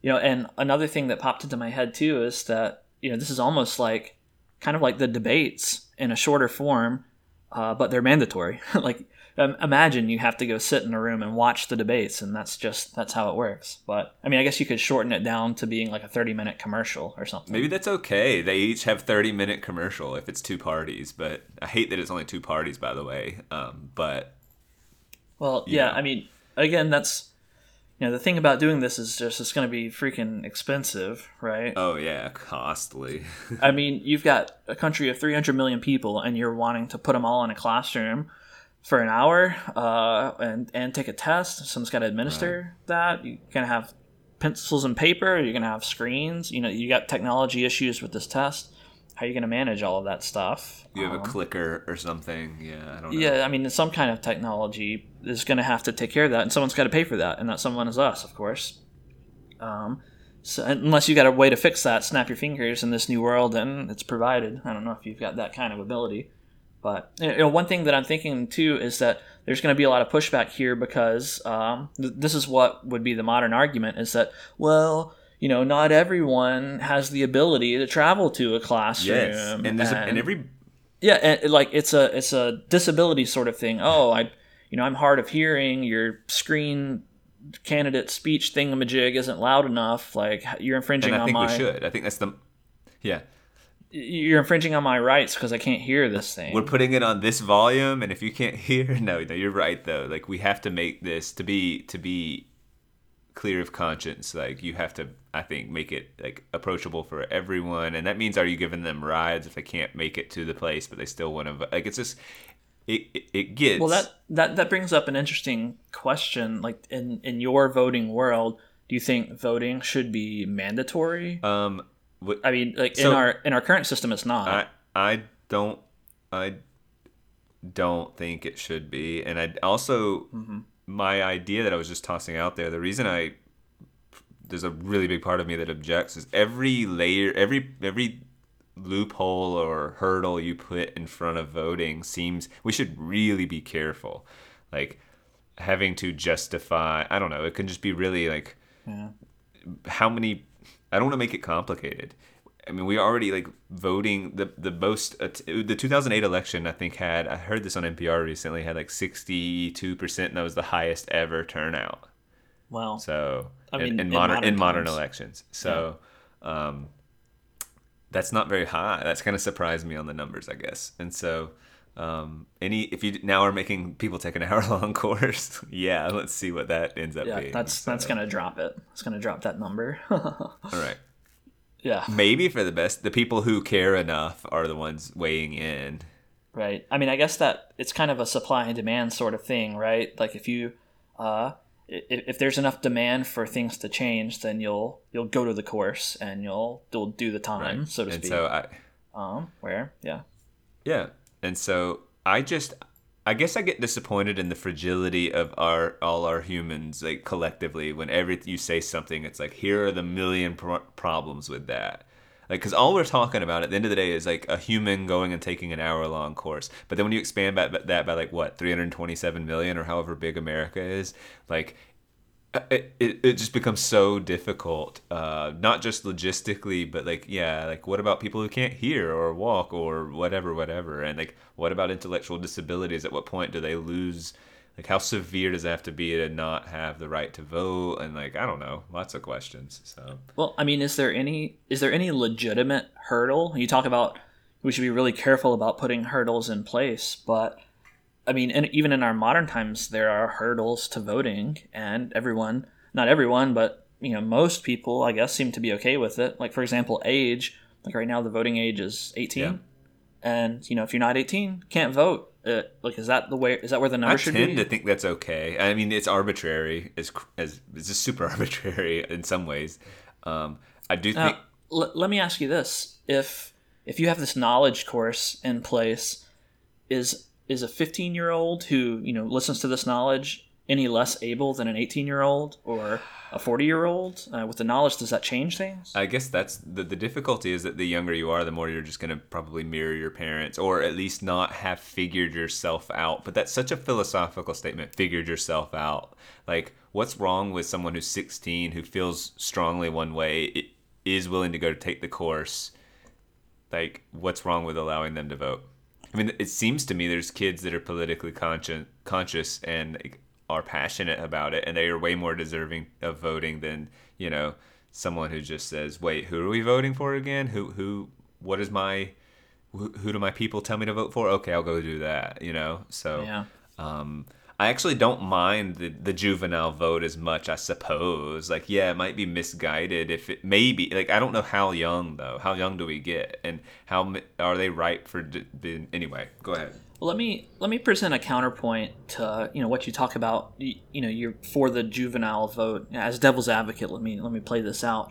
you know, and another thing that popped into my head too is that, you know, this is almost like kind of like the debates in a shorter form, uh, but they're mandatory. like um, imagine you have to go sit in a room and watch the debates and that's just that's how it works. But i mean i guess you could shorten it down to being like a 30 minute commercial or something. Maybe that's okay. They each have 30 minute commercial if it's two parties but i hate that it's only two parties by the way um, but well yeah know. i mean again that's you know the thing about doing this is just it's going to be freaking expensive right? Oh yeah costly. I mean you've got a country of 300 million people and you're wanting to put them all in a classroom for an hour uh, and and take a test. Someone's got to administer right. that. You're gonna have pencils and paper. You're gonna have screens. You know, you got technology issues with this test. How are you gonna manage all of that stuff? You have um, a clicker or something. Yeah, I don't know. Yeah, I mean, some kind of technology is gonna have to take care of that, and someone's got to pay for that, and that someone is us, of course. Um, so unless you got a way to fix that, snap your fingers in this new world, and it's provided. I don't know if you've got that kind of ability. But you know, one thing that I'm thinking too is that there's going to be a lot of pushback here because um, th- this is what would be the modern argument is that well you know not everyone has the ability to travel to a classroom yes. and there's and, a, and every yeah and like it's a it's a disability sort of thing oh I you know, I'm hard of hearing. Your screen candidate speech thingamajig isn't loud enough. Like you're infringing and I on think my. we should. I think that's the yeah. You're infringing on my rights because I can't hear this thing. We're putting it on this volume, and if you can't hear, no, no, you're right though. Like we have to make this to be to be clear of conscience. Like you have to, I think, make it like approachable for everyone, and that means are you giving them rides if they can't make it to the place, but they still want to? Like it's just it, it, it gets well that that that brings up an interesting question. Like in in your voting world, do you think voting should be mandatory? um. What, I mean, like in our in our current system, it's not. I I don't I don't think it should be, and I also mm-hmm. my idea that I was just tossing out there. The reason I there's a really big part of me that objects is every layer, every every loophole or hurdle you put in front of voting seems we should really be careful, like having to justify. I don't know. It can just be really like yeah. how many i don't want to make it complicated. I mean we already like voting the the most uh, the 2008 election i think had i heard this on npr recently had like 62% and that was the highest ever turnout. Wow. so I in- mean, in, in modern, modern in modern elections. So um that's not very high. That's kind of surprised me on the numbers i guess. And so um any if you now are making people take an hour long course yeah let's see what that ends up yeah, being that's So, that's gonna drop it. It's gonna drop that number. all right yeah, maybe for the best the people who care enough are the ones weighing in right. I mean, I guess that it's kind of a supply and demand sort of thing, right? Like if you, uh, if, if there's enough demand for things to change, then you'll you'll go to the course and you'll you'll do the time, so to and speak. so i um, where yeah, yeah and so i just i guess i get disappointed in the fragility of our all our humans like collectively. Whenever you say something it's like here are the million pro- problems with that. Like because all we're talking about at the end of the day is like a human going and taking an hour long course. But then when you expand that, that by like what 327 million or however big america is like it, it, just becomes so difficult uh, not just logistically but like yeah like what about people who can't hear or walk or whatever whatever? And like what about intellectual disabilities? At what point do they lose like how severe does it have to be to not have the right to vote? And like i don't know lots of questions so. Well, I mean, is there any is there any legitimate hurdle? You talk about we should be really careful about putting hurdles in place, but I mean, and even in our modern times, there are hurdles to voting, and everyone, not everyone, but you know, most people, I guess, seem to be okay with it. Like for example, age. Like right now, the voting age is eighteen, Yeah. and you know, if you're not eighteen, can't vote. Uh, like, is that the way? Is that where the number i should tend to think that's okay i mean it's arbitrary as as it's just super arbitrary in some ways um i do think l- let me ask you this: if if you have this knowledge course in place, is is a 15 year old who you know listens to this knowledge any less able than an 18 year old or a 40 year old uh, with the knowledge? Does that change things? I guess that's the the difficulty is that the younger you are, the more you're just going to probably mirror your parents, or at least not have figured yourself out. But that's such a philosophical statement. Figured yourself out. Like, what's wrong with someone who's 16 who feels strongly one way, is willing to go to take the course? Like, what's wrong with allowing them to vote? I mean, it seems to me there's kids that are politically conscious, conscious and are passionate about it, and they are way more deserving of voting than you know someone who just says, "Wait, who are we voting for again? Who who? What is my? Who, who do my people tell me to vote for? Okay, I'll go do that." You know, so Yeah. um, I actually don't mind the, the juvenile vote as much, I suppose. Like, yeah, it might be misguided if it maybe like I don't know how young though. How young do we get, and how are they ripe for? anyway, go ahead. Let me let me present a counterpoint to you know what you talk about. You, you know, you're for the juvenile vote as devil's advocate. Let me let me play this out.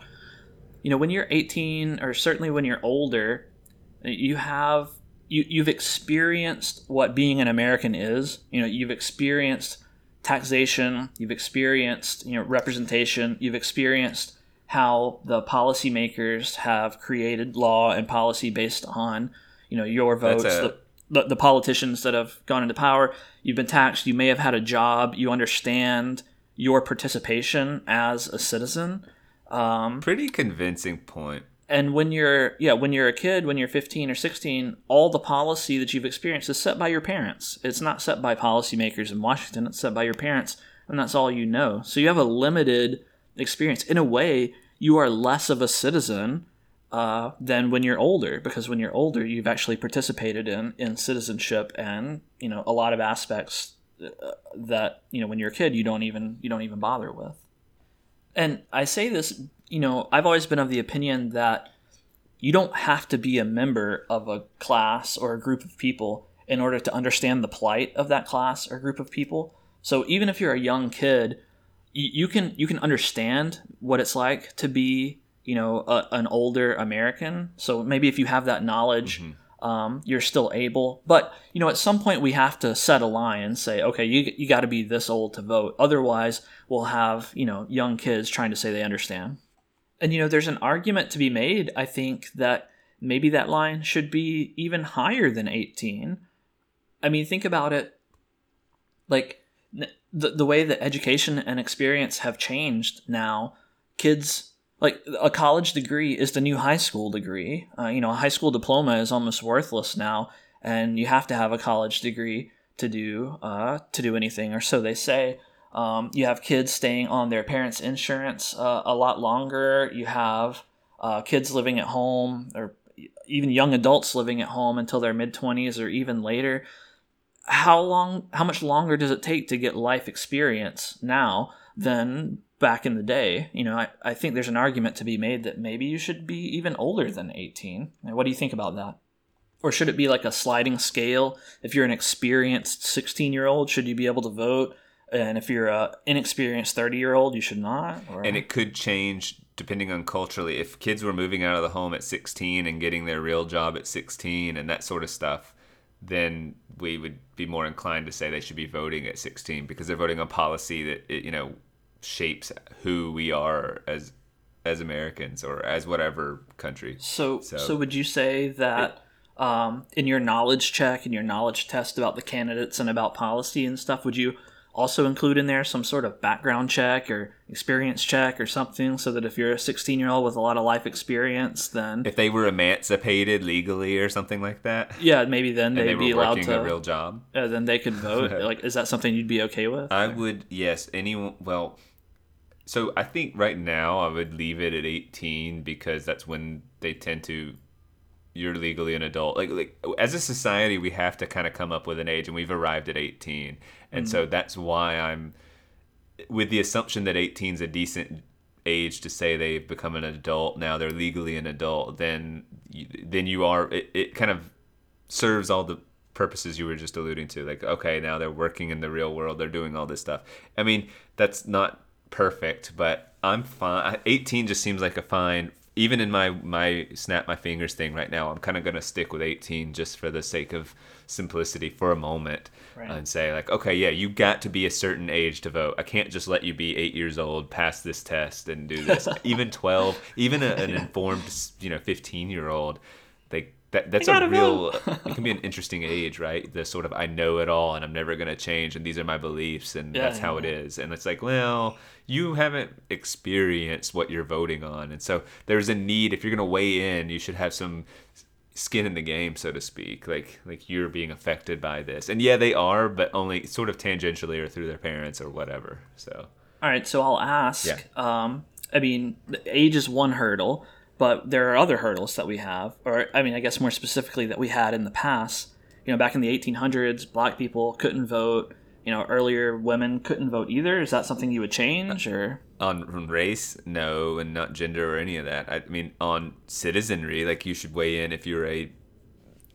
You know, when you're 18, or certainly when you're older, you have you you've experienced what being an American is. You know, you've experienced taxation, you've experienced you know representation, you've experienced how the policymakers have created law and policy based on you know your votes. The, the, the politicians that have gone into power, you've been taxed, you may have had a job, you understand your participation as a citizen. Um, Pretty convincing point. And when you're yeah when you're a kid when you're 15 or 16 all the policy that you've experienced is set by your parents. It's not set by policymakers in washington. It's set by your parents and that's all you know. So you have a limited experience. In a way you are less of a citizen uh, than when you're older because when you're older you've actually participated in in citizenship and you know a lot of aspects uh, that you know when you're a kid you don't even you don't even bother with and i say this you know, I've always been of the opinion that you don't have to be a member of a class or a group of people in order to understand the plight of that class or group of people. So even if you're a young kid, you, can you can understand what it's like to be, you know, a, an older American. So maybe if you have that knowledge, mm-hmm. Um, you're still able. But you know, at some point we have to set a line and say, okay, you you got to be this old to vote. Otherwise, we'll have you know young kids trying to say they understand. And you know, there's an argument to be made, I think, that maybe that line should be even higher than 18. I mean, think about it like the the way that education and experience have changed now. Kids like a college degree is the new high school degree. Uh, you know, a high school diploma is almost worthless now, and you have to have a college degree to do uh, to do anything, or so they say. Um, you have kids staying on their parents' insurance uh, a lot longer. You have uh, kids living at home, or even young adults living at home until their mid twenties or even later. How long? How much longer does it take to get life experience now than back in the day? You know, I, I think there's an argument to be made that maybe you should be even older than 18. What do you think about that? Or should it be like a sliding scale? If you're an experienced 16 year old, should you be able to vote? and if you're an inexperienced 30 year old you should not or... and it could change depending on culturally if kids were moving out of the home at 16 and getting their real job at 16 and that sort of stuff then we would be more inclined to say they should be voting at 16 because they're voting on policy that it, you know shapes who we are as as Americans or as whatever country. So so, so would you say that it, um, in your knowledge check and your knowledge test about the candidates and about policy and stuff would you also include in there some sort of background check or experience check or something so that if you're a 16 year old with a lot of life experience then if they were emancipated legally or something like that? Yeah maybe then they'd they be allowed to a real job? Uh, then they could vote. Like is that something you'd be okay with? I would yes anyone well so i think right now i would leave it at 18 because that's when they tend to you're legally an adult. Like like as a society, we have to kind of come up with an age, and we've arrived at 18, and mm-hmm. so that's why I'm with the assumption that 18 is a decent age to say they've become an adult now they're legally an adult then then you are it, it kind of serves all the purposes you were just alluding to like okay now they're working in the real world they're doing all this stuff i mean that's not perfect but i'm fine 18 just seems like a fine even in my my snap my fingers thing right now, I'm kind of gonna stick with 18 just for the sake of simplicity for a moment, right. and say like, okay, yeah, you got to be a certain age to vote. I can't just let you be eight years old, pass this test, and do this. even 12, even a, an informed, you know, 15 year old, they that, that's a real it can be an interesting age right the sort of i know it all and i'm never going to change and these are my beliefs and yeah, that's how yeah. it is and it's like well you haven't experienced what you're voting on. And so there's a need if you're going to weigh in, you should have some skin in the game so to speak like like you're being affected by this and yeah they are but only sort of tangentially or through their parents or whatever so all right so i'll ask yeah. um i mean age is one hurdle but there are other hurdles that we have or i mean i guess more specifically that we had in the past. You know back in the 1800s black people couldn't vote. You know earlier women couldn't vote either. Is that something you would change or? On race? No and not gender or any of that. I mean on citizenry like you should weigh in if you're a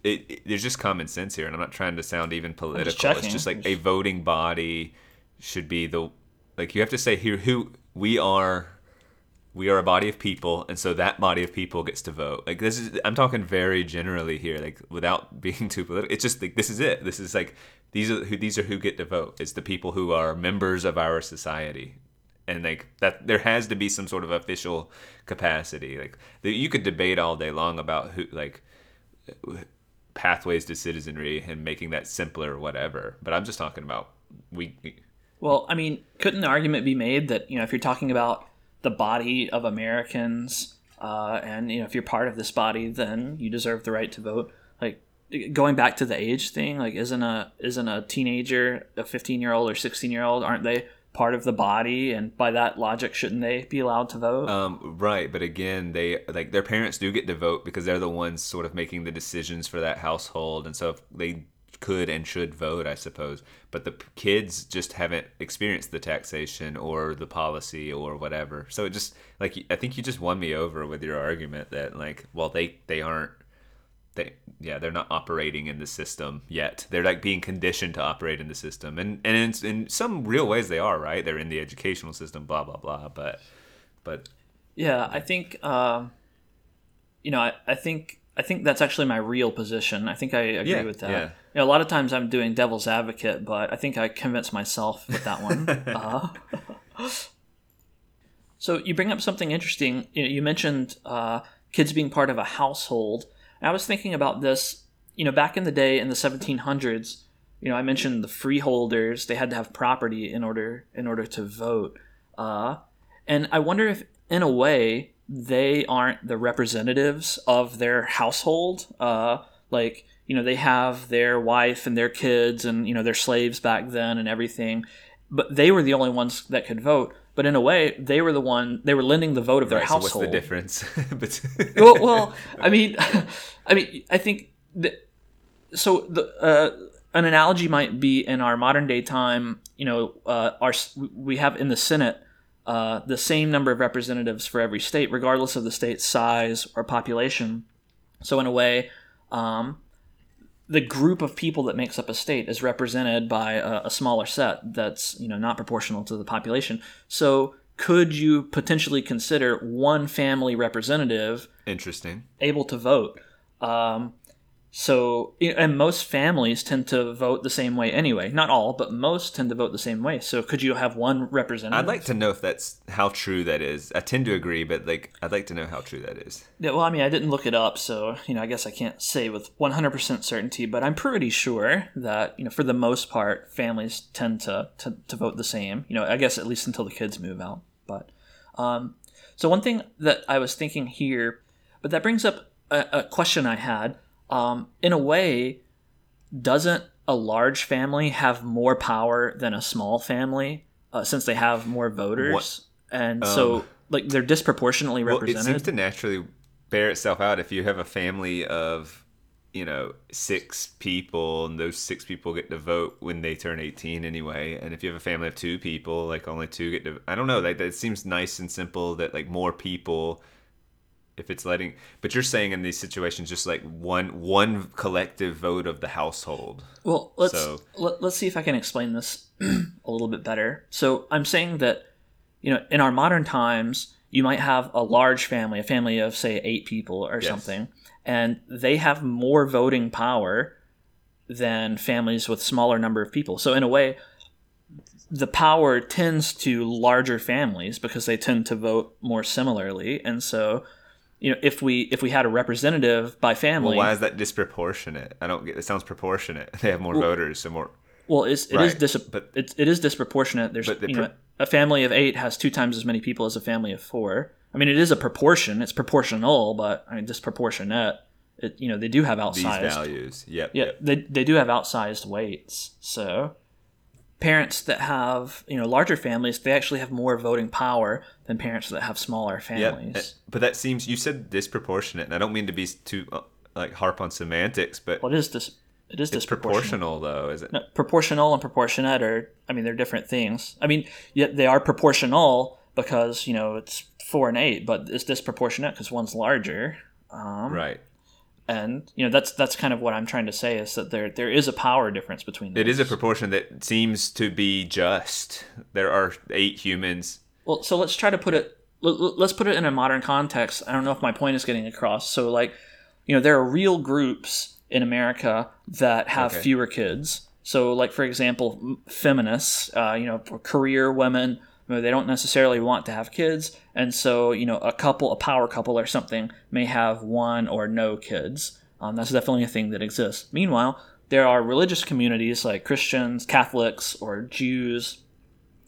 it, it, there's just common sense here and i'm not trying to sound even political just it's just like a voting body should be the like you have to say here who we are we are a body of people and so that body of people gets to vote. Like this is i'm talking very generally here like without being too political. It's just like this is it. This is like these are who these are who get to vote. It's the people who are members of our society. And like that there has to be some sort of official capacity. Like you could debate all day long about who like pathways to citizenry and making that simpler or whatever but i'm just talking about we well i mean couldn't the argument be made that you know if you're talking about the body of Americans uh, and you know if you're part of this body, then you deserve the right to vote. Like going back to the age thing, like isn't a isn't a teenager, a 15 year old or 16 year old, aren't they part of the body? And by that logic, shouldn't they be allowed to vote? Um, right, but again, they like their parents do get to vote because they're the ones sort of making the decisions for that household, and so if they could and should vote, I suppose. But the kids just haven't experienced the taxation or the policy or whatever. So it just like I think you just won me over with your argument that like well they they aren't they yeah they're not operating in the system yet. They're like being conditioned to operate in the system, and and in, in some real ways they are right. They're in the educational system, blah blah blah. But but yeah, I think um, you know I, I think I think that's actually my real position. I think I agree Yeah, with that. yeah. You know, a lot of times I'm doing devil's advocate, but I think I convinced myself with that one. uh, so you bring up something interesting. You, know, you mentioned uh, kids being part of a household. And I was thinking about this. You know, back in the day in the 1700s, you know, I mentioned the freeholders. They had to have property in order in order to vote. Uh, and I wonder if, in a way, they aren't the representatives of their household. Uh, like, you know, they have their wife and their kids and, you know, their slaves back then and everything. But they were the only ones that could vote. But in a way, they were the one, they were lending the vote of their right, so household. what's the difference? but well, well, I mean, I mean, I think that so the uh, an analogy might be in our modern day time. You know, uh, our we have in the Senate uh, the same number of representatives for every state, regardless of the state's size or population. So in a way, um, the group of people that makes up a state is represented by a, a smaller set that's you know not proportional to the population. So could you potentially consider one family representative interesting. able to vote? Um, so, and most families tend to vote the same way anyway. Not all, but most tend to vote the same way. So, could you have one representative? I'd like to know if that's how true that is. I tend to agree, but like I'd like to know how true that is. Yeah, well, I mean, I didn't look it up, so you know, I guess I can't say with 100% certainty, but I'm pretty sure that you know, for the most part, families tend to to, to vote the same. You know, I guess at least until the kids move out. But um, so one thing that I was thinking here, but that brings up a, a question I had. Um, in a way, doesn't a large family have more power than a small family uh, since they have more voters? What- And so, Um, like, they're disproportionately Well, it represented. seems to naturally bear itself out if you have a family of, you know, six people and those six people get to vote when they turn 18 anyway. And if you have a family of two people, like only two get to, I don't know, like that seems nice and simple that like more people, if it's letting, but you're saying in these situations, just like one, one collective vote of the household. Well, let's So- let, let's see if I can explain this a little bit better. So I'm saying that you know in our modern times you might have a large family, a family of say eight people or Yes. something, and they have more voting power than families with smaller number of people. So in a way, the power tends to larger families because they tend to vote more similarly, and so. You know, if we if we had a representative by family, Well, why is that disproportionate? I don't get, it sounds proportionate. They have more voters, so more, Well, it's, it is Right, dis- but- it, it is disproportionate. There's the you pro- a family of eight has two times as many people as a family of four. I mean, it is a proportion. It's proportional, but I mean disproportionate. It, you know, they do have outsized these values. Yep. Yeah, yep. they they do have outsized weights. So parents that have you know larger families, they actually have more voting power than parents that have smaller families. uh, But that seems you said disproportionate, and I don't mean to be too uh, like harp on semantics, but Well, it is dis- it is it's proportional though, is it? No, proportional and proportionate are i mean they're different things i mean yet they are proportional because you know it's four and eight but it's disproportionate because one's larger um, Right. And you know that's that's kind of what i'm trying to say is that there there is a power difference between It is a proportion that seems to be just. There are eight humans. well so let's try to put it let- let- let's put it in a modern context i don't know if my point is getting across so like you know there are real groups in america that have Okay. fewer kids so like for example feminists uh, you know career women you know, they don't necessarily want to have kids and so you know a couple a power couple or something may have one or no kids um, that's definitely a thing that exists meanwhile there are religious communities like christians catholics or jews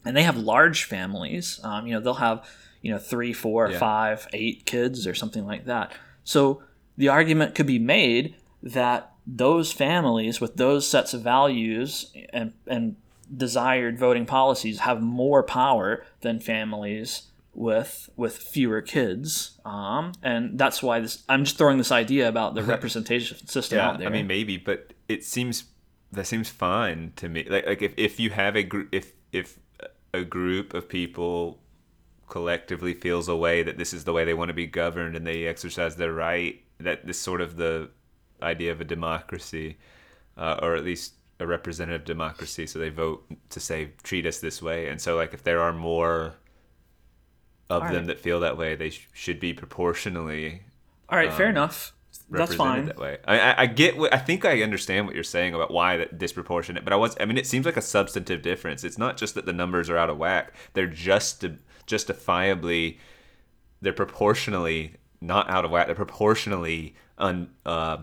and they have large families. Um, you know, they'll have you know three, four, Yeah. five, eight kids or something like that. So the argument could be made that those families with those sets of values and and desired voting policies have more power than families with with fewer kids um, and that's why this i'm just throwing this idea about the representation system Yeah, out there I mean maybe, but it seems that seems fine to me. Like like if, if you have a group if if a group of people collectively feels a way that this is the way they want to be governed and they exercise their right, that this sort of the idea of a democracy, uh, or at least a representative democracy. So they vote to say treat us this way, and so like if there are more of All them right. that feel that way, they sh- should be proportionally all right fair enough that's fine that way. I, I, I get what I think I understand what you're saying about why that disproportionate, but I was I mean it seems like a substantive difference. It's not just that the numbers are out of whack; they're just justifiably, they're proportionally not out of whack. They're proportionally un uh,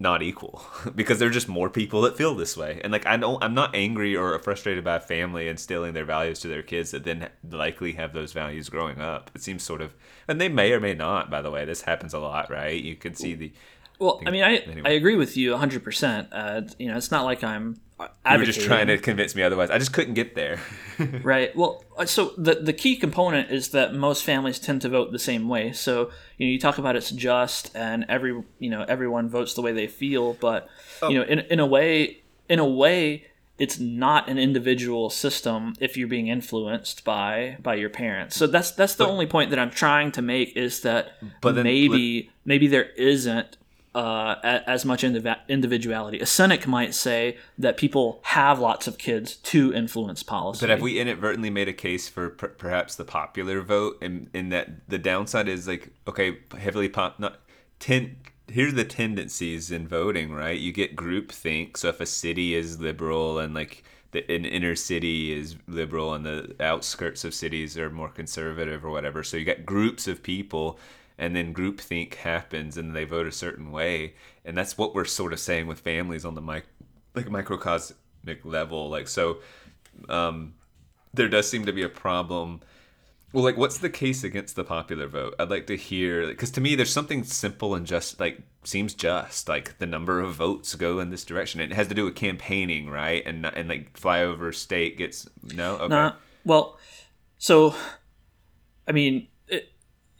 not equal because there are just more people that feel this way. And like I don't, I'm not angry or frustrated by a family instilling their values to their kids that then likely have those values growing up. It seems sort of, and they may or may not. By the way, this happens a lot, right? You can see the. Well i mean i anyway. i agree with you 100% uh, you know it's not like i'm You were just trying to convince me otherwise. I just couldn't get there. Right. Well, uh, so the the key component is that most families tend to vote the same way. So you know, you talk about it's just and every you know everyone votes the way they feel, but you know, in in a way, in a way, it's not an individual system if you're being influenced by by your parents. So that's that's the only point that I'm trying to make is that But then- maybe maybe there isn't uh, as much individuality. A cynic might say that people have lots of kids to influence policy. But have we inadvertently made a case for per- perhaps the popular vote, in, in that the downside is like okay, heavily pop not ten. Here are the tendencies in voting, right? You get groupthink. So if a city is liberal and like the an inner city is liberal and the outskirts of cities are more conservative or whatever, so you get groups of people. And then groupthink happens, and they vote a certain way, and that's what we're sort of saying with families on the mic, like microcosmic level. Like so, um, there does seem to be a problem. Well, like, what's the case against the popular vote? I'd like to hear because to me, there's something simple and just like seems just like the number of votes go in this direction. It has to do with campaigning, right? And and like flyover state gets no. Okay. Nah, well, so, I mean,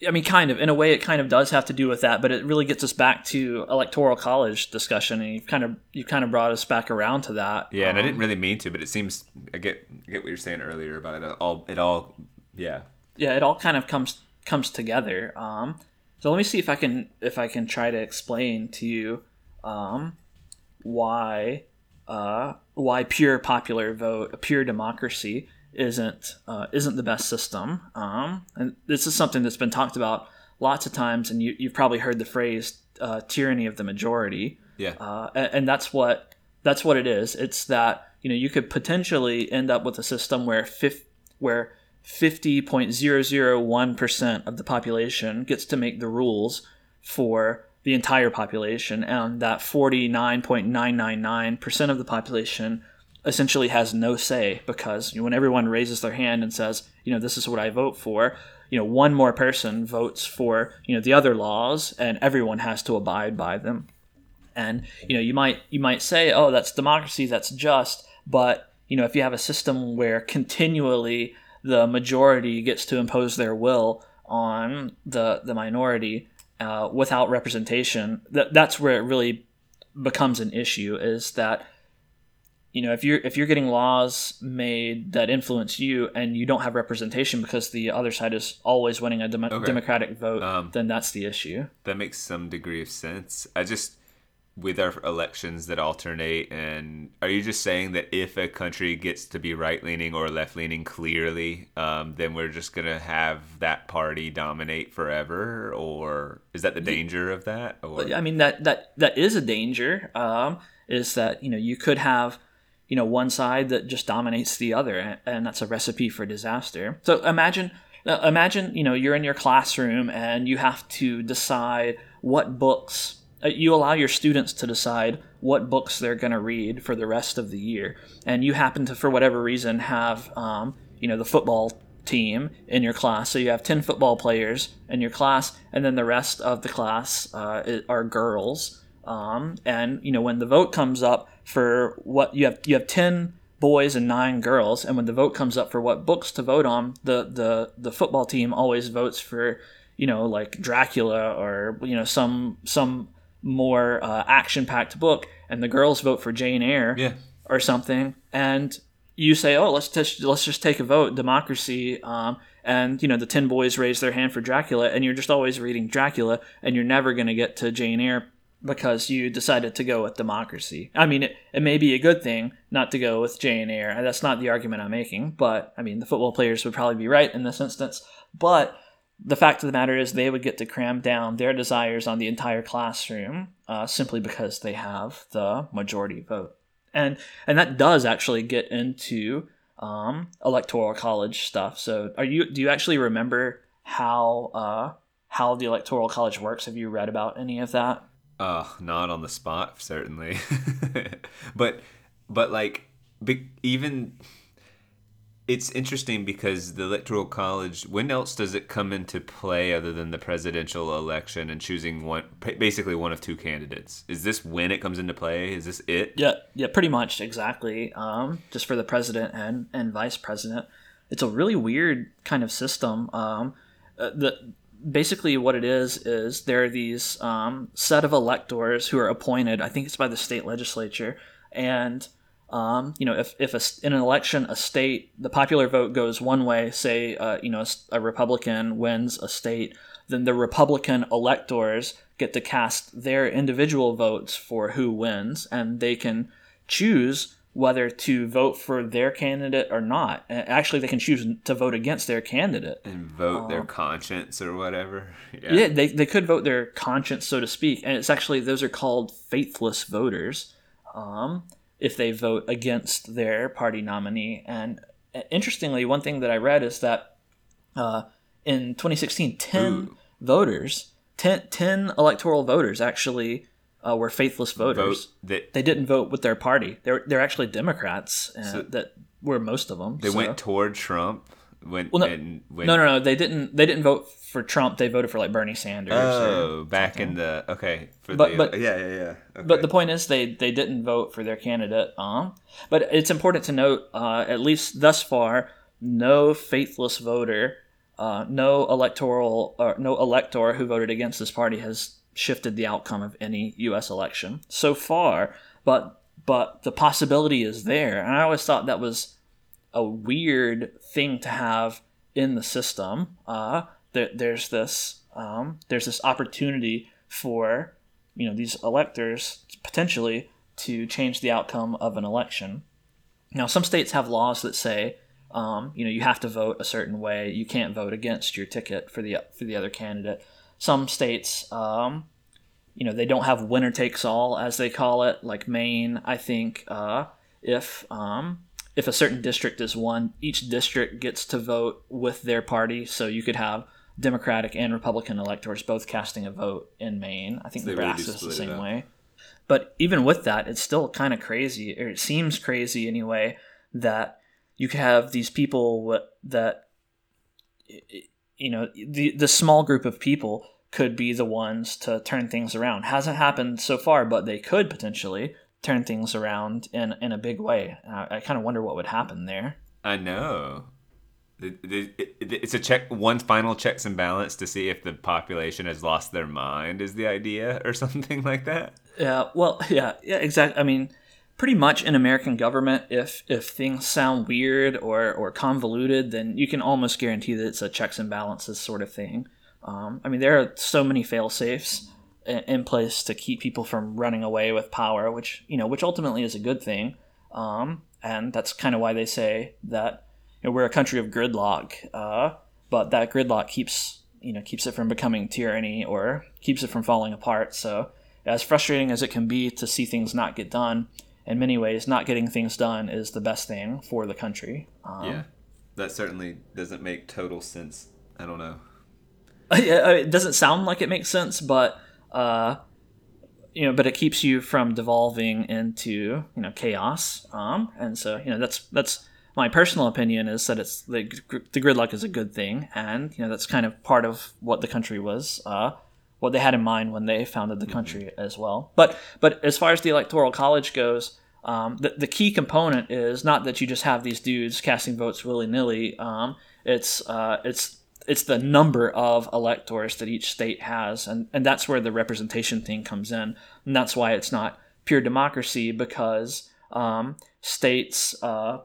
I mean, kind of in a way, it kind of does have to do with that, but it really gets us back to electoral college discussion, and you kind of you kind of brought us back around to that. Yeah, and I Um, didn't really mean to, but it seems I get I get what you're saying earlier about it all. It all, yeah. yeah, it all kind of comes comes together. Um, so let me see if I can if I can try to explain to you um, why uh, why pure popular vote, pure democracy, isn't uh, isn't the best system. Um, and this is something that's been talked about lots of times, and you, you've probably heard the phrase uh, "tyranny of the majority." Yeah. uh, and, and that's what that's what it is. It's that you know you could potentially end up with a system where fif- where fifty point zero zero one percent of the population gets to make the rules for the entire population, and that forty nine point nine nine nine percent of the population essentially has no say because when everyone raises their hand and says, you know, this is what I vote for, you know, one more person votes for, you know, the other laws and everyone has to abide by them. And, you know, you might you might say, "Oh, that's democracy, that's just," but, you know, if you have a system where continually the majority gets to impose their will on the the minority uh, without representation, that that's where it really becomes an issue is that you know if you're if you're getting laws made that influence you and you don't have representation because the other side is always winning a dem- Okay. democratic vote Um, then that's the issue That makes some degree of sense. I just with our elections that alternate and are you just saying that if a country gets to be right leaning or left leaning clearly, um, then we're just gonna have that party dominate forever, or is that the danger of that? Or I mean that that that is a danger. Um, is that you know you could have you know one side that just dominates the other, and- that's a recipe for disaster. So imagine uh, imagine you know you're in your classroom and you have to decide what books uh, you allow your students to decide what books they're going to read for the rest of the year, and you happen to, for whatever reason, have um, you know the football team in your class. So you have ten football players in your class, and then the rest of the class uh, are girls. Um, and you know when the vote comes up for what you have, you have ten boys and nine girls, and when the vote comes up for what books to vote on, the the the football team always votes for you know like Dracula or you know some some more uh, action packed book, and the girls vote for Jane Eyre Yeah. or something, and you say, "Oh, let's just let's just take a vote, democracy." Um, and you know the ten boys raise their hand for Dracula, and you're just always reading Dracula, and you're never going to get to Jane Eyre because you decided to go with democracy. I mean, it, it may be a good thing not to go with Jane Eyre. That's not the argument I'm making, but I mean, the football players would probably be right in this instance. But the fact of the matter is, they would get to cram down their desires on the entire classroom uh, simply because they have the majority vote, and and that does actually get into um, electoral college stuff. So, are you do you actually remember how uh, how the electoral college works? Have you read about any of that? Uh, not on the spot, certainly. but, but like, be, even it's interesting because the electoral college. When else does it come into play other than the presidential election and choosing one, basically one of two candidates? Is this when it comes into play? Is this it? Yeah, yeah, pretty much exactly. Um, just for the president and and vice president, it's a really weird kind of system. Um, uh, the basically what it is is there are these um, set of electors who are appointed. I think it's by the state legislature, and um, you know if if a, in an election a state the popular vote goes one way, say uh, you know a Republican wins a state, then the Republican electors get to cast their individual votes for who wins, and they can choose whether to vote for their candidate or not. Actually, they can choose to vote against their candidate and vote their conscience or whatever. Yeah. yeah, they, they could vote their conscience, so to speak. And it's actually, those are called faithless voters um, if they vote against their party nominee. And uh, interestingly, one thing that I read is that uh, in 2016, 10 Ooh. voters, 10, 10 electoral voters actually uh, were faithless voters. That They didn't vote with their party. They're they're actually Democrats. Uh, So- that were most of them. they so- went toward Trump. When, Well, no- and when, No, no, no. They didn't. They didn't vote for Trump. They voted for like Bernie Sanders. Oh, back in the okay. For But- the, but- yeah, yeah, yeah. Okay. But the point is, they they didn't vote for their candidate. Um, but it's important to note, uh, at least thus far, no faithless voter, uh, no electoral, or no elector who voted against this party has shifted the outcome of any U.S. election so far. But but the possibility is there, and I always thought that was a weird thing to have in the system. Uh, there, there's this um, there's this opportunity for you know these electors potentially to change the outcome of an election. Now, some states have laws that say um, you know you have to vote a certain way. You can't vote against your ticket for the for the other candidate. Some states, um, you know, they don't have winner takes all as they call it. Like Maine, I think uh, if um, if a certain district is won, each district gets to vote with their party. So you could have Democratic and Republican electors both casting a vote in Maine. I think they really do Nebraska's the same way. But even with that, it's still kind of crazy, or it seems crazy anyway, that you could have these people that, you know, the, the small group of people could be the ones to turn things around. Hasn't happened so far, but they could potentially turn things around in, in a big way. I, I kind of wonder what would happen there. I know. It- it- it- It's a check, one final checks and balance to see if the population has lost their mind. Is the idea or something like that? Yeah, well, yeah, yeah, exactly. I mean, pretty much in American government, if if things sound weird or or convoluted, then you can almost guarantee that it's a checks and balances sort of thing. Um, I mean, there are so many fail safes in place to keep people from running away with power, which you know, which ultimately is a good thing. Um, and that's kind of why they say that you know, we're a country of gridlock, uh, but that gridlock keeps you know keeps it from becoming tyranny or keeps it from falling apart. So as frustrating as it can be to see things not get done, in many ways, not getting things done is the best thing for the country. Um, yeah, that certainly doesn't make total sense. I don't know. it doesn't sound like it makes sense, but uh, you know, but it keeps you from devolving into you know chaos. Um, and so you know that's that's my personal opinion is that it's the, the gridlock is a good thing, and you know that's kind of part of what the country was, uh, what they had in mind when they founded the country mm-hmm. as well. But but as far as the electoral college goes, um, the the key component is not that you just have these dudes casting votes willy nilly. Um, it's uh, it's it's the number of electors that each state has, and and that's where the representation thing comes in, and that's why it's not pure democracy because um, states uh,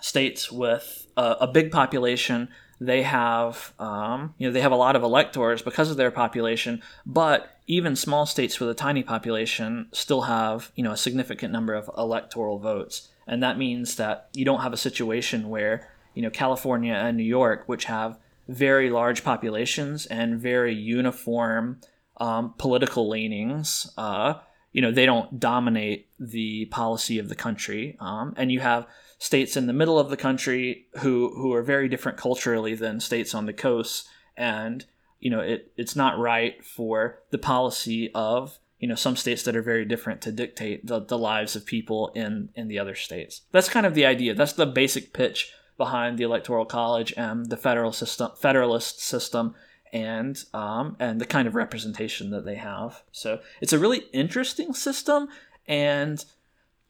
states with a, a, big population they have um, you know they have a lot of electors because of their population but even small states with a tiny population still have you know a significant number of electoral votes. And that means that you don't have a situation where you know California and New York which have very large populations and very uniform um, political leanings uh, you know they don't dominate the policy of the country um, and you have states in the middle of the country who who are very different culturally than states on the coast. And you know it it's not right for the policy of you know some states that are very different to dictate the, the lives of people in in the other states. That's kind of the idea. That's the basic pitch behind the electoral college and the federal system federalist system and um, and the kind of representation that they have. So it's a really interesting system and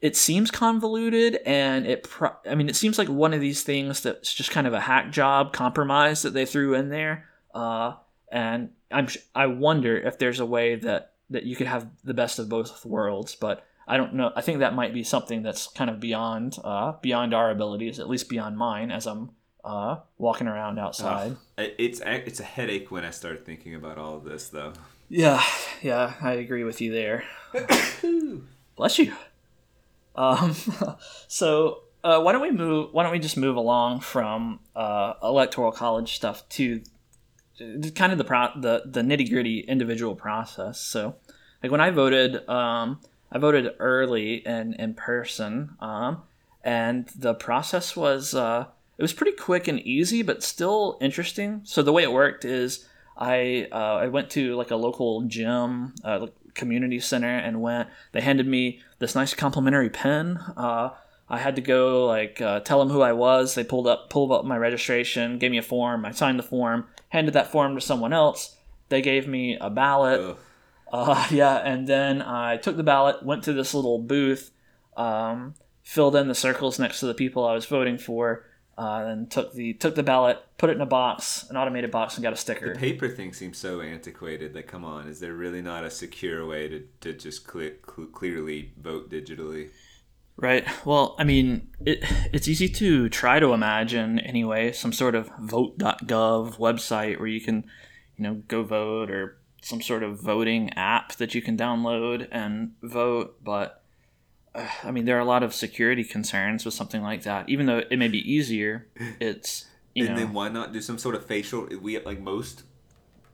it seems convoluted and it pro- i mean it seems like one of these things that's just kind of a hack job compromise that they threw in there. Uh, and i'm i wonder if there's a way that that you could have the best of both worlds but i don't know i think that might be something that's kind of beyond uh, beyond our abilities at least beyond mine as i'm uh, walking around outside. It's it's a headache when i start thinking about all of this though. Yeah yeah i agree with you there. Bless you um, so uh, why don't we move? Why don't we just move along from uh, electoral college stuff to kind of the pro- the the nitty gritty individual process. So, like when I voted, um, I voted early and in person, um, and the process was uh, it was pretty quick and easy, but still interesting. So the way it worked is I uh, I went to like a local gym, uh, community center and went. They handed me this nice complimentary pen. Uh, I had to go like uh, tell them who I was. They pulled up pulled up my registration, gave me a form. I signed the form, handed that form to someone else. They gave me a ballot. Uh, yeah, and then I took the ballot, went to this little booth, um, filled in the circles next to the people I was voting for, uh, and took the took the ballot, put it in a box, an automated box, and got a sticker. The paper thing seems so antiquated. Like, come on, is there really not a secure way to, to just cl- cl- clearly vote digitally? Right. Well, I mean, it it's easy to try to imagine anyway some sort of vote.gov website where you can, you know, go vote or some sort of voting app that you can download and vote, but I mean, there are a lot of security concerns with something like that. Even though it may be easier, it's you and know. then why not do some sort of facial? We like most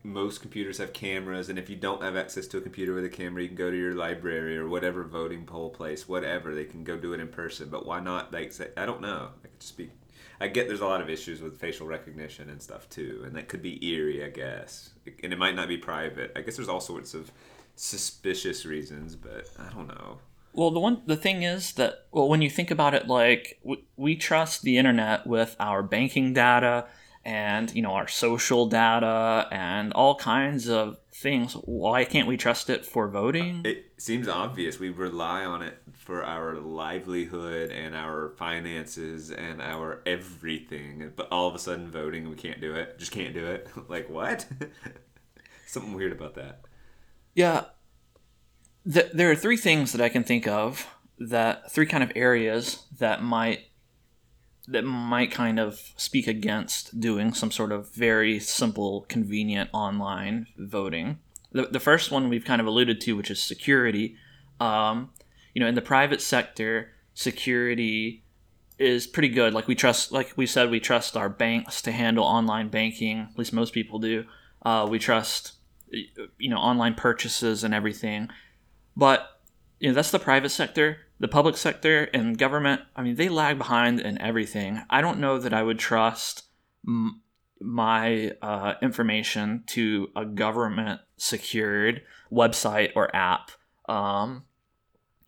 most computers have cameras, and if you don't have access to a computer with a camera, you can go to your library or whatever voting poll place, whatever. They can go do it in person. But why not? Like, say, I don't know. I could just be. I get there's a lot of issues with facial recognition and stuff too, and that could be eerie, I guess. And it might not be private. I guess there's all sorts of suspicious reasons, but I don't know. Well, the one the thing is that well, when you think about it, like we, we trust the internet with our banking data and you know our social data and all kinds of things. Why can't we trust it for voting? It seems obvious. We rely on it for our livelihood and our finances and our everything. But all of a sudden, voting, we can't do it. Just can't do it. like what? Something weird about that. Yeah, th- there are three things that I can think of that three kind of areas that might that might kind of speak against doing some sort of very simple, convenient online voting. The, the first one we've kind of alluded to, which is security. Um, you know, in the private sector, security is pretty good. Like we trust, like we said, we trust our banks to handle online banking. At least most people do. Uh, we trust, you know, online purchases and everything. But you know, that's the private sector. The public sector and government, I mean, they lag behind in everything. I don't know that I would trust m- my uh, information to a government secured website or app Um,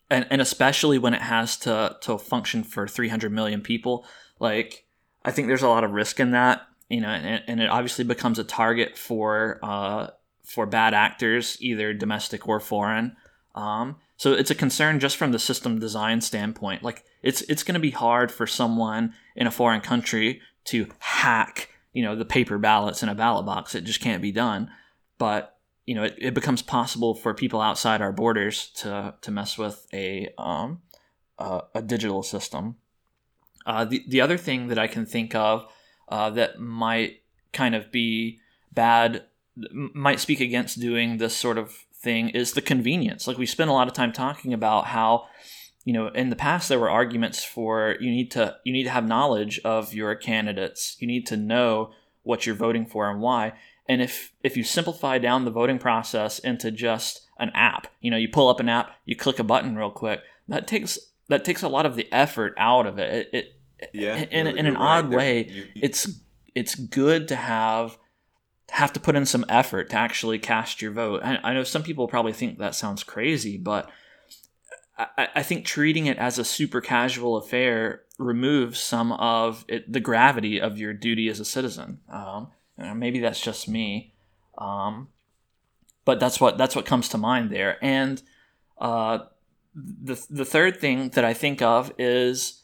and, and especially when it has to, to function for 300 million people, like I think there's a lot of risk in that, you know, and, and it obviously becomes a target for uh, for bad actors, either domestic or foreign. Um, so it's a concern just from the system design standpoint. Like it's it's going to be hard for someone in a foreign country to hack, you know, the paper ballots in a ballot box. It just can't be done. But you know, it, it becomes possible for people outside our borders to to mess with a um, a digital system. Uh, the the other thing that I can think of uh, that might kind of be bad, might speak against doing this sort of thing is the convenience. Like we spend a lot of time talking about how you know in the past there were arguments for you need to you need to have knowledge of your candidates. You need to know what you're voting for and why. And if if you simplify down the voting process into just an app, you know, you pull up an app, you click a button real quick. That takes that takes a lot of the effort out of it. It, it yeah, in, in an right. odd way, you, you, it's it's good to have have to put in some effort to actually cast your vote. I, I know some people probably think that sounds crazy, but I, I think treating it as a super casual affair removes some of it, the gravity of your duty as a citizen. Um, maybe that's just me, um, but that's what that's what comes to mind there. And uh, the the third thing that I think of is,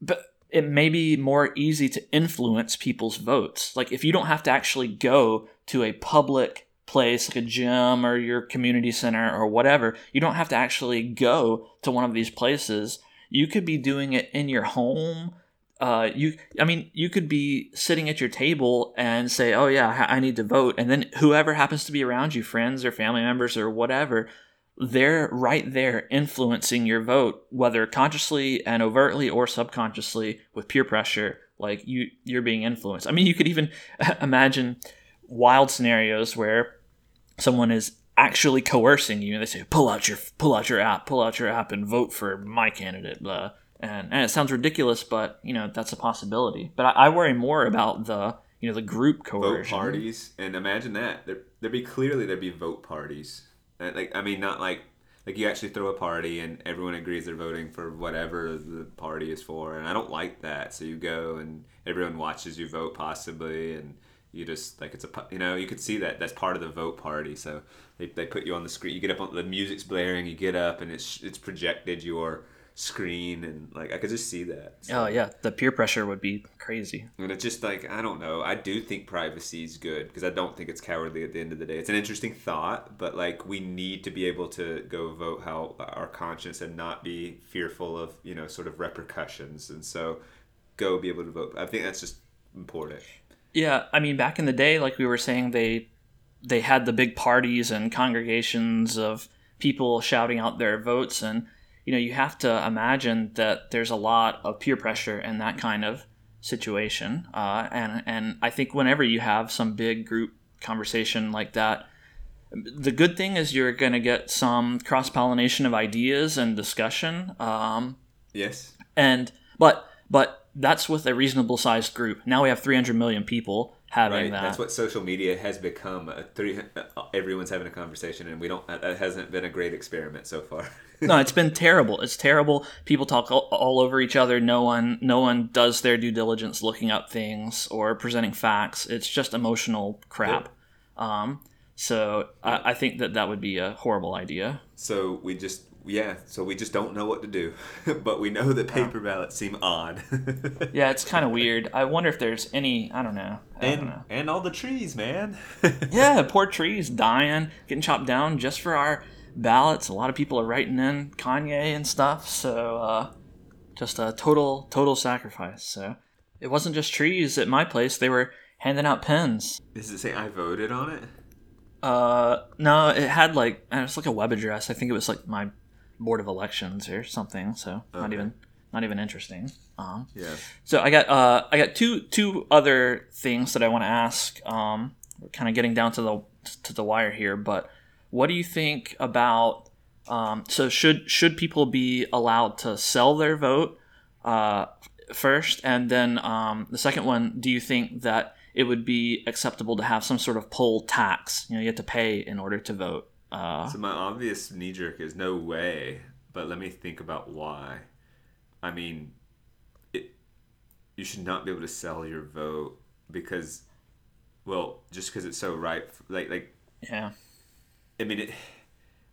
but it may be more easy to influence people's votes. Like if you don't have to actually go to a public place like a gym or your community center or whatever, you don't have to actually go to one of these places. You could be doing it in your home uh, you i mean you could be sitting at your table and say oh yeah i need to vote and then whoever happens to be around you friends or family members or whatever they're right there influencing your vote whether consciously and overtly or subconsciously with peer pressure like you you're being influenced i mean you could even imagine wild scenarios where someone is actually coercing you they say pull out your pull out your app pull out your app and vote for my candidate blah and, and it sounds ridiculous, but you know that's a possibility. But I, I worry more about the you know the group coercion. Vote parties, and imagine that there there'd be clearly there'd be vote parties. Uh, like I mean, not like like you actually throw a party and everyone agrees they're voting for whatever the party is for, and I don't like that. So you go and everyone watches you vote possibly, and you just like it's a you know you could see that that's part of the vote party. So they, they put you on the screen. You get up on the music's blaring. You get up and it's it's projected your screen and like I could just see that. So. Oh yeah, the peer pressure would be crazy. And it's just like I don't know. I do think privacy is good because I don't think it's cowardly at the end of the day. It's an interesting thought, but like we need to be able to go vote how our conscience and not be fearful of you know sort of repercussions. And so go be able to vote. I think that's just important. Yeah, I mean back in the day, like we were saying, they they had the big parties and congregations of people shouting out their votes and you know, you have to imagine that there's a lot of peer pressure in that kind of situation. Uh, and and I think whenever you have some big group conversation like that, the good thing is you're going to get some cross pollination of ideas and discussion. Um, yes. And but but that's with a reasonable sized group. Now we have 300 million people having right. that. That's what social media has become. A three, everyone's having a conversation, and we don't. That hasn't been a great experiment so far. no, it's been terrible. It's terrible. People talk all, all, over each other. No one, no one does their due diligence, looking up things or presenting facts. It's just emotional crap. Um, so I, I think that that would be a horrible idea. So we just yeah, so we just don't know what to do, but we know that paper ballots seem odd. yeah, it's kind of weird. I wonder if there's any. I don't know. I and don't know. and all the trees, man. yeah, poor trees dying, getting chopped down just for our ballots. A lot of people are writing in Kanye and stuff. So uh, just a total total sacrifice. So it wasn't just trees at my place. They were handing out pens. Does it say I voted on it? Uh, no, it had like it was like a web address. I think it was like my board of elections or something. So okay. not even not even interesting. Um, yeah. So I got uh, I got two two other things that I want to ask. Um, we're kind of getting down to the to the wire here, but what do you think about? Um, so should should people be allowed to sell their vote uh, first, and then um, the second one? Do you think that it would be acceptable to have some sort of poll tax? You know, you have to pay in order to vote Uh, So my obvious knee jerk is no way, but let me think about why. I mean, it you should not be able to sell your vote because, well, just because it's so ripe, Like like yeah. I mean, it,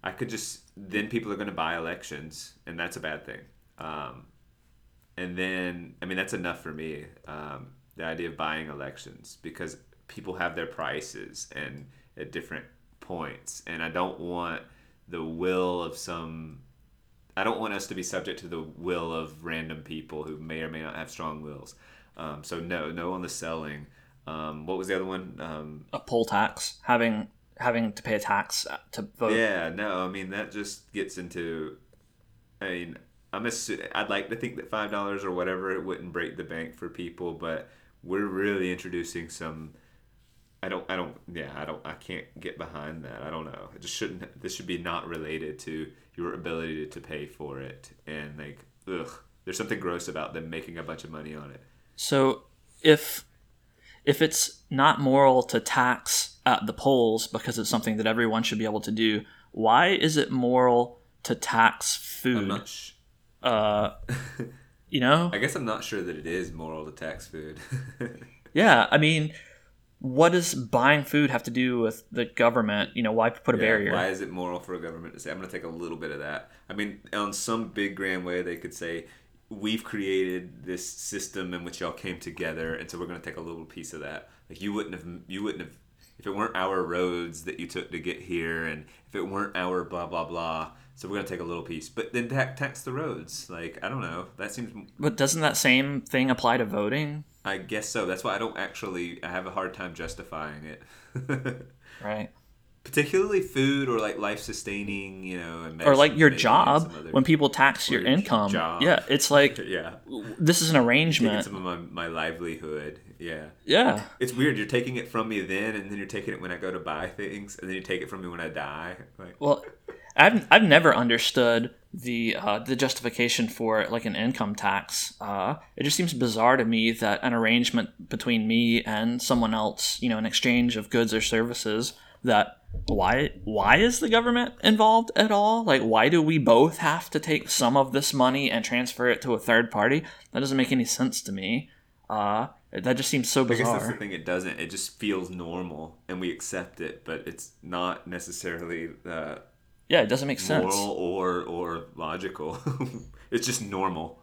I could just then people are going to buy elections, and that's a bad thing. Um, and then I mean that's enough for me. Um, the idea of buying elections because people have their prices and at different points, and I don't want the will of some. I don't want us to be subject to the will of random people who may or may not have strong wills. Um, so no, no on the selling. Um, what was the other one? Um, A poll tax, having having to pay a tax to vote. Yeah, no, I mean that just gets into. I mean, I'm assu- I'd like to think that five dollars or whatever it wouldn't break the bank for people, but we're really introducing some. I don't. I don't. Yeah, I don't. I can't get behind that. I don't know. It just shouldn't. This should be not related to your ability to, pay for it, and like, ugh, there's something gross about them making a bunch of money on it. So if if it's not moral to tax at the polls because it's something that everyone should be able to do, why is it moral to tax I'm food? not. Sh- uh, you know, I guess I'm not sure that it is moral to tax food. yeah. I mean, what does buying food have to do with the government? You know, why put a Yeah, barrier? Why is it moral for a government to say, I'm going to take a little bit of that? I mean, on some big grand way, they could say, we've created this system in which y'all came together, and so we're going to take a little piece of that. Like you wouldn't have, you wouldn't have, if it weren't our roads that you took to get here, and if it weren't our blah blah blah, so we're going to take a little piece. But then tax the roads. Like I don't know. That seems. But doesn't that same thing apply to voting? I guess so. That's why I don't actually. I have a hard time justifying it. Right. particularly food or like life sustaining, you know, and Or like your job when people tax your income. job. Yeah, it's like yeah, this is an taking arrangement. some of my, my livelihood. Yeah, Yeah. it's weird. You're taking it from me then, and then you're taking it when I go to buy things, and then you take it from me when I die. Like, Well, I've I've never understood the uh, the justification for like an income tax. Uh, it just seems bizarre to me that an arrangement between me and someone else, you know, an exchange of goods or services, that why why is the government involved at all? Like, why do we both have to take some of this money and transfer it to a third party? That doesn't make any sense to me. Uh, that just seems so bizarre. I guess that's the thing. It doesn't. It just feels normal, and we accept it, but it's not necessarily uh, Yeah, it doesn't make sense. moral or or logical. it's just normal.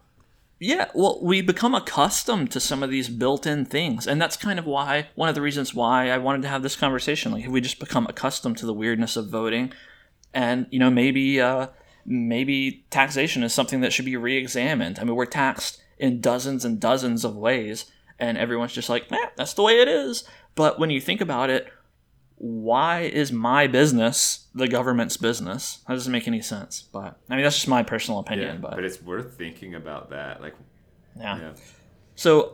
Yeah, well, we become accustomed to some of these built-in things, and that's kind of why one of the reasons why I wanted to have this conversation. Like, we just become accustomed to the weirdness of voting, and you know, maybe uh, maybe taxation is something that should be re-examined. I mean, we're taxed in dozens and dozens of ways, and everyone's just like, "Man, that's the way it is." But when you think about it, why is my business the government's business? That doesn't make any sense. But I mean, that's just my personal Yeah, opinion. but it's worth thinking about that. Like, yeah. yeah. So,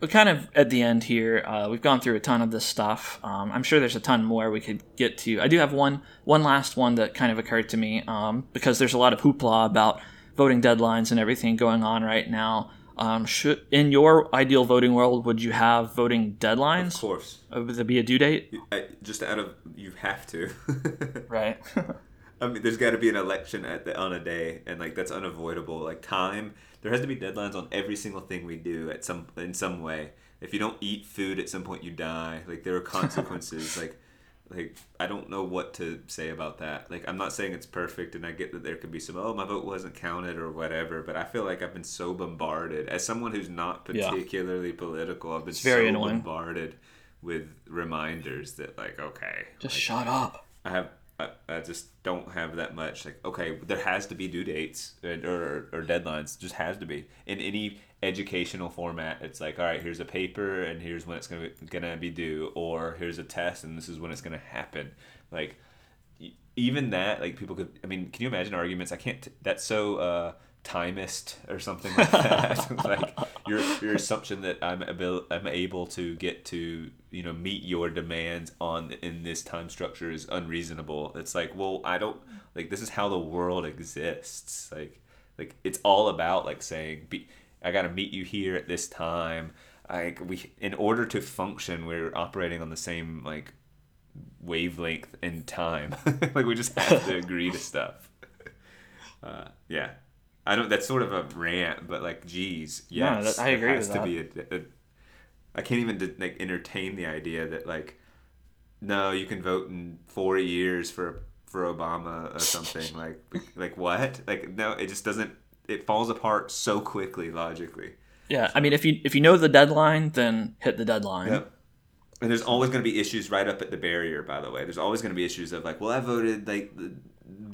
we're kind of at the end here. Uh, we've gone through a ton of this stuff. Um, I'm sure there's a ton more we could get to. I do have one one last one that kind of occurred to me um, because there's a lot of hoopla about voting deadlines and everything going on right now. Um, should in your ideal voting world, would you have voting deadlines? Of course. Uh, Would there be a due date? I, just out of you have to. Right. I mean, there's got to be an election at the on a day, and like that's unavoidable. Like time, there has to be deadlines on every single thing we do at some in some way. If you don't eat food at some point, you die. Like there are consequences. like, like I don't know what to say about that. Like I'm not saying it's perfect, and I get that there could be some oh my vote wasn't counted or whatever. But I feel like I've been so bombarded as someone who's not Yeah. particularly political. I've been very so annoying. bombarded with reminders that like okay, Just like, shut up. I have I, I just don't have that much like okay there has to be due dates and- or, or deadlines just has to be in any educational format. It's like all right here's a paper and here's when it's gonna gonna be due or here's a test and this is when it's gonna happen. Like even that like people could i mean can you imagine arguments? I can't that's so uh timist or something like that. Like your your assumption that i'm able i'm able to get to you know meet your demands on in this time structure is unreasonable. It's like well i don't like this is how the world exists. Like like it's all about like saying be, i got to meet you here at this time like we in order to function we're operating on the same like wavelength in time. like we just have to agree to stuff. Uh, yeah, I don't. That's sort of a rant, but like, geez, yes, No, that- I agree It has with to be a, a, I can't even like entertain the idea that like, no, you can vote in four years for for Obama or something. like, like what? Like, no, it just doesn't. It falls apart so quickly logically. Yeah, I mean, if you if you know the deadline, then hit the deadline. Yep. And there's always going to be issues right up at the barrier. By the way, there's always going to be issues of like, well, I voted like the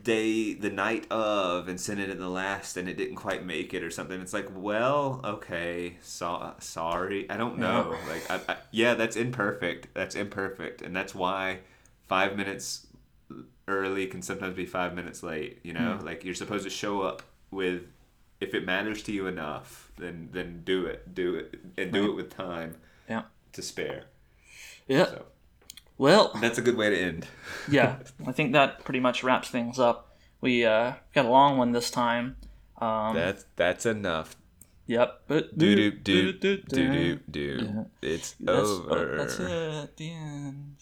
day, the night of, and sent it in the last, and it didn't quite make it or something. It's like, well, okay, so sorry, I don't know. Like, I, I, yeah, that's imperfect. That's imperfect, and that's why five minutes early can sometimes be five minutes late. You know, hmm. like you're supposed to show up with. If it matters to you enough, then then do it, do it, and do it with time Yeah. to spare. Yeah. So Well, that's a good way to end. yeah, I think that pretty much wraps things up. We uh, got a long one this time. Um, That's that's enough. Yep. But Do do do do do do. It's That's, over. oh, that's it at the end.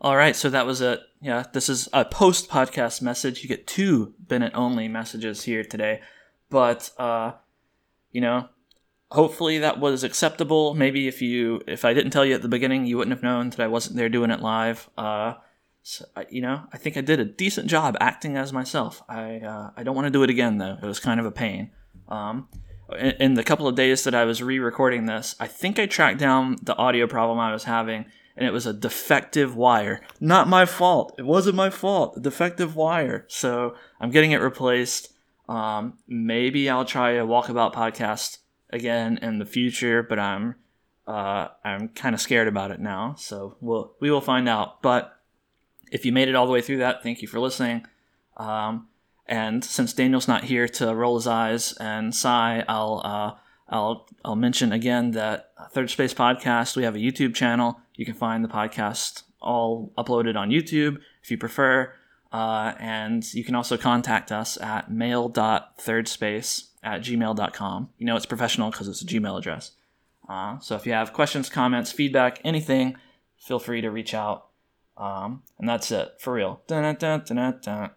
All right, so that was it. Yeah, this is a post podcast message. You get two Bennett only messages here today, but uh, you know, hopefully that was acceptable. Maybe if you if I didn't tell you at the beginning, you wouldn't have known that I wasn't there doing it live. Uh, so, you know, I think I did a decent job acting as myself. I uh, I don't want to do it again though. It was kind of a pain. Um, in, in the couple of days that I was re-recording this, I think I tracked down the audio problem I was having, and it was a defective wire. Not my fault. It wasn't my fault. A defective wire. So I'm getting it replaced. Um, maybe I'll try a walkabout podcast again in the future, but I'm uh, I'm kind of scared about it now. So we'll we will find out. But if you made it all the way through that, thank you for listening. Um, and since Daniel's not here to roll his eyes and sigh, I'll uh, I'll I'll mention again that Third Space Podcast. We have a YouTube channel. You can find the podcast all uploaded on YouTube if you prefer. Uh, and you can also contact us at mail.thirdspace at gmail.com. You know it's professional because it's a Gmail address. Uh, so if you have questions, comments, feedback, anything, feel free to reach out. Um, and that's it for real. Dun, dun, dun.